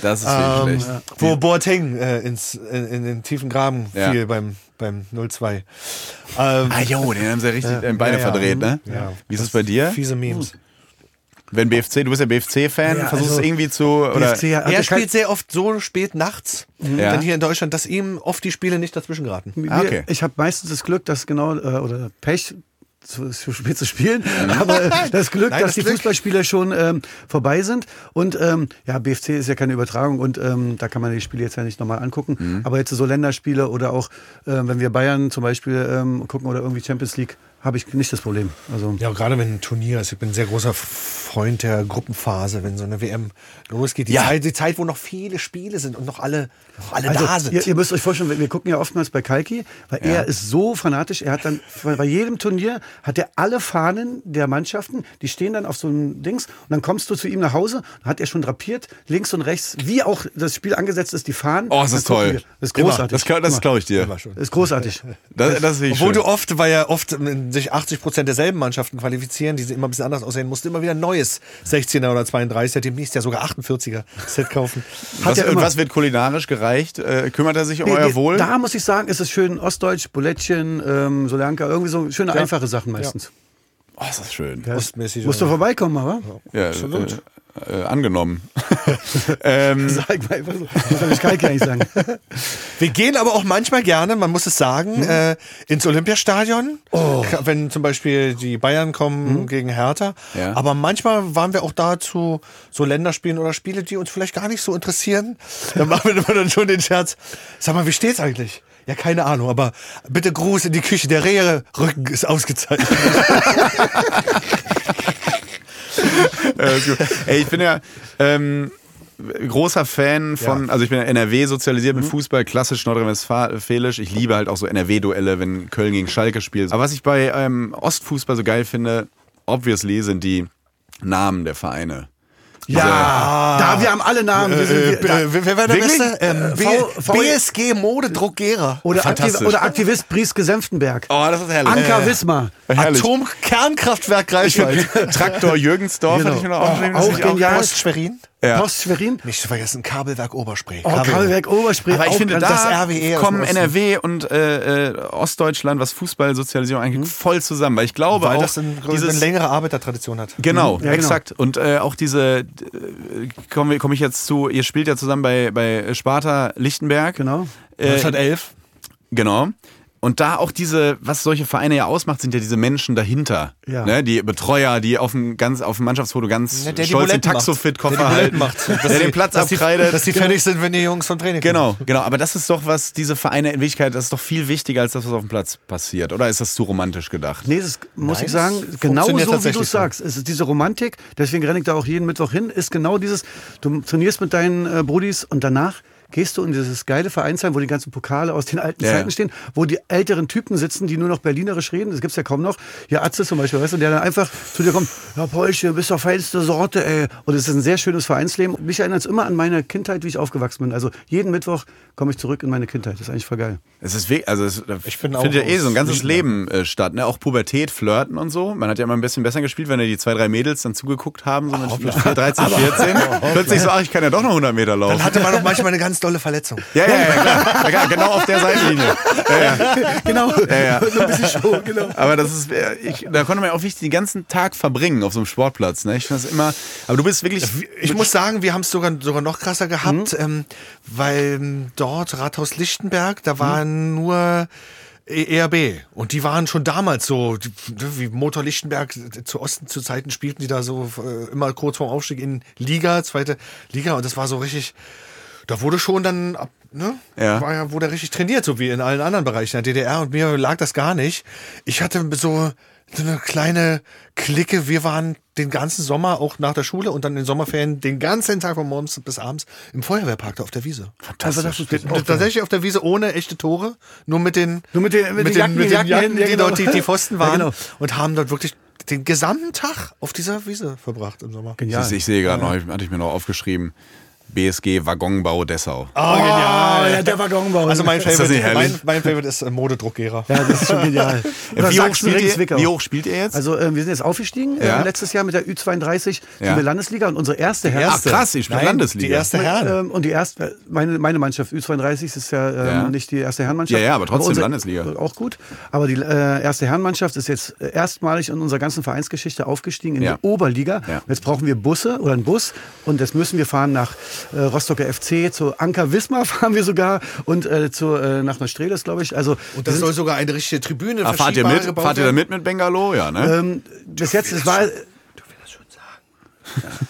Das ist ähm, schlecht. Wo Boateng äh, ins, in, in, den tiefen Graben ja. fiel beim, beim 0-2. Ähm, ah jo, den haben sie ja richtig äh, Beine ja, verdreht, ne? Ja. Wie ist es bei dir? Fiese Memes. Wenn BFC, du bist ja BFC-Fan, ja, versuchst also, es irgendwie zu. Oder BFC, er spielt sehr oft so spät nachts, ja. dann hier in Deutschland, dass ihm oft die Spiele nicht dazwischen geraten. Ah, okay. Ich habe meistens das Glück, dass genau, äh, oder Pech, zu, zu spät zu spielen. Aber äh, das Glück, Nein, dass das die Glück. Fußballspiele schon ähm, vorbei sind. Und ähm, ja, BFC ist ja keine Übertragung und ähm, da kann man die Spiele jetzt ja nicht nochmal angucken. Mhm. Aber jetzt so Länderspiele oder auch, äh, wenn wir Bayern zum Beispiel ähm, gucken oder irgendwie Champions League, habe ich nicht das Problem. Also ja, gerade wenn ein Turnier ist. Ich bin ein sehr großer Freund der Gruppenphase, wenn so eine WM losgeht. Die, ja. Zeit, die Zeit, wo noch viele Spiele sind und noch alle, noch alle also, da sind. Ihr, ihr, müsst euch vorstellen, wir gucken ja oftmals bei Kalki, weil ja. er ist so fanatisch. Er hat dann bei jedem Turnier hat er alle Fahnen der Mannschaften, die stehen dann auf so einem Dings und dann kommst du zu ihm nach Hause, hat er schon drapiert, links und rechts, wie auch das Spiel angesetzt ist, die Fahnen. Oh, das ist toll. Das ist großartig. Immer. Das, das glaube ich dir. Das ist großartig. Das, das ist Obwohl schön. du oft, weil er oft sich 80 Prozent derselben Mannschaften qualifizieren, die immer ein bisschen anders aussehen, musste immer wieder ein neues 16er oder 32er, demnächst ja sogar 48er Set kaufen. Hat was, ja immer, was wird kulinarisch gereicht? Äh, kümmert er sich um nee, euer Wohl? Da muss ich sagen, ist es schön Ostdeutsch, Bulettchen, ähm, Solanka, irgendwie so schöne ja. einfache Sachen meistens. Ja. Oh, ist das schön. Ja, Musst du vorbeikommen, aber? Ja, absolut. Äh, äh, angenommen. ähm, Sag mal, was soll ich kann ich sagen. Wir gehen aber auch manchmal gerne, man muss es sagen, hm? äh, ins Olympiastadion, oh. wenn zum Beispiel die Bayern kommen hm? gegen Hertha. Ja. Aber manchmal waren wir auch da zu so Länderspielen oder Spiele, die uns vielleicht gar nicht so interessieren. Da machen wir dann schon den Scherz. Sag mal, wie steht's eigentlich? Ja, keine Ahnung, aber bitte Gruß in die Küche. Der Rehe-Rücken ist ausgezeichnet. Ey, ich bin ja ähm, großer Fan von, ja. also ich bin ja NRW sozialisiert mhm. mit Fußball, klassisch nordrhein-westfälisch. Ich liebe halt auch so NRW-Duelle, wenn Köln gegen Schalke spielt. Aber was ich bei ähm, Ostfußball so geil finde, obviously sind die Namen der Vereine. Ja, da, wir haben alle Namen. Wir sind, äh, wir, wer war der Wirklich? Beste? Ähm, v, BSG Modedruck Gera. Oder, Aktiv, oder Aktivist Brieske Senftenberg. Oh, das ist herrlich. Anker äh, Wismar. Atomkernkraftwerk Greifswald. Traktor Jürgensdorf genau. hatte ich mir noch aufgeschrieben. Auch, auch genial. Post Schwerin. Ja. Post Schwerin. Nicht zu vergessen, Kabelwerk Oberspree. Oh, Kabelwerk Oberspree. Aber ich finde, da RWE kommen NRW und äh, äh, Ostdeutschland, was Fußballsozialisierung eigentlich mhm. voll zusammen. Weil ich glaube Weil auch, das ein, dieses, eine längere Arbeitertradition hat. Genau, mhm. ja, genau. exakt. Und äh, auch diese, komme komm ich jetzt zu, ihr spielt ja zusammen bei, bei Sparta Lichtenberg. Genau. 1911. Äh, genau. Und da auch diese, was solche Vereine ja ausmacht, sind ja diese Menschen dahinter. Ja. Ne? Die Betreuer, die auf dem, ganz, auf dem Mannschaftsfoto ganz ja, stolz den Taxofit-Koffer halten. Macht. Der, der den Platz dass abkreidet. Die, dass die fertig sind, wenn die Jungs vom Training kommen. Genau, genau. Aber das ist doch was, diese Vereine in Wirklichkeit, das ist doch viel wichtiger als das, was auf dem Platz passiert. Oder ist das zu romantisch gedacht? Nee, das muss Nein, ich sagen, genau so, wie du sagst. Es ist diese Romantik, deswegen renne ich da auch jeden Mittwoch hin, ist genau dieses, du trainierst mit deinen äh, Brudis und danach gehst du in dieses geile Vereinsheim, wo die ganzen Pokale aus den alten ja. Zeiten stehen, wo die älteren Typen sitzen, die nur noch Berlinerisch reden, das gibt's ja kaum noch. Ja, Atze zum Beispiel, weißt du, der dann einfach zu dir kommt, ja, Polche, du bist doch feinste Sorte, ey. Und es ist ein sehr schönes Vereinsleben. Mich erinnert es immer an meine Kindheit, wie ich aufgewachsen bin. Also jeden Mittwoch komme ich zurück in meine Kindheit. Das ist eigentlich voll geil. Es ist also es, ich finde find ja eh so ein ganzes Leben äh, statt, ne? Auch Pubertät, Flirten und so. Man hat ja immer ein bisschen besser gespielt, wenn ja die zwei, drei Mädels dann zugeguckt haben, so mit, oh, mit 13, 14. Plötzlich so, ach, ich kann ja doch noch 100 Meter laufen. Dann hatte man doch manchmal eine ganz dolle Verletzung. Ja, ja, ja, klar. genau auf der Seitenlinie. Ja, ja. Genau, ja, ja. so ein bisschen Show, genau. Aber das ist, äh, ich, da konnte man ja auch wirklich den ganzen Tag verbringen auf so einem Sportplatz. Ne? Ich finde das immer, aber du bist wirklich... Ich muss sagen, wir haben es sogar, sogar noch krasser gehabt, mhm. ähm, weil ähm, dort Rathaus Lichtenberg, da waren mhm. nur... ERB. Und die waren schon damals so, wie Motor Lichtenberg zu Osten zu Zeiten spielten die da so äh, immer kurz vorm Aufstieg in Liga, zweite Liga. Und das war so richtig, da wurde schon dann ne? Ja. War ja, wurde richtig trainiert, so wie in allen anderen Bereichen der DDR. Und mir lag das gar nicht. Ich hatte so eine kleine Clique. Wir waren den ganzen Sommer auch nach der Schule und dann in den Sommerferien den ganzen Tag von morgens bis abends im Feuerwehrpark da auf der Wiese. Fantastisch. Also das ist tatsächlich auf der Wiese ohne echte Tore, nur mit den, nur mit den, mit, mit den, Jacken, mit den Jacken, die, genau. dort die, die Pfosten waren ja, genau. und haben dort wirklich den gesamten Tag auf dieser Wiese verbracht im Sommer. Genial. Ich, ich sehe gerade ja. noch, hatte ich mir noch aufgeschrieben, BSG Waggonbau Dessau. Oh, genial. Ja, der Waggonbau. Also mein Favorite, mein, mein Favorite ist äh, Modedruckgehrer. Ja, das ist schon genial. wie, hoch spielt ihr, wie hoch spielt ihr jetzt? Also äh, wir sind jetzt aufgestiegen ja. äh, letztes Jahr mit der Ü32 ja. in der Landesliga und unsere erste Herren. Ach krass, ich spiele Landesliga. Die erste Herren. Ähm, und die erste, meine, meine Mannschaft Ü32 ist ja, ähm, ja. nicht die erste Herrenmannschaft. Ja, ja, aber trotzdem aber unsere, Landesliga. Auch gut. Aber die äh, erste Herrenmannschaft ist jetzt erstmalig in unserer ganzen Vereinsgeschichte aufgestiegen in die Oberliga. Jetzt brauchen wir Busse oder einen Bus und jetzt müssen wir fahren nach äh, Rostocker FC zu Anker Wismar fahren wir sogar und äh, zu, äh, nach Neustrelitz, glaube ich. Also, und das soll sogar eine richtige Tribüne ah, fahrt ihr mit? Fahrt ihr da mit mit Bengalo? Ja, ne? Ähm, bis jetzt, es war...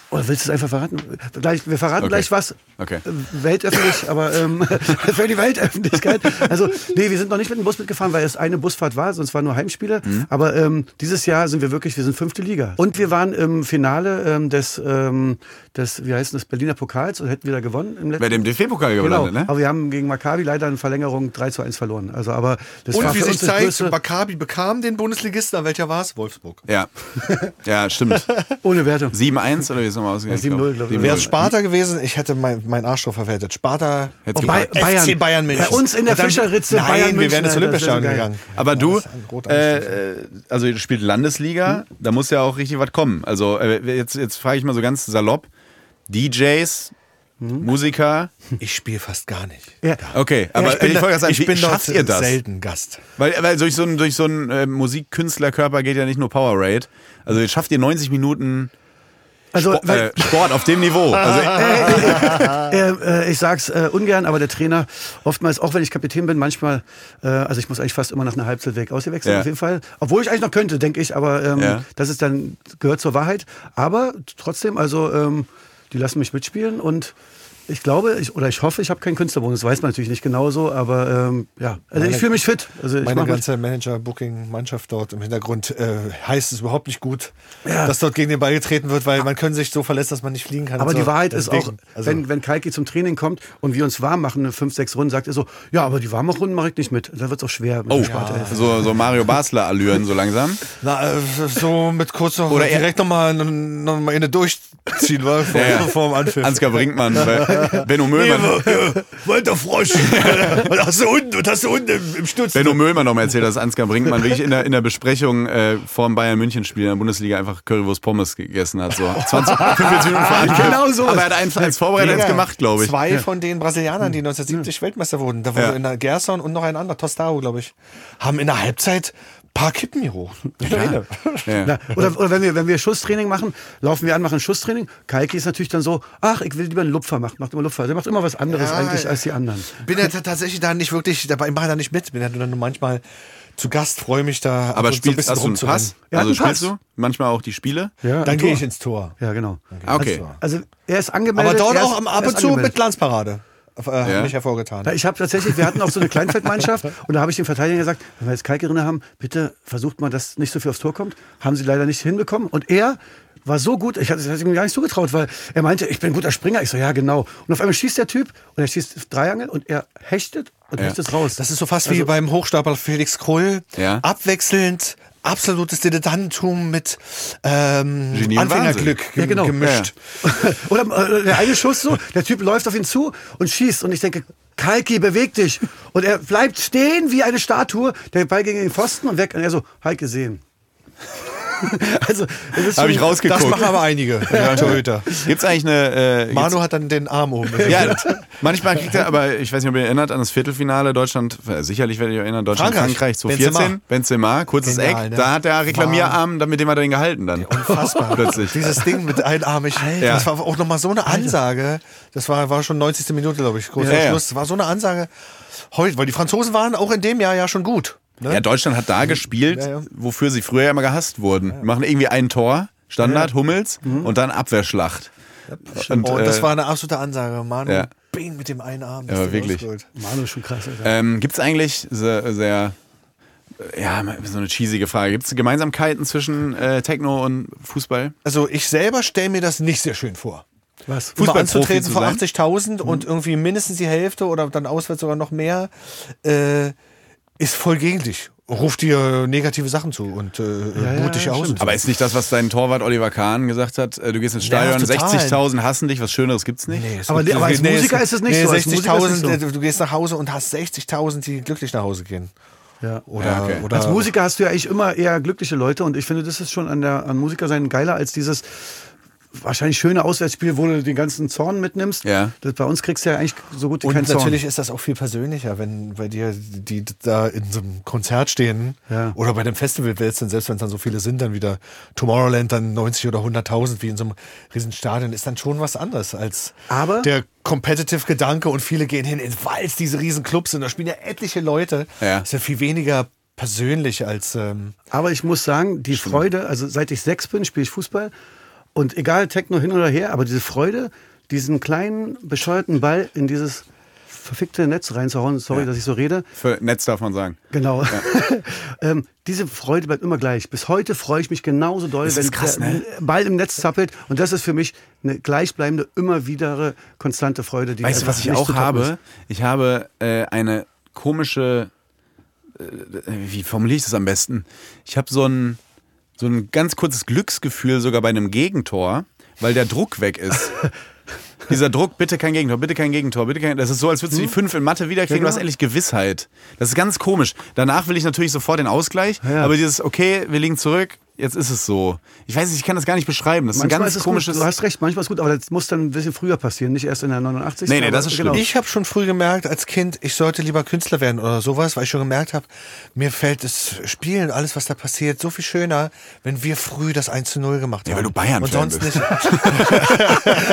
Oder willst du es einfach verraten? Gleich, wir verraten okay. gleich was. Okay. Äh, weltöffentlich, aber ähm, für die Weltöffentlichkeit. Also, nee, wir sind noch nicht mit dem Bus mitgefahren, weil es eine Busfahrt war, sonst waren nur Heimspiele. Mhm. Aber ähm, dieses Jahr sind wir wirklich, wir sind fünfte Liga. Und wir waren im Finale ähm, des, ähm, des, wie heißt das, Berliner Pokals und hätten wieder gewonnen. Im Bei dem DFB-Pokal gewonnen, genau. ne? Aber wir haben gegen Maccabi leider in Verlängerung 3 zu 1 verloren. Also, aber das und war wie sich zeigt, Maccabi bekam den Bundesligisten, welcher war es? Wolfsburg. Ja. ja, stimmt. Ohne Wertung. 7-1 oder wie ist es nochmal ausgegangen? 7-0, glaube ich. Wäre es Sparta gewesen, ich hätte mein, mein Arschloch verwertet. Sparta, oh, Bayern. FC Bayern München. Bei uns in der Fischerritze nein, Bayern München. wir wären ins Olympiastadion gegangen. Aber du, äh, also du spielst Landesliga, hm? da muss ja auch richtig was kommen. Also äh, jetzt, jetzt frage ich mal so ganz salopp, DJs, hm? Musiker? Ich spiele fast gar nicht. Ja. Okay, aber ja, ich, bin, ich, da, sagen, ich bin schafft ihr das? selten Gast. Weil, weil durch so einen durch so äh, Musikkünstlerkörper geht ja nicht nur Power Rate. Also schafft ihr 90 Minuten also, Sport, äh, Sport auf dem Niveau. Also, äh, äh, äh, ich sag's äh, ungern, aber der Trainer oftmals, auch wenn ich Kapitän bin, manchmal, äh, also ich muss eigentlich fast immer nach einer Halbzeit weg ausgewechselt ja. auf jeden Fall. Obwohl ich eigentlich noch könnte, denke ich, aber ähm, ja. das ist dann gehört zur Wahrheit. Aber trotzdem, also ähm, die lassen mich mitspielen und ich glaube, ich, oder ich hoffe, ich habe keinen Künstlerbonus. Das weiß man natürlich nicht genauso, aber ähm, ja, also Meine- ich fühle mich fit. Also ich Meine ganze Manager-Booking-Mannschaft dort im Hintergrund äh, heißt es überhaupt nicht gut, Ja. dass dort gegen den Ball getreten wird, weil man können sich so verletzen, dass man nicht fliegen kann. Aber die so. Wahrheit ist auch, Deswegen, also, wenn, wenn Kalki zum Training kommt und wir uns warm machen, eine fünf, sechs Runden, sagt er so, ja, aber die warmen Runden mache ich nicht mit. Da wird es auch schwer. mit Oh, Sportelf. so, so Mario Basler-Allüren so langsam. na, äh, so mit kurz noch Oder direkt nochmal noch mal eine durchziehen, war vor, Ja, ja. vor dem Anpfiff. Ansgar Brinkmann, bei Benno Möhlmann. Walter Frosch, was hast du unten, was hast du unten im, im Stutz? Benno Möhlmann noch mal erzählt, dass Ansgar Brinkmann wirklich in der, in der Besprechung äh, vor dem Bayern-München-Spiel in der Bundesliga einfach Currywurst Pommes gegessen hat. So 20, 45 Minuten vor. Genau so. Aber er hat eins als Vorbereiter eins gemacht, glaube ich. Zwei von den Brasilianern, die 1970 Weltmeister wurden, da wurde Ja. in der Gerson und noch ein anderer, Tostao, glaube ich, haben in der Halbzeit paar Kippen geholt. Ja. Ja. Na, oder oder wenn, wir, wenn wir Schusstraining machen, laufen wir an, machen Schusstraining. Kalki ist natürlich dann so, ach, ich will lieber einen Lupfer machen. Macht immer Lupfer. Der macht immer was anderes Ja, eigentlich ja. als die anderen. Bin ja tatsächlich da nicht wirklich, dabei mache da nicht mit, bin ja nur manchmal zu Gast, freue mich da. ab Aber und zu spielst hast du einen. Pass? Hat Also einen spielst Pass. du manchmal auch die Spiele? Ja, Dann ein gehe ich ins Tor. Ja, genau. Ah, okay. Also er ist angemeldet. Aber dort ist, auch am- ab und zu mit Glanzparade. Äh, Ja. Mich hervorgetan. Ich habe tatsächlich, wir hatten auch so eine Kleinfeldmannschaft und da habe ich den Verteidiger gesagt, wenn wir jetzt Kalki drin haben, bitte versucht mal, dass nicht so viel aufs Tor kommt. Haben sie leider nicht hinbekommen und er war so gut, ich hatte es ihm gar nicht zugetraut, weil er meinte, ich bin ein guter Springer. Ich so, ja genau. Und auf einmal schießt der Typ und er schießt Dreiangel und er hechtet und Ja. hechtet raus. Das ist so fast wie Also- beim Hochstapler Felix Krull. Ja. Abwechselnd, absolutes Dilettantentum mit ähm, Anfängerglück Ja, genau. gemischt. Oder äh, der eine Schuss so, der Typ läuft auf ihn zu und schießt und ich denke, Kalki, beweg dich. Und er bleibt stehen wie eine Statue, der Ball gegen den Pfosten und weg. Und er so, halt gesehen. also, Habe ich rausgeguckt. Das machen aber einige ja, Torhüter. Gibt's eigentlich eine. Äh, Manu hat dann den Arm oben. Ja, manchmal kriegt er, aber ich weiß nicht, ob ihr erinnert an das Viertelfinale Deutschland, äh, sicherlich werdet ihr euch erinnern, Deutschland, Frankreich. Frankreich, 2014, Benzema, kurzes Genial, Eck, ne? da hat der Reklamierarm, mit dem hat er ihn gehalten dann. Unfassbar. Plötzlich. Dieses Ding mit einarmig. Ja. Das war auch nochmal so eine Ansage. Das war, war schon 90. Minute, glaube ich. Großer ja. Schluss. Das war so eine Ansage heute, weil die Franzosen waren auch in dem Jahr ja schon gut. Ne? Ja, Deutschland hat da gespielt, Ja, ja. wofür sie früher ja immer gehasst wurden. Die Machen irgendwie ein Tor, Standard, Hummels und dann Abwehrschlacht. Und, und das äh, war eine absolute Ansage. Manu, ja. bing mit dem einen Arm. Ja, das wirklich. rausgeholt. Manu ist schon krass. Alter. Ähm, Gibt es eigentlich sehr, sehr, ja, so eine cheesige Frage. Gibt es Gemeinsamkeiten zwischen äh, Techno und Fußball? Also ich selber stelle mir das nicht sehr schön vor. Was? Immer Fußballprofi anzutreten zu vor sein? 80.000 und irgendwie mindestens die Hälfte oder dann auswärts sogar noch mehr, äh, ist voll gegen dich. Ruft dir negative Sachen zu und äh, ja, ruht dich aus. und so. Aber ist nicht das, was dein Torwart Oliver Kahn gesagt hat? Äh, Du gehst ins Stadion, total. 60.000 hassen dich, was Schöneres gibt's nicht? Nee, es Aber aber als nee, Musiker ist es nicht nee, so, als Musiker ist es 60.000, nicht so. äh, du gehst nach Hause und hast 60.000, die glücklich nach Hause gehen. Ja. Oder, Ja, okay. oder Als Musiker hast du ja eigentlich immer eher glückliche Leute und ich finde, das ist schon an der an Musiker sein geiler als dieses wahrscheinlich schöne Auswärtsspiel, wo du den ganzen Zorn mitnimmst. Ja. Das, bei uns kriegst du ja eigentlich so gut wie Und keinen Zorn. natürlich ist das auch viel persönlicher, wenn bei dir, die da in so einem Konzert stehen Ja. oder bei dem Festival jetzt, dann, selbst wenn es dann so viele sind, dann wieder Tomorrowland dann 90 oder 100.000 wie in so einem riesen Stadion, ist dann schon was anderes als Aber- der competitive Gedanke und viele gehen hin, weil es diese riesen Clubs sind, da spielen ja etliche Leute. Ja. Ist ja viel weniger persönlich als ähm, Aber ich muss sagen, die Freude, also seit ich sechs bin, spiele ich Fußball und egal Techno hin oder her, aber diese Freude, diesen kleinen bescheuerten Ball in dieses verfickte Netz reinzuhauen, sorry, dass ich so rede, Für Netz darf man sagen. Genau. ähm, diese Freude bleibt immer gleich. Bis heute freue ich mich genauso doll, Das wenn krass, der ne? Ball im Netz zappelt. Und das ist für mich eine gleichbleibende, immer widere, konstante Freude. Die Weißt du, was ich auch habe? ist. Ich habe äh, eine komische, äh, wie formuliere ich das am besten? Ich habe so ein, so ein ganz kurzes Glücksgefühl sogar bei einem Gegentor, weil der Druck weg ist. Dieser Druck, bitte kein Gegentor, bitte kein Gegentor, bitte kein. Das ist so, als würdest du die fünf in Mathe wiederkriegen, Ja, du hast genau. endlich Gewissheit. Das ist ganz komisch. Danach will ich natürlich sofort den Ausgleich, Ja. aber dieses, okay, wir liegen zurück, jetzt ist es so. Ich weiß nicht, ich kann das gar nicht beschreiben. Das ist ein Manchmal ganz ist es komisches. gut. Du hast recht, manchmal ist es gut, aber das muss dann ein bisschen früher passieren, nicht erst in der 89. Nee, nee, das ist genau. schlimm. Ich habe schon früh gemerkt als Kind, ich sollte lieber Künstler werden oder sowas, weil ich schon gemerkt habe, mir fällt das Spielen, alles was da passiert, so viel schöner, wenn wir früh das 1 zu 0 gemacht haben. Ja, weil du Bayern-Fan Und sonst bist. nicht.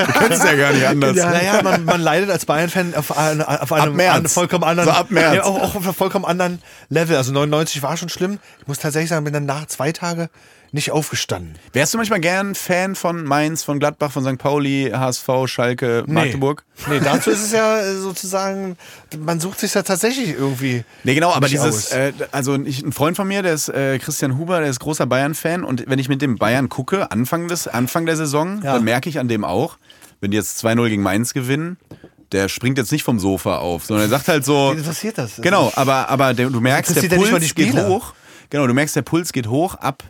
Du kannst ja gar nicht anders. Naja, man, man leidet als Bayern-Fan auf, ein, auf einem, März. einem vollkommen anderen, So ab März. Ja, auch, auch auf einem vollkommen anderen Level. Also 99 war schon schlimm. Ich muss tatsächlich sagen, bin dann nach zwei Tage nicht aufgestanden. Wärst du manchmal gern Fan von Mainz, von Gladbach, von St. Pauli, HSV, Schalke, Magdeburg? Nee, dazu ist es ja äh, sozusagen, man sucht sich ja tatsächlich irgendwie. Nee, genau, aber dieses, äh, also ich, ein Freund von mir, der ist äh, Christian Huber, der ist großer Bayern-Fan und wenn ich mit dem Bayern gucke, Anfang, des, Anfang der Saison, Ja. dann merke ich an dem auch, wenn die jetzt 2-0 gegen Mainz gewinnen, der springt jetzt nicht vom Sofa auf, sondern er sagt halt so, Wen interessiert das? Genau, aber, aber der, du merkst, der Puls geht hoch. Genau, du merkst, der Puls geht hoch ab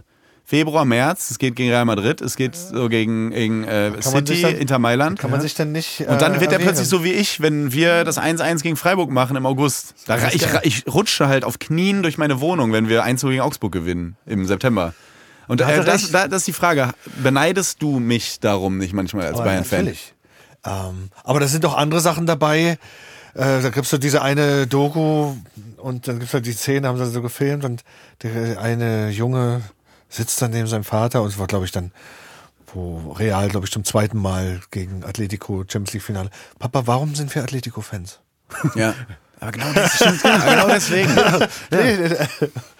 Februar, März. Es geht gegen Real Madrid, es geht so gegen, gegen äh, City, dann- Inter Mailand. Kann man sich dann nicht. Und dann äh, wird er plötzlich so wie ich, wenn wir das 1-1 gegen Freiburg machen im August. Da, ich, ich rutsche halt auf Knien durch meine Wohnung, wenn wir 1 gegen Augsburg gewinnen im September. Und äh, das, da, das ist die Frage. Beneidest du mich darum nicht manchmal als Aber Bayern-Fan? Natürlich. Ähm, aber da sind doch andere Sachen dabei. Äh, da gibt's so diese eine Doku und dann gibt's halt die Szene, haben sie so gefilmt und der eine Junge sitzt dann neben seinem Vater und es war, glaube ich, dann, wo Real, glaube ich, zum zweiten Mal gegen Atletico Champions League Finale. Papa, warum sind wir Atletico-Fans? Ja. Aber genau, das stimmt, genau deswegen.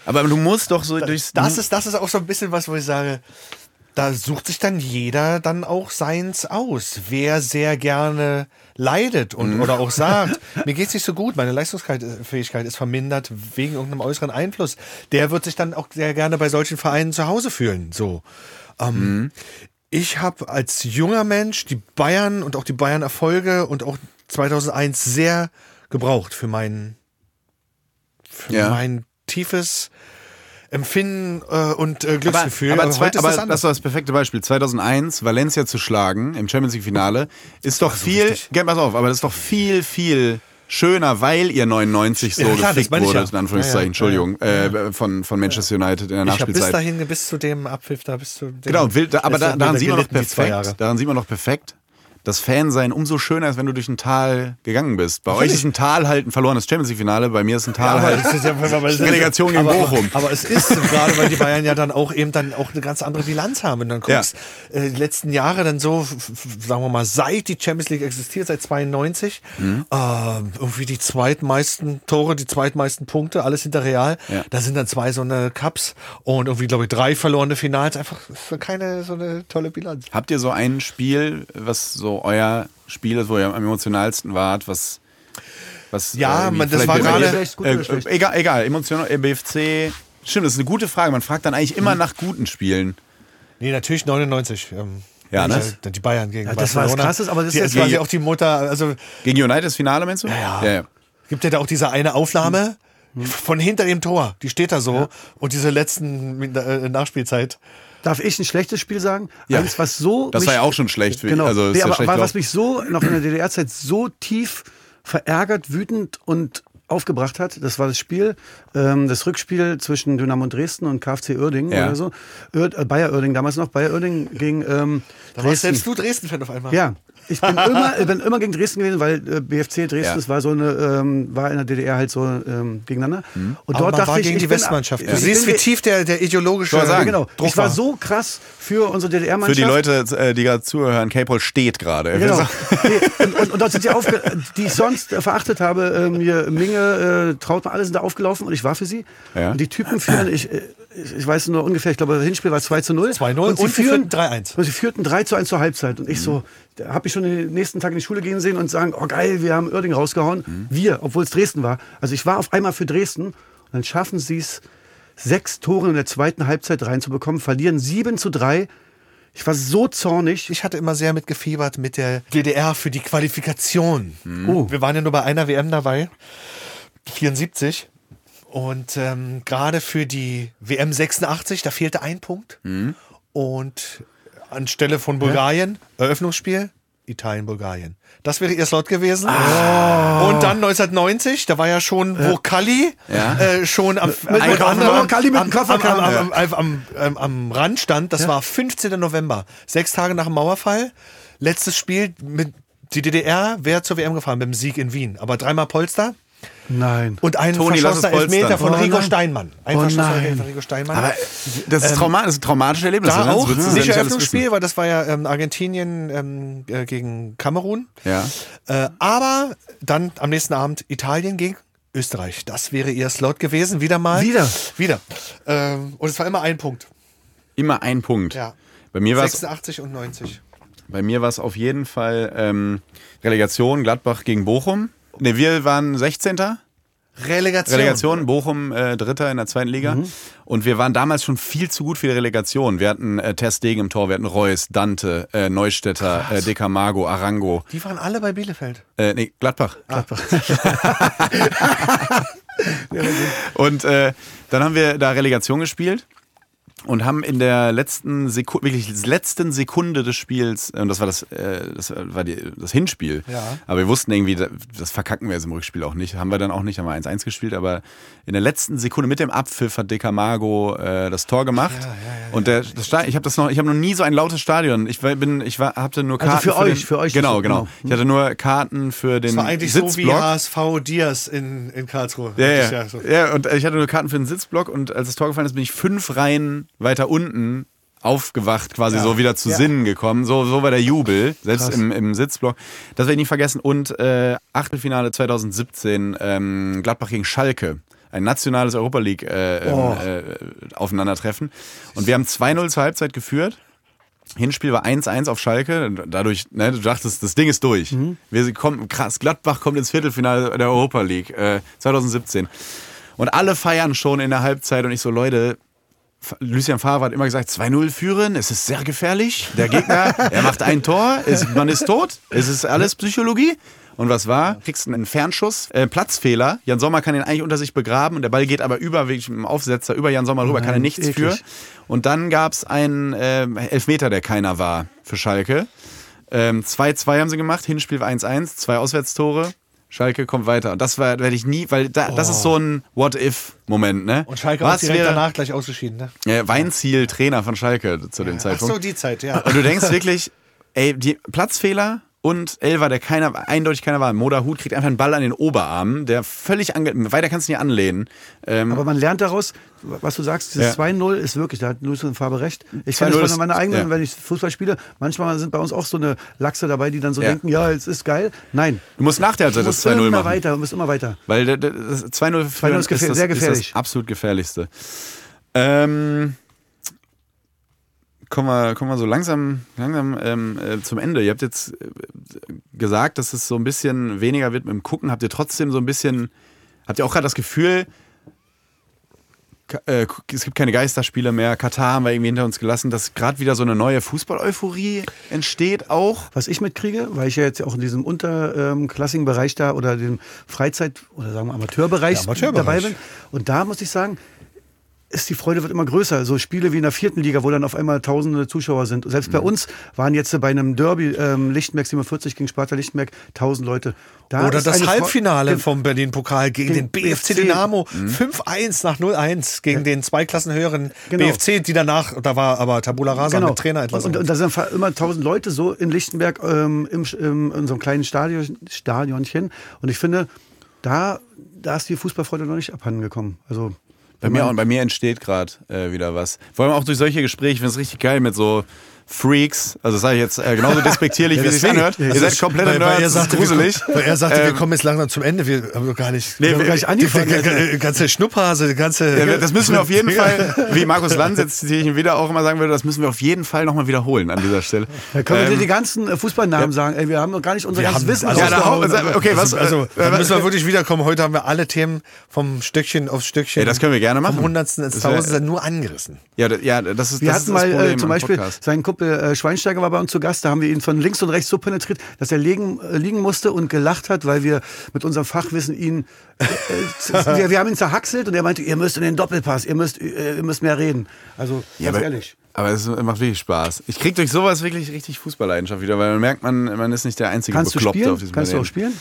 Aber du musst doch so durchs. Das ist, das ist auch so ein bisschen was, wo ich sage, da sucht sich dann jeder dann auch seins aus. Wer sehr gerne leidet und oder auch sagt, mir geht's nicht so gut, meine Leistungsfähigkeit ist vermindert wegen irgendeinem äußeren Einfluss, der wird sich dann auch sehr gerne bei solchen Vereinen zu Hause fühlen. So. Ähm, Ich habe als junger Mensch die Bayern und auch die Bayern-Erfolge und auch 2001 sehr gebraucht für mein, für Ja. mein tiefes Empfinden äh, und äh, Glücksgefühl. Aber, aber, zwei, heute ist aber das das, war das perfekte Beispiel. 2001 Valencia zu schlagen im Champions League Finale ist doch viel. richtig. Gell, pass auf, aber das ist doch viel viel schöner, weil ihr 99 so Ja, klar, gefickt ich wurde, ja. in Anführungszeichen, Ja, ja, Entschuldigung, Äh, von, von Manchester United in der ich habe bis Nachspielzeit. dahin, bis zu dem Abpfiff da, bis zu dem Genau, will, da, aber da, daran sieht man zwei perfekt, daran sieht man doch perfekt, dass Fansein umso schöner ist, wenn du durch ein Tal gegangen bist. Bei euch ist ein Tal halt ein verlorenes Champions League Finale, bei mir ist ein Tal halt Das ja- aber es ist- Relegation gegen aber, Bochum. Aber es ist gerade, weil die Bayern ja dann auch eben dann auch eine ganz andere Bilanz haben. Und dann guckst, äh, die letzten Jahre dann so, sagen wir mal, seit die Champions League existiert, seit 92, Mhm. äh, irgendwie die zweitmeisten Tore, die zweitmeisten Punkte, alles hinter Real. Ja. Da sind dann zwei so eine Cups und irgendwie, glaube ich, drei verlorene Finals. Einfach keine so eine tolle Bilanz. Habt ihr so ein Spiel, was so euer Spiel ist, wo ihr am emotionalsten wart, was was Ja, irgendwie man- das war gerade- äh, egal, egal, emotional äh, BFC. Stimmt, das ist eine gute Frage. Man fragt dann eigentlich immer nach guten Spielen. Nee, natürlich 99. Ähm, Ja, ne? äh, Die Bayern gegen Ja, das war das Barcelona. Krasses, aber das die, ist quasi ja- auch die Mutter, also Gegen United das Finale, meinst du? Ja. ja, ja. gibt ja da auch diese eine Aufnahme von hinter dem Tor. Die steht da so und diese letzten äh, Nachspielzeit. Darf ich ein schlechtes Spiel sagen? Ja. Eins, was so. Das mich- war ja auch schon schlecht. Für, Genau. Also nee, ja aber schlecht was mich so noch in der DDR-Zeit so tief verärgert, wütend und aufgebracht hat, das war das Spiel, ähm, das Rückspiel zwischen Dynamo Dresden und KfC Uerdingen Ja. oder so. Ur, äh, Bayer Uerdingen damals noch, Bayer Uerdingen gegen ähm, Da warst selbst du Dresden-Fan auf einmal. Ja, ich bin immer, ich bin immer gegen Dresden gewesen, weil äh, BFC Dresden, Ja. war so eine, ähm, war in der DDR halt so ähm, gegeneinander. Und Aber dort man dachte war ich, gegen ich die bin- Westmannschaft. ich Du siehst, bin- wie tief der, der ideologische sagen, genau. Druck ich war war. so krass für unsere DDR-Mannschaft. Für die Leute, äh, die gerade zuhören, K-Paul steht gerade. Er Genau. Nee, und, und, und dort sind sie aufge die ich sonst äh, verachtet habe, äh, mir Minge, äh, Trautmann, alle sind da aufgelaufen und ich war für sie. Ja. Und die Typen führen, ich, äh, ich, weiß nur ungefähr, ich glaube, das Hinspiel war 2 zu 0. 2-0 und sie und sie führen führten 3-1. Und sie führten 3 zu 1 zur Halbzeit. Und ich so, da habe ich schon den nächsten Tag in die Schule gehen sehen und sagen, oh geil, wir haben Oerding rausgehauen. Wir, obwohl es Dresden war. Also ich war auf einmal für Dresden und dann schaffen sie es, sechs Tore in der zweiten Halbzeit reinzubekommen, verlieren 7 zu 3. Ich war so zornig. Ich hatte immer sehr mitgefiebert mit der DDR für die Qualifikation. Oh. Wir waren ja nur bei einer WM dabei, 74. Und ähm, gerade für die WM 86, da fehlte ein Punkt. Und anstelle von Bulgarien, Eröffnungsspiel, Italien, Bulgarien. Das wäre ihr Slot gewesen. Und dann 1990, da war ja schon, wo Kalli Ja. äh, schon am, mit mit am, Koffer am, am, am, am, am, am Rand stand. Das war 15. November, sechs Tage nach dem Mauerfall. Letztes Spiel mit die DDR wäre zur WM gefahren mit dem Sieg in Wien. Aber dreimal Polster Nein. und ein Toni, lass es verschossener Elfmeter von Oh Rico. Steinmann. Ein Oh verschossener von Rico Steinmann. Aber das ist, trauma das ist ein traumatisches Erlebnis. da ne? Das auch, du nicht Eröffnungsspiel, weil das war ja ähm, Argentinien ähm, äh, gegen Kamerun. Ja. Äh, aber dann am nächsten Abend Italien gegen Österreich. Das wäre ihr Slot gewesen, wieder mal. Wieder? Wieder. Ähm, und es war immer ein Punkt. immer ein Punkt. Ja. Bei mir war 86 und 90. Bei mir war es auf jeden Fall ähm, Relegation Gladbach gegen Bochum. Ne, wir waren 16. Relegation. Relegation, Bochum äh, Dritter in der zweiten Liga. Mhm. Und wir waren damals schon viel zu gut für die Relegation. Wir hatten äh, Stegen im Tor, wir hatten Reus, Dante, äh, Neustädter, äh, Decamago, Arango. Die waren alle bei Bielefeld. Äh, nee, Gladbach. Gladbach. und äh, dann haben wir da Relegation gespielt und haben in der letzten Sekunde, wirklich letzten Sekunde des Spiels, und das war das, äh, das war die, das Hinspiel. Ja. Aber wir wussten irgendwie, das verkacken wir jetzt im Rückspiel auch nicht. Haben wir dann auch nicht, haben wir 1-1 gespielt, aber in der letzten Sekunde mit dem Abpfiff hat Decamago äh, das Tor gemacht. Ja, ja, ja, und der, das Stadion, ich habe das noch, ich habe noch nie so ein lautes Stadion. Ich bin, ich war, hatte nur Karten. Also für, für euch, den, für euch. Genau, genau. Ich hatte nur Karten für den Das war eigentlich Sitzblock. so wie HSV Diaz in, in Karlsruhe. Ja, ja. So. ja, und ich hatte nur Karten für den Sitzblock und als das Tor gefallen ist, bin ich fünf Reihen weiter unten aufgewacht, quasi ja. so wieder zu ja. Sinnen gekommen. So, so war der Jubel, selbst im, im Sitzblock. Das werde ich nie vergessen. Und äh, Achtelfinale 2017, ähm, Gladbach gegen Schalke. Ein nationales Europa League äh, oh. äh, Aufeinandertreffen. Und wir haben 2-0 zur Halbzeit geführt. Hinspiel war 1-1 auf Schalke. Dadurch, ne, du dachtest, das Ding ist durch. Mhm. Wir kommen, krass, Gladbach kommt ins Viertelfinale der Europa League äh, 2017. Und alle feiern schon in der Halbzeit und ich so, Leute, Lucien Favre hat immer gesagt, 2-0 führen, es ist sehr gefährlich. Der Gegner, er macht ein Tor, es, man ist tot, es ist alles Psychologie. Und was war? Kriegst einen Fernschuss, äh, Platzfehler. Jan Sommer kann ihn eigentlich unter sich begraben und der Ball geht aber über, mit dem Aufsetzer, über Jan Sommer rüber, kann er nichts eklig. für. Und dann gab es einen äh, Elfmeter, der keiner war für Schalke. 2-2 ähm, haben sie gemacht, Hinspiel war 1-1, zwei Auswärtstore. Schalke kommt weiter. Und das werde ich nie, weil da, oh. das ist so ein What-If-Moment, ne? Und Schalke war direkt wäre, danach gleich ausgeschieden, ne? Ja, Weinziel, Trainer von Schalke zu dem ja. Zeitpunkt. Ach so, die Zeit, ja. Und du denkst wirklich, ey, die Platzfehler und Elva, der keiner, eindeutig keiner war. Moda Hut kriegt einfach einen Ball an den Oberarm, der völlig ange weiter kannst du nicht anlehnen. Ähm Aber man lernt daraus, was du sagst, dieses ja. 2-0 ist wirklich, da hat Lucien Farbe recht. Ich kenne das von meiner eigenen, ja. wenn ich Fußball spiele, manchmal sind bei uns auch so eine Lachse dabei, die dann so ja. denken, ja, es ist geil. Nein. Du musst nach der Halbzeit das 2-0 machen. Immer weiter, du musst immer weiter. Weil das 2-0 ist, gefähr ist das, sehr gefährlich. Ist das absolut gefährlichste. Ähm, kommen wir, kommen wir so langsam, langsam ähm, äh, zum Ende. Ihr habt jetzt äh, gesagt, dass es so ein bisschen weniger wird mit dem Gucken. Habt ihr trotzdem so ein bisschen, habt ihr auch gerade das Gefühl, äh, es gibt keine Geisterspiele mehr, Katar haben wir irgendwie hinter uns gelassen, dass gerade wieder so eine neue Fußball-Euphorie entsteht auch? Was ich mitkriege, weil ich ja jetzt auch in diesem unterklassigen Bereich da oder dem Freizeit- oder sagen wir Amateurbereich, ja, Amateurbereich dabei bin. Und da muss ich sagen, ist die Freude wird immer größer. So Spiele wie in der vierten Liga, wo dann auf einmal tausende Zuschauer sind. Selbst mhm. bei uns waren jetzt bei einem Derby ähm, Lichtenberg 47 gegen Sparta Lichtenberg tausend Leute. Da Oder das Halbfinale vom Berlin-Pokal gegen, gegen, den BFC, BFC. Dynamo. Mhm. 5-1 nach 0-1 gegen ja. den zwei Klassen höheren genau. BFC, die danach, da war aber Tabula Rasa genau. mit Trainer etwas. Und, und, da sind immer tausend Leute so in Lichtenberg ähm, im, in so einem kleinen Stadion, Stadionchen. Und ich finde, da, da ist die Fußballfreude noch nicht abhanden gekommen. Also bei mir, auch, bei mir entsteht gerade äh, wieder was. Vor allem auch durch solche Gespräche. Ich finde es richtig geil mit so Freaks, also das sage ich jetzt äh, genauso despektierlich, wie es sich anhört. Ihr seid komplett weil, weil er sagte, gruselig. Wir, weil er sagte, ähm, wir kommen jetzt langsam zum Ende, wir haben doch gar nicht, nee, wir haben gar nicht angefangen. Die, die, ganze Schnupphase, die ganze... Ja, das müssen wir auf jeden Fall, wie Markus Lanz jetzt ich ihn wieder auch immer sagen würde, das müssen wir auf jeden Fall nochmal wiederholen an dieser Stelle. Da können ähm, wir dir die ganzen äh, Fußballnamen ja. sagen, ey, wir haben noch gar nicht unser ganzes haben, Wissen. Also, ja, okay, was, also, also da müssen wir wirklich wiederkommen. Heute haben wir alle Themen vom Stückchen aufs Stückchen. Ja, das können wir gerne machen. Vom Hundertsten ins Tausendste nur angerissen. Ja, ja, das ist Wir hatten mal äh, zum Beispiel seinen Kumpel Schweinsteiger Steiger war bei uns zu Gast, da haben wir ihn von links und rechts so penetriert, dass er liegen, äh, liegen musste und gelacht hat, weil wir mit unserem Fachwissen ihn, äh, äh wir, wir, haben ihn zerhackselt und er meinte, ihr müsst in den Doppelpass, ihr müsst, äh, ihr müsst mehr reden. Also, ja, ganz aber, ehrlich. Aber es macht wirklich Spaß. Ich kriege durch sowas wirklich richtig Fußballleidenschaft wieder, weil man merkt, man, man ist nicht der einzige Kannst Bekloppte auf diesem Kannst Planeten. du auch spielen?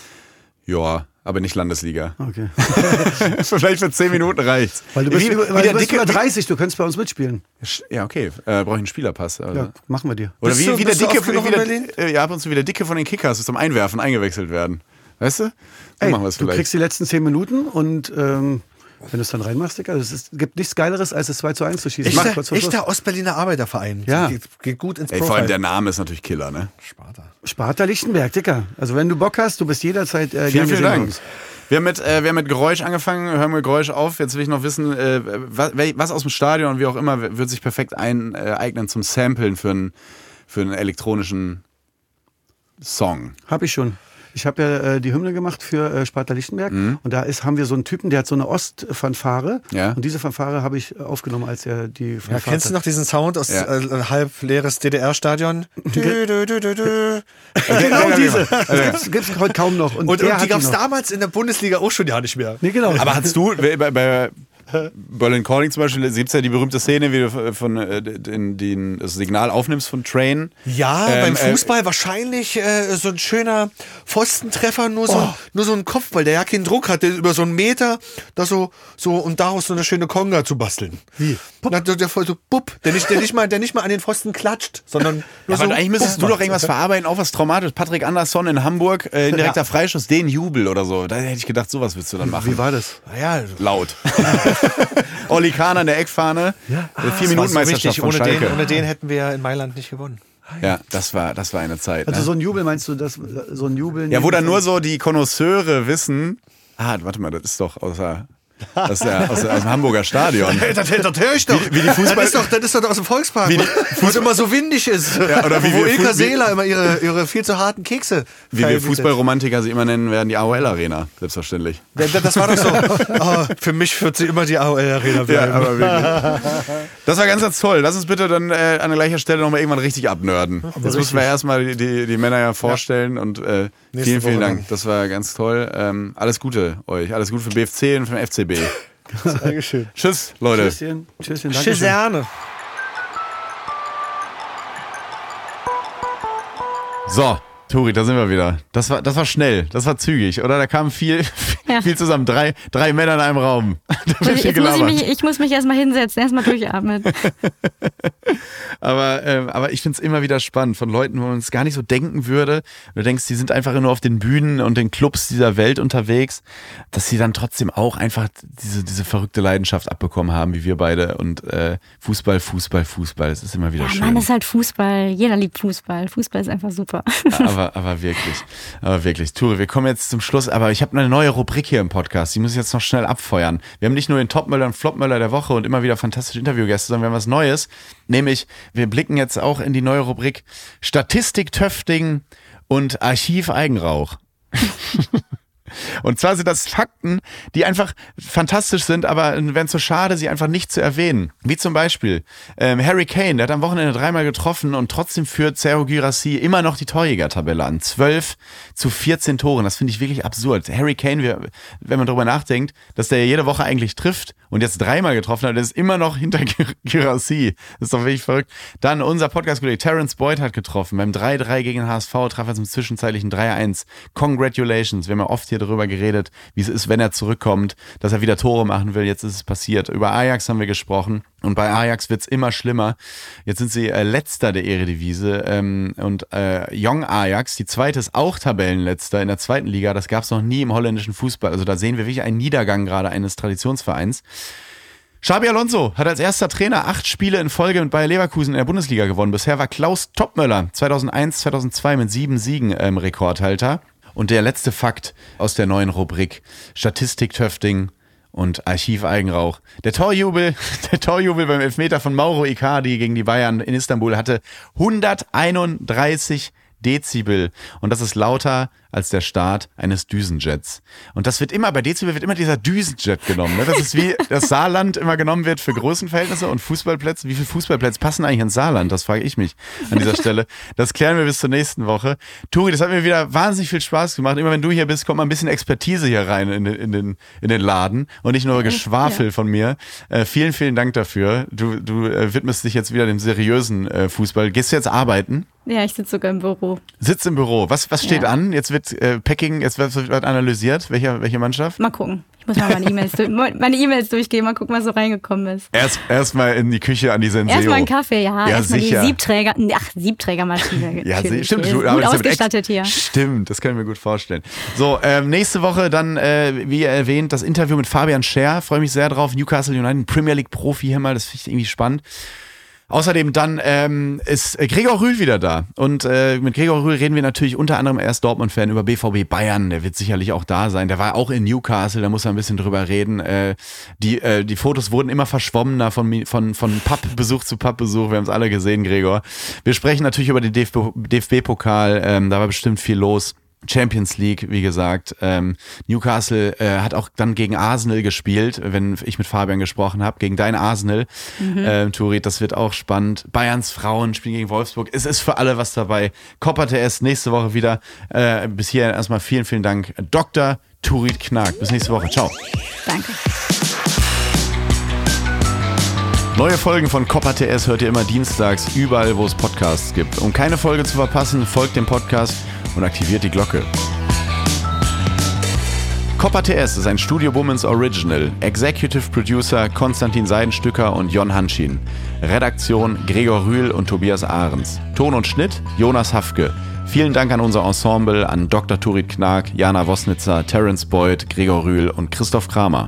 Ja, aber nicht Landesliga. Okay. Vielleicht für 10 Minuten reicht's. Weil du bist, wie, über, weil du bist dicke, über 30, du könntest bei uns mitspielen. Ja, okay. Äh, Brauche ich einen Spielerpass. Also. Ja, machen wir dir. Oder bist wie, du, wie der Dicke, der, äh, ja, ab und zu wie der Dicke von den Kickers zum Einwerfen eingewechselt werden. Weißt du? So Ey, machen wir Du kriegst die letzten 10 Minuten und ähm, wenn du es dann reinmachst, Digga, es gibt nichts Geileres, als es 2 zu 1 zu schießen. Echter, echter Ostberliner Arbeiterverein. Ja. Geht, geht gut ins Ey, Vor allem der Name ist natürlich Killer, ne? Sparta. Sparta Lichtenberg, Dicker. Also wenn du Bock hast, du bist jederzeit äh, vielen, vielen Dank. Wir haben mit, äh, wir haben mit Geräusch angefangen, hören wir Geräusch auf. Jetzt will ich noch wissen, äh, was, was, aus dem Stadion, wie auch immer, wird sich perfekt eignen zum Samplen für einen, für einen elektronischen Song. Hab ich schon. Ich habe ja äh, die Hymne gemacht für äh, Sparta Lichtenberg mhm. und da ist, haben wir so einen Typen, der hat so eine Ostfanfare ja. und diese Fanfare habe ich aufgenommen, als er die Fanfare ja, Kennst du noch diesen Sound aus ja. äh, halb leeres DDR-Stadion? genau diese. Das gibt es heute kaum noch. Und, und, und die gab es damals in der Bundesliga auch schon ja nicht mehr. Nee, genau. Aber hast du bei, bei Berlin Calling zum Beispiel, gibt es ja die berühmte Szene, wie du von äh, den, den, das Signal aufnimmst von Train. Ja, ähm, beim äh, Fußball äh, wahrscheinlich äh, so ein schöner Pfostentreffer, nur so, oh. nur so ein Kopfball, der ja keinen Druck hat, über so einen Meter, da so, so und daraus so eine schöne Konga zu basteln. Wie? Na, der, der voll so bupp, der nicht, der nicht mal, der nicht mal an den Pfosten klatscht, sondern nur ja, so. eigentlich müsstest du doch irgendwas verarbeiten, auch was traumatisch. Patrick Andersson in Hamburg, äh, indirekter ja. Freischuss, den Jubel oder so. Da hätte ich gedacht, sowas willst du dann machen. Wie war das? Ja, laut. Olli Kahn an der Eckfahne. Ja. Ah, Vier Minuten Meisterschaft von ohne Schalke. Den, ohne den hätten wir in Mailand nicht gewonnen. Ja, das war, das war eine Zeit. Also ne? so ein Jubel meinst du, das, so ein Jubel? Ja, wo dann nur so die Konnoisseure wissen, ah, warte mal, das ist doch außer aus, der, aus, aus dem Hamburger Stadion. das, das, das höre ich doch. Wie, wie die Fußball das, ist doch. das ist doch aus dem Volkspark, wie wo es immer so windig ist. Ja, oder wie wo Ilka Seeler immer ihre, ihre viel zu harten Kekse Wie wir Fußballromantiker sie immer nennen werden, die AOL-Arena, selbstverständlich. Das, das war doch so. Oh, für mich wird sie immer die AOL-Arena bleiben. Ja, aber wirklich. Das war ganz, ganz toll. Lass uns bitte dann äh, an der gleichen Stelle nochmal irgendwann richtig abnörden. Jetzt müssen wir erstmal die, die, die Männer ja vorstellen ja. und äh, vielen, vielen Dank. Das war ganz toll. Ähm, alles Gute euch. Alles Gute für BFC und für den FCB. Dankeschön. Tschüss, Leute. Tschüsschen. Tschüsschen. Tschüss, So, Tori, da sind wir wieder. Das war, das war schnell, das war zügig, oder? Da kam viel, ja. viel zusammen. Drei, drei Männer in einem Raum. Jetzt muss ich, mich, ich muss mich erstmal hinsetzen, erstmal durchatmen. aber, äh, aber ich finde es immer wieder spannend von Leuten, wo man es gar nicht so denken würde. Du denkst, die sind einfach nur auf den Bühnen und den Clubs dieser Welt unterwegs, dass sie dann trotzdem auch einfach diese, diese verrückte Leidenschaft abbekommen haben, wie wir beide. Und äh, Fußball, Fußball, Fußball, es ist immer wieder ja, schön. Mann, ist halt Fußball. Jeder liebt Fußball. Fußball ist einfach super. aber, aber wirklich, aber wirklich. Ture, wir kommen jetzt zum Schluss, aber ich habe eine neue Rubrik hier im Podcast, die muss ich jetzt noch schnell abfeuern. Wir haben nicht nur den Topmöller und Flopmöller der Woche und immer wieder fantastische Interviewgäste, sondern wir haben was Neues, nämlich wir blicken jetzt auch in die neue Rubrik Statistik Töfting und Archiv Eigenrauch. Und zwar sind das Fakten, die einfach fantastisch sind, aber wären so schade, sie einfach nicht zu erwähnen. Wie zum Beispiel ähm, Harry Kane, der hat am Wochenende dreimal getroffen und trotzdem führt Sergio Girassi immer noch die Torjäger-Tabelle an. 12 zu 14 Toren, das finde ich wirklich absurd. Harry Kane, wenn man darüber nachdenkt, dass der jede Woche eigentlich trifft und jetzt dreimal getroffen hat, ist immer noch hinter Girassi. Ist doch wirklich verrückt. Dann unser Podcast-Kollege Terence Boyd hat getroffen. Beim 3-3 gegen HSV traf er zum zwischenzeitlichen 3-1. Congratulations. Wir haben ja oft hier darüber geredet, wie es ist, wenn er zurückkommt, dass er wieder Tore machen will. Jetzt ist es passiert. Über Ajax haben wir gesprochen. Und bei Ajax wird es immer schlimmer. Jetzt sind sie äh, letzter der Eredivisie. Ähm, und äh, Young Ajax, die zweite, ist auch Tabellenletzter in der zweiten Liga. Das gab es noch nie im holländischen Fußball. Also da sehen wir wirklich einen Niedergang gerade eines Traditionsvereins. Xabi Alonso hat als erster Trainer acht Spiele in Folge mit Bayer Leverkusen in der Bundesliga gewonnen. Bisher war Klaus Topmöller 2001, 2002 mit sieben Siegen ähm, Rekordhalter. Und der letzte Fakt aus der neuen Rubrik Statistik Töfting und Archiv Eigenrauch. Der Torjubel, der Torjubel beim Elfmeter von Mauro Icardi gegen die Bayern in Istanbul hatte 131 Dezibel. Und das ist lauter als der Start eines Düsenjets. Und das wird immer, bei Dezibel wird immer dieser Düsenjet genommen. Ne? Das ist wie das Saarland immer genommen wird für Größenverhältnisse und Fußballplätze. Wie viele Fußballplätze passen eigentlich ins Saarland? Das frage ich mich an dieser Stelle. Das klären wir bis zur nächsten Woche. Turi, das hat mir wieder wahnsinnig viel Spaß gemacht. Immer wenn du hier bist, kommt mal ein bisschen Expertise hier rein in den, in den, in den Laden und nicht nur Geschwafel ja. von mir. Äh, vielen, vielen Dank dafür. Du, du äh, widmest dich jetzt wieder dem seriösen äh, Fußball. Gehst du jetzt arbeiten? Ja, ich sitze sogar im Büro. Sitzt im Büro. Was, was steht ja. an? Jetzt wird äh, Packing, jetzt wird, wird analysiert. Welche, welche Mannschaft? Mal gucken. Ich muss mal meine E-Mails durch, meine E-Mails durchgehen, mal gucken, was so reingekommen ist. Erst erstmal in die Küche an die Senseo. Erstmal einen Kaffee, ja. ja erstmal die Siebträger, ach, Siebträgermaschine. ja, stimmt. Gut ausgestattet hier. Stimmt, das kann ich mir gut vorstellen. So, ähm, nächste Woche dann, äh, wie erwähnt, das Interview mit Fabian Scher. Freue mich sehr drauf. Newcastle United, Premier League Profi hier mal, das finde ich irgendwie spannend. Außerdem dann ähm, ist Gregor Rühl wieder da. Und äh, mit Gregor Rühl reden wir natürlich unter anderem erst Dortmund-Fan über BVB Bayern. Der wird sicherlich auch da sein. Der war auch in Newcastle, da muss er ein bisschen drüber reden. Äh, die, äh, die Fotos wurden immer verschwommener von, von, von Pappbesuch zu Pappbesuch. Wir haben es alle gesehen, Gregor. Wir sprechen natürlich über den DFB-Pokal. Ähm, da war bestimmt viel los. Champions League, wie gesagt. Ähm, Newcastle äh, hat auch dann gegen Arsenal gespielt, wenn ich mit Fabian gesprochen habe, gegen dein Arsenal. Mhm. Ähm, Turit, das wird auch spannend. Bayerns Frauen spielen gegen Wolfsburg. Es ist für alle was dabei. Kopperte erst nächste Woche wieder. Äh, bis hierhin erstmal vielen, vielen Dank. Dr. Turit Knack. Bis nächste Woche. Ciao. Danke. Neue Folgen von Copper TS hört ihr immer dienstags überall, wo es Podcasts gibt. Um keine Folge zu verpassen, folgt dem Podcast und aktiviert die Glocke. Copper TS ist ein Studio Womans Original. Executive Producer Konstantin Seidenstücker und Jon Hanschin. Redaktion Gregor Rühl und Tobias Ahrens. Ton und Schnitt Jonas Hafke. Vielen Dank an unser Ensemble, an Dr. Turit Knag, Jana Wosnitzer, Terence Boyd, Gregor Rühl und Christoph Kramer.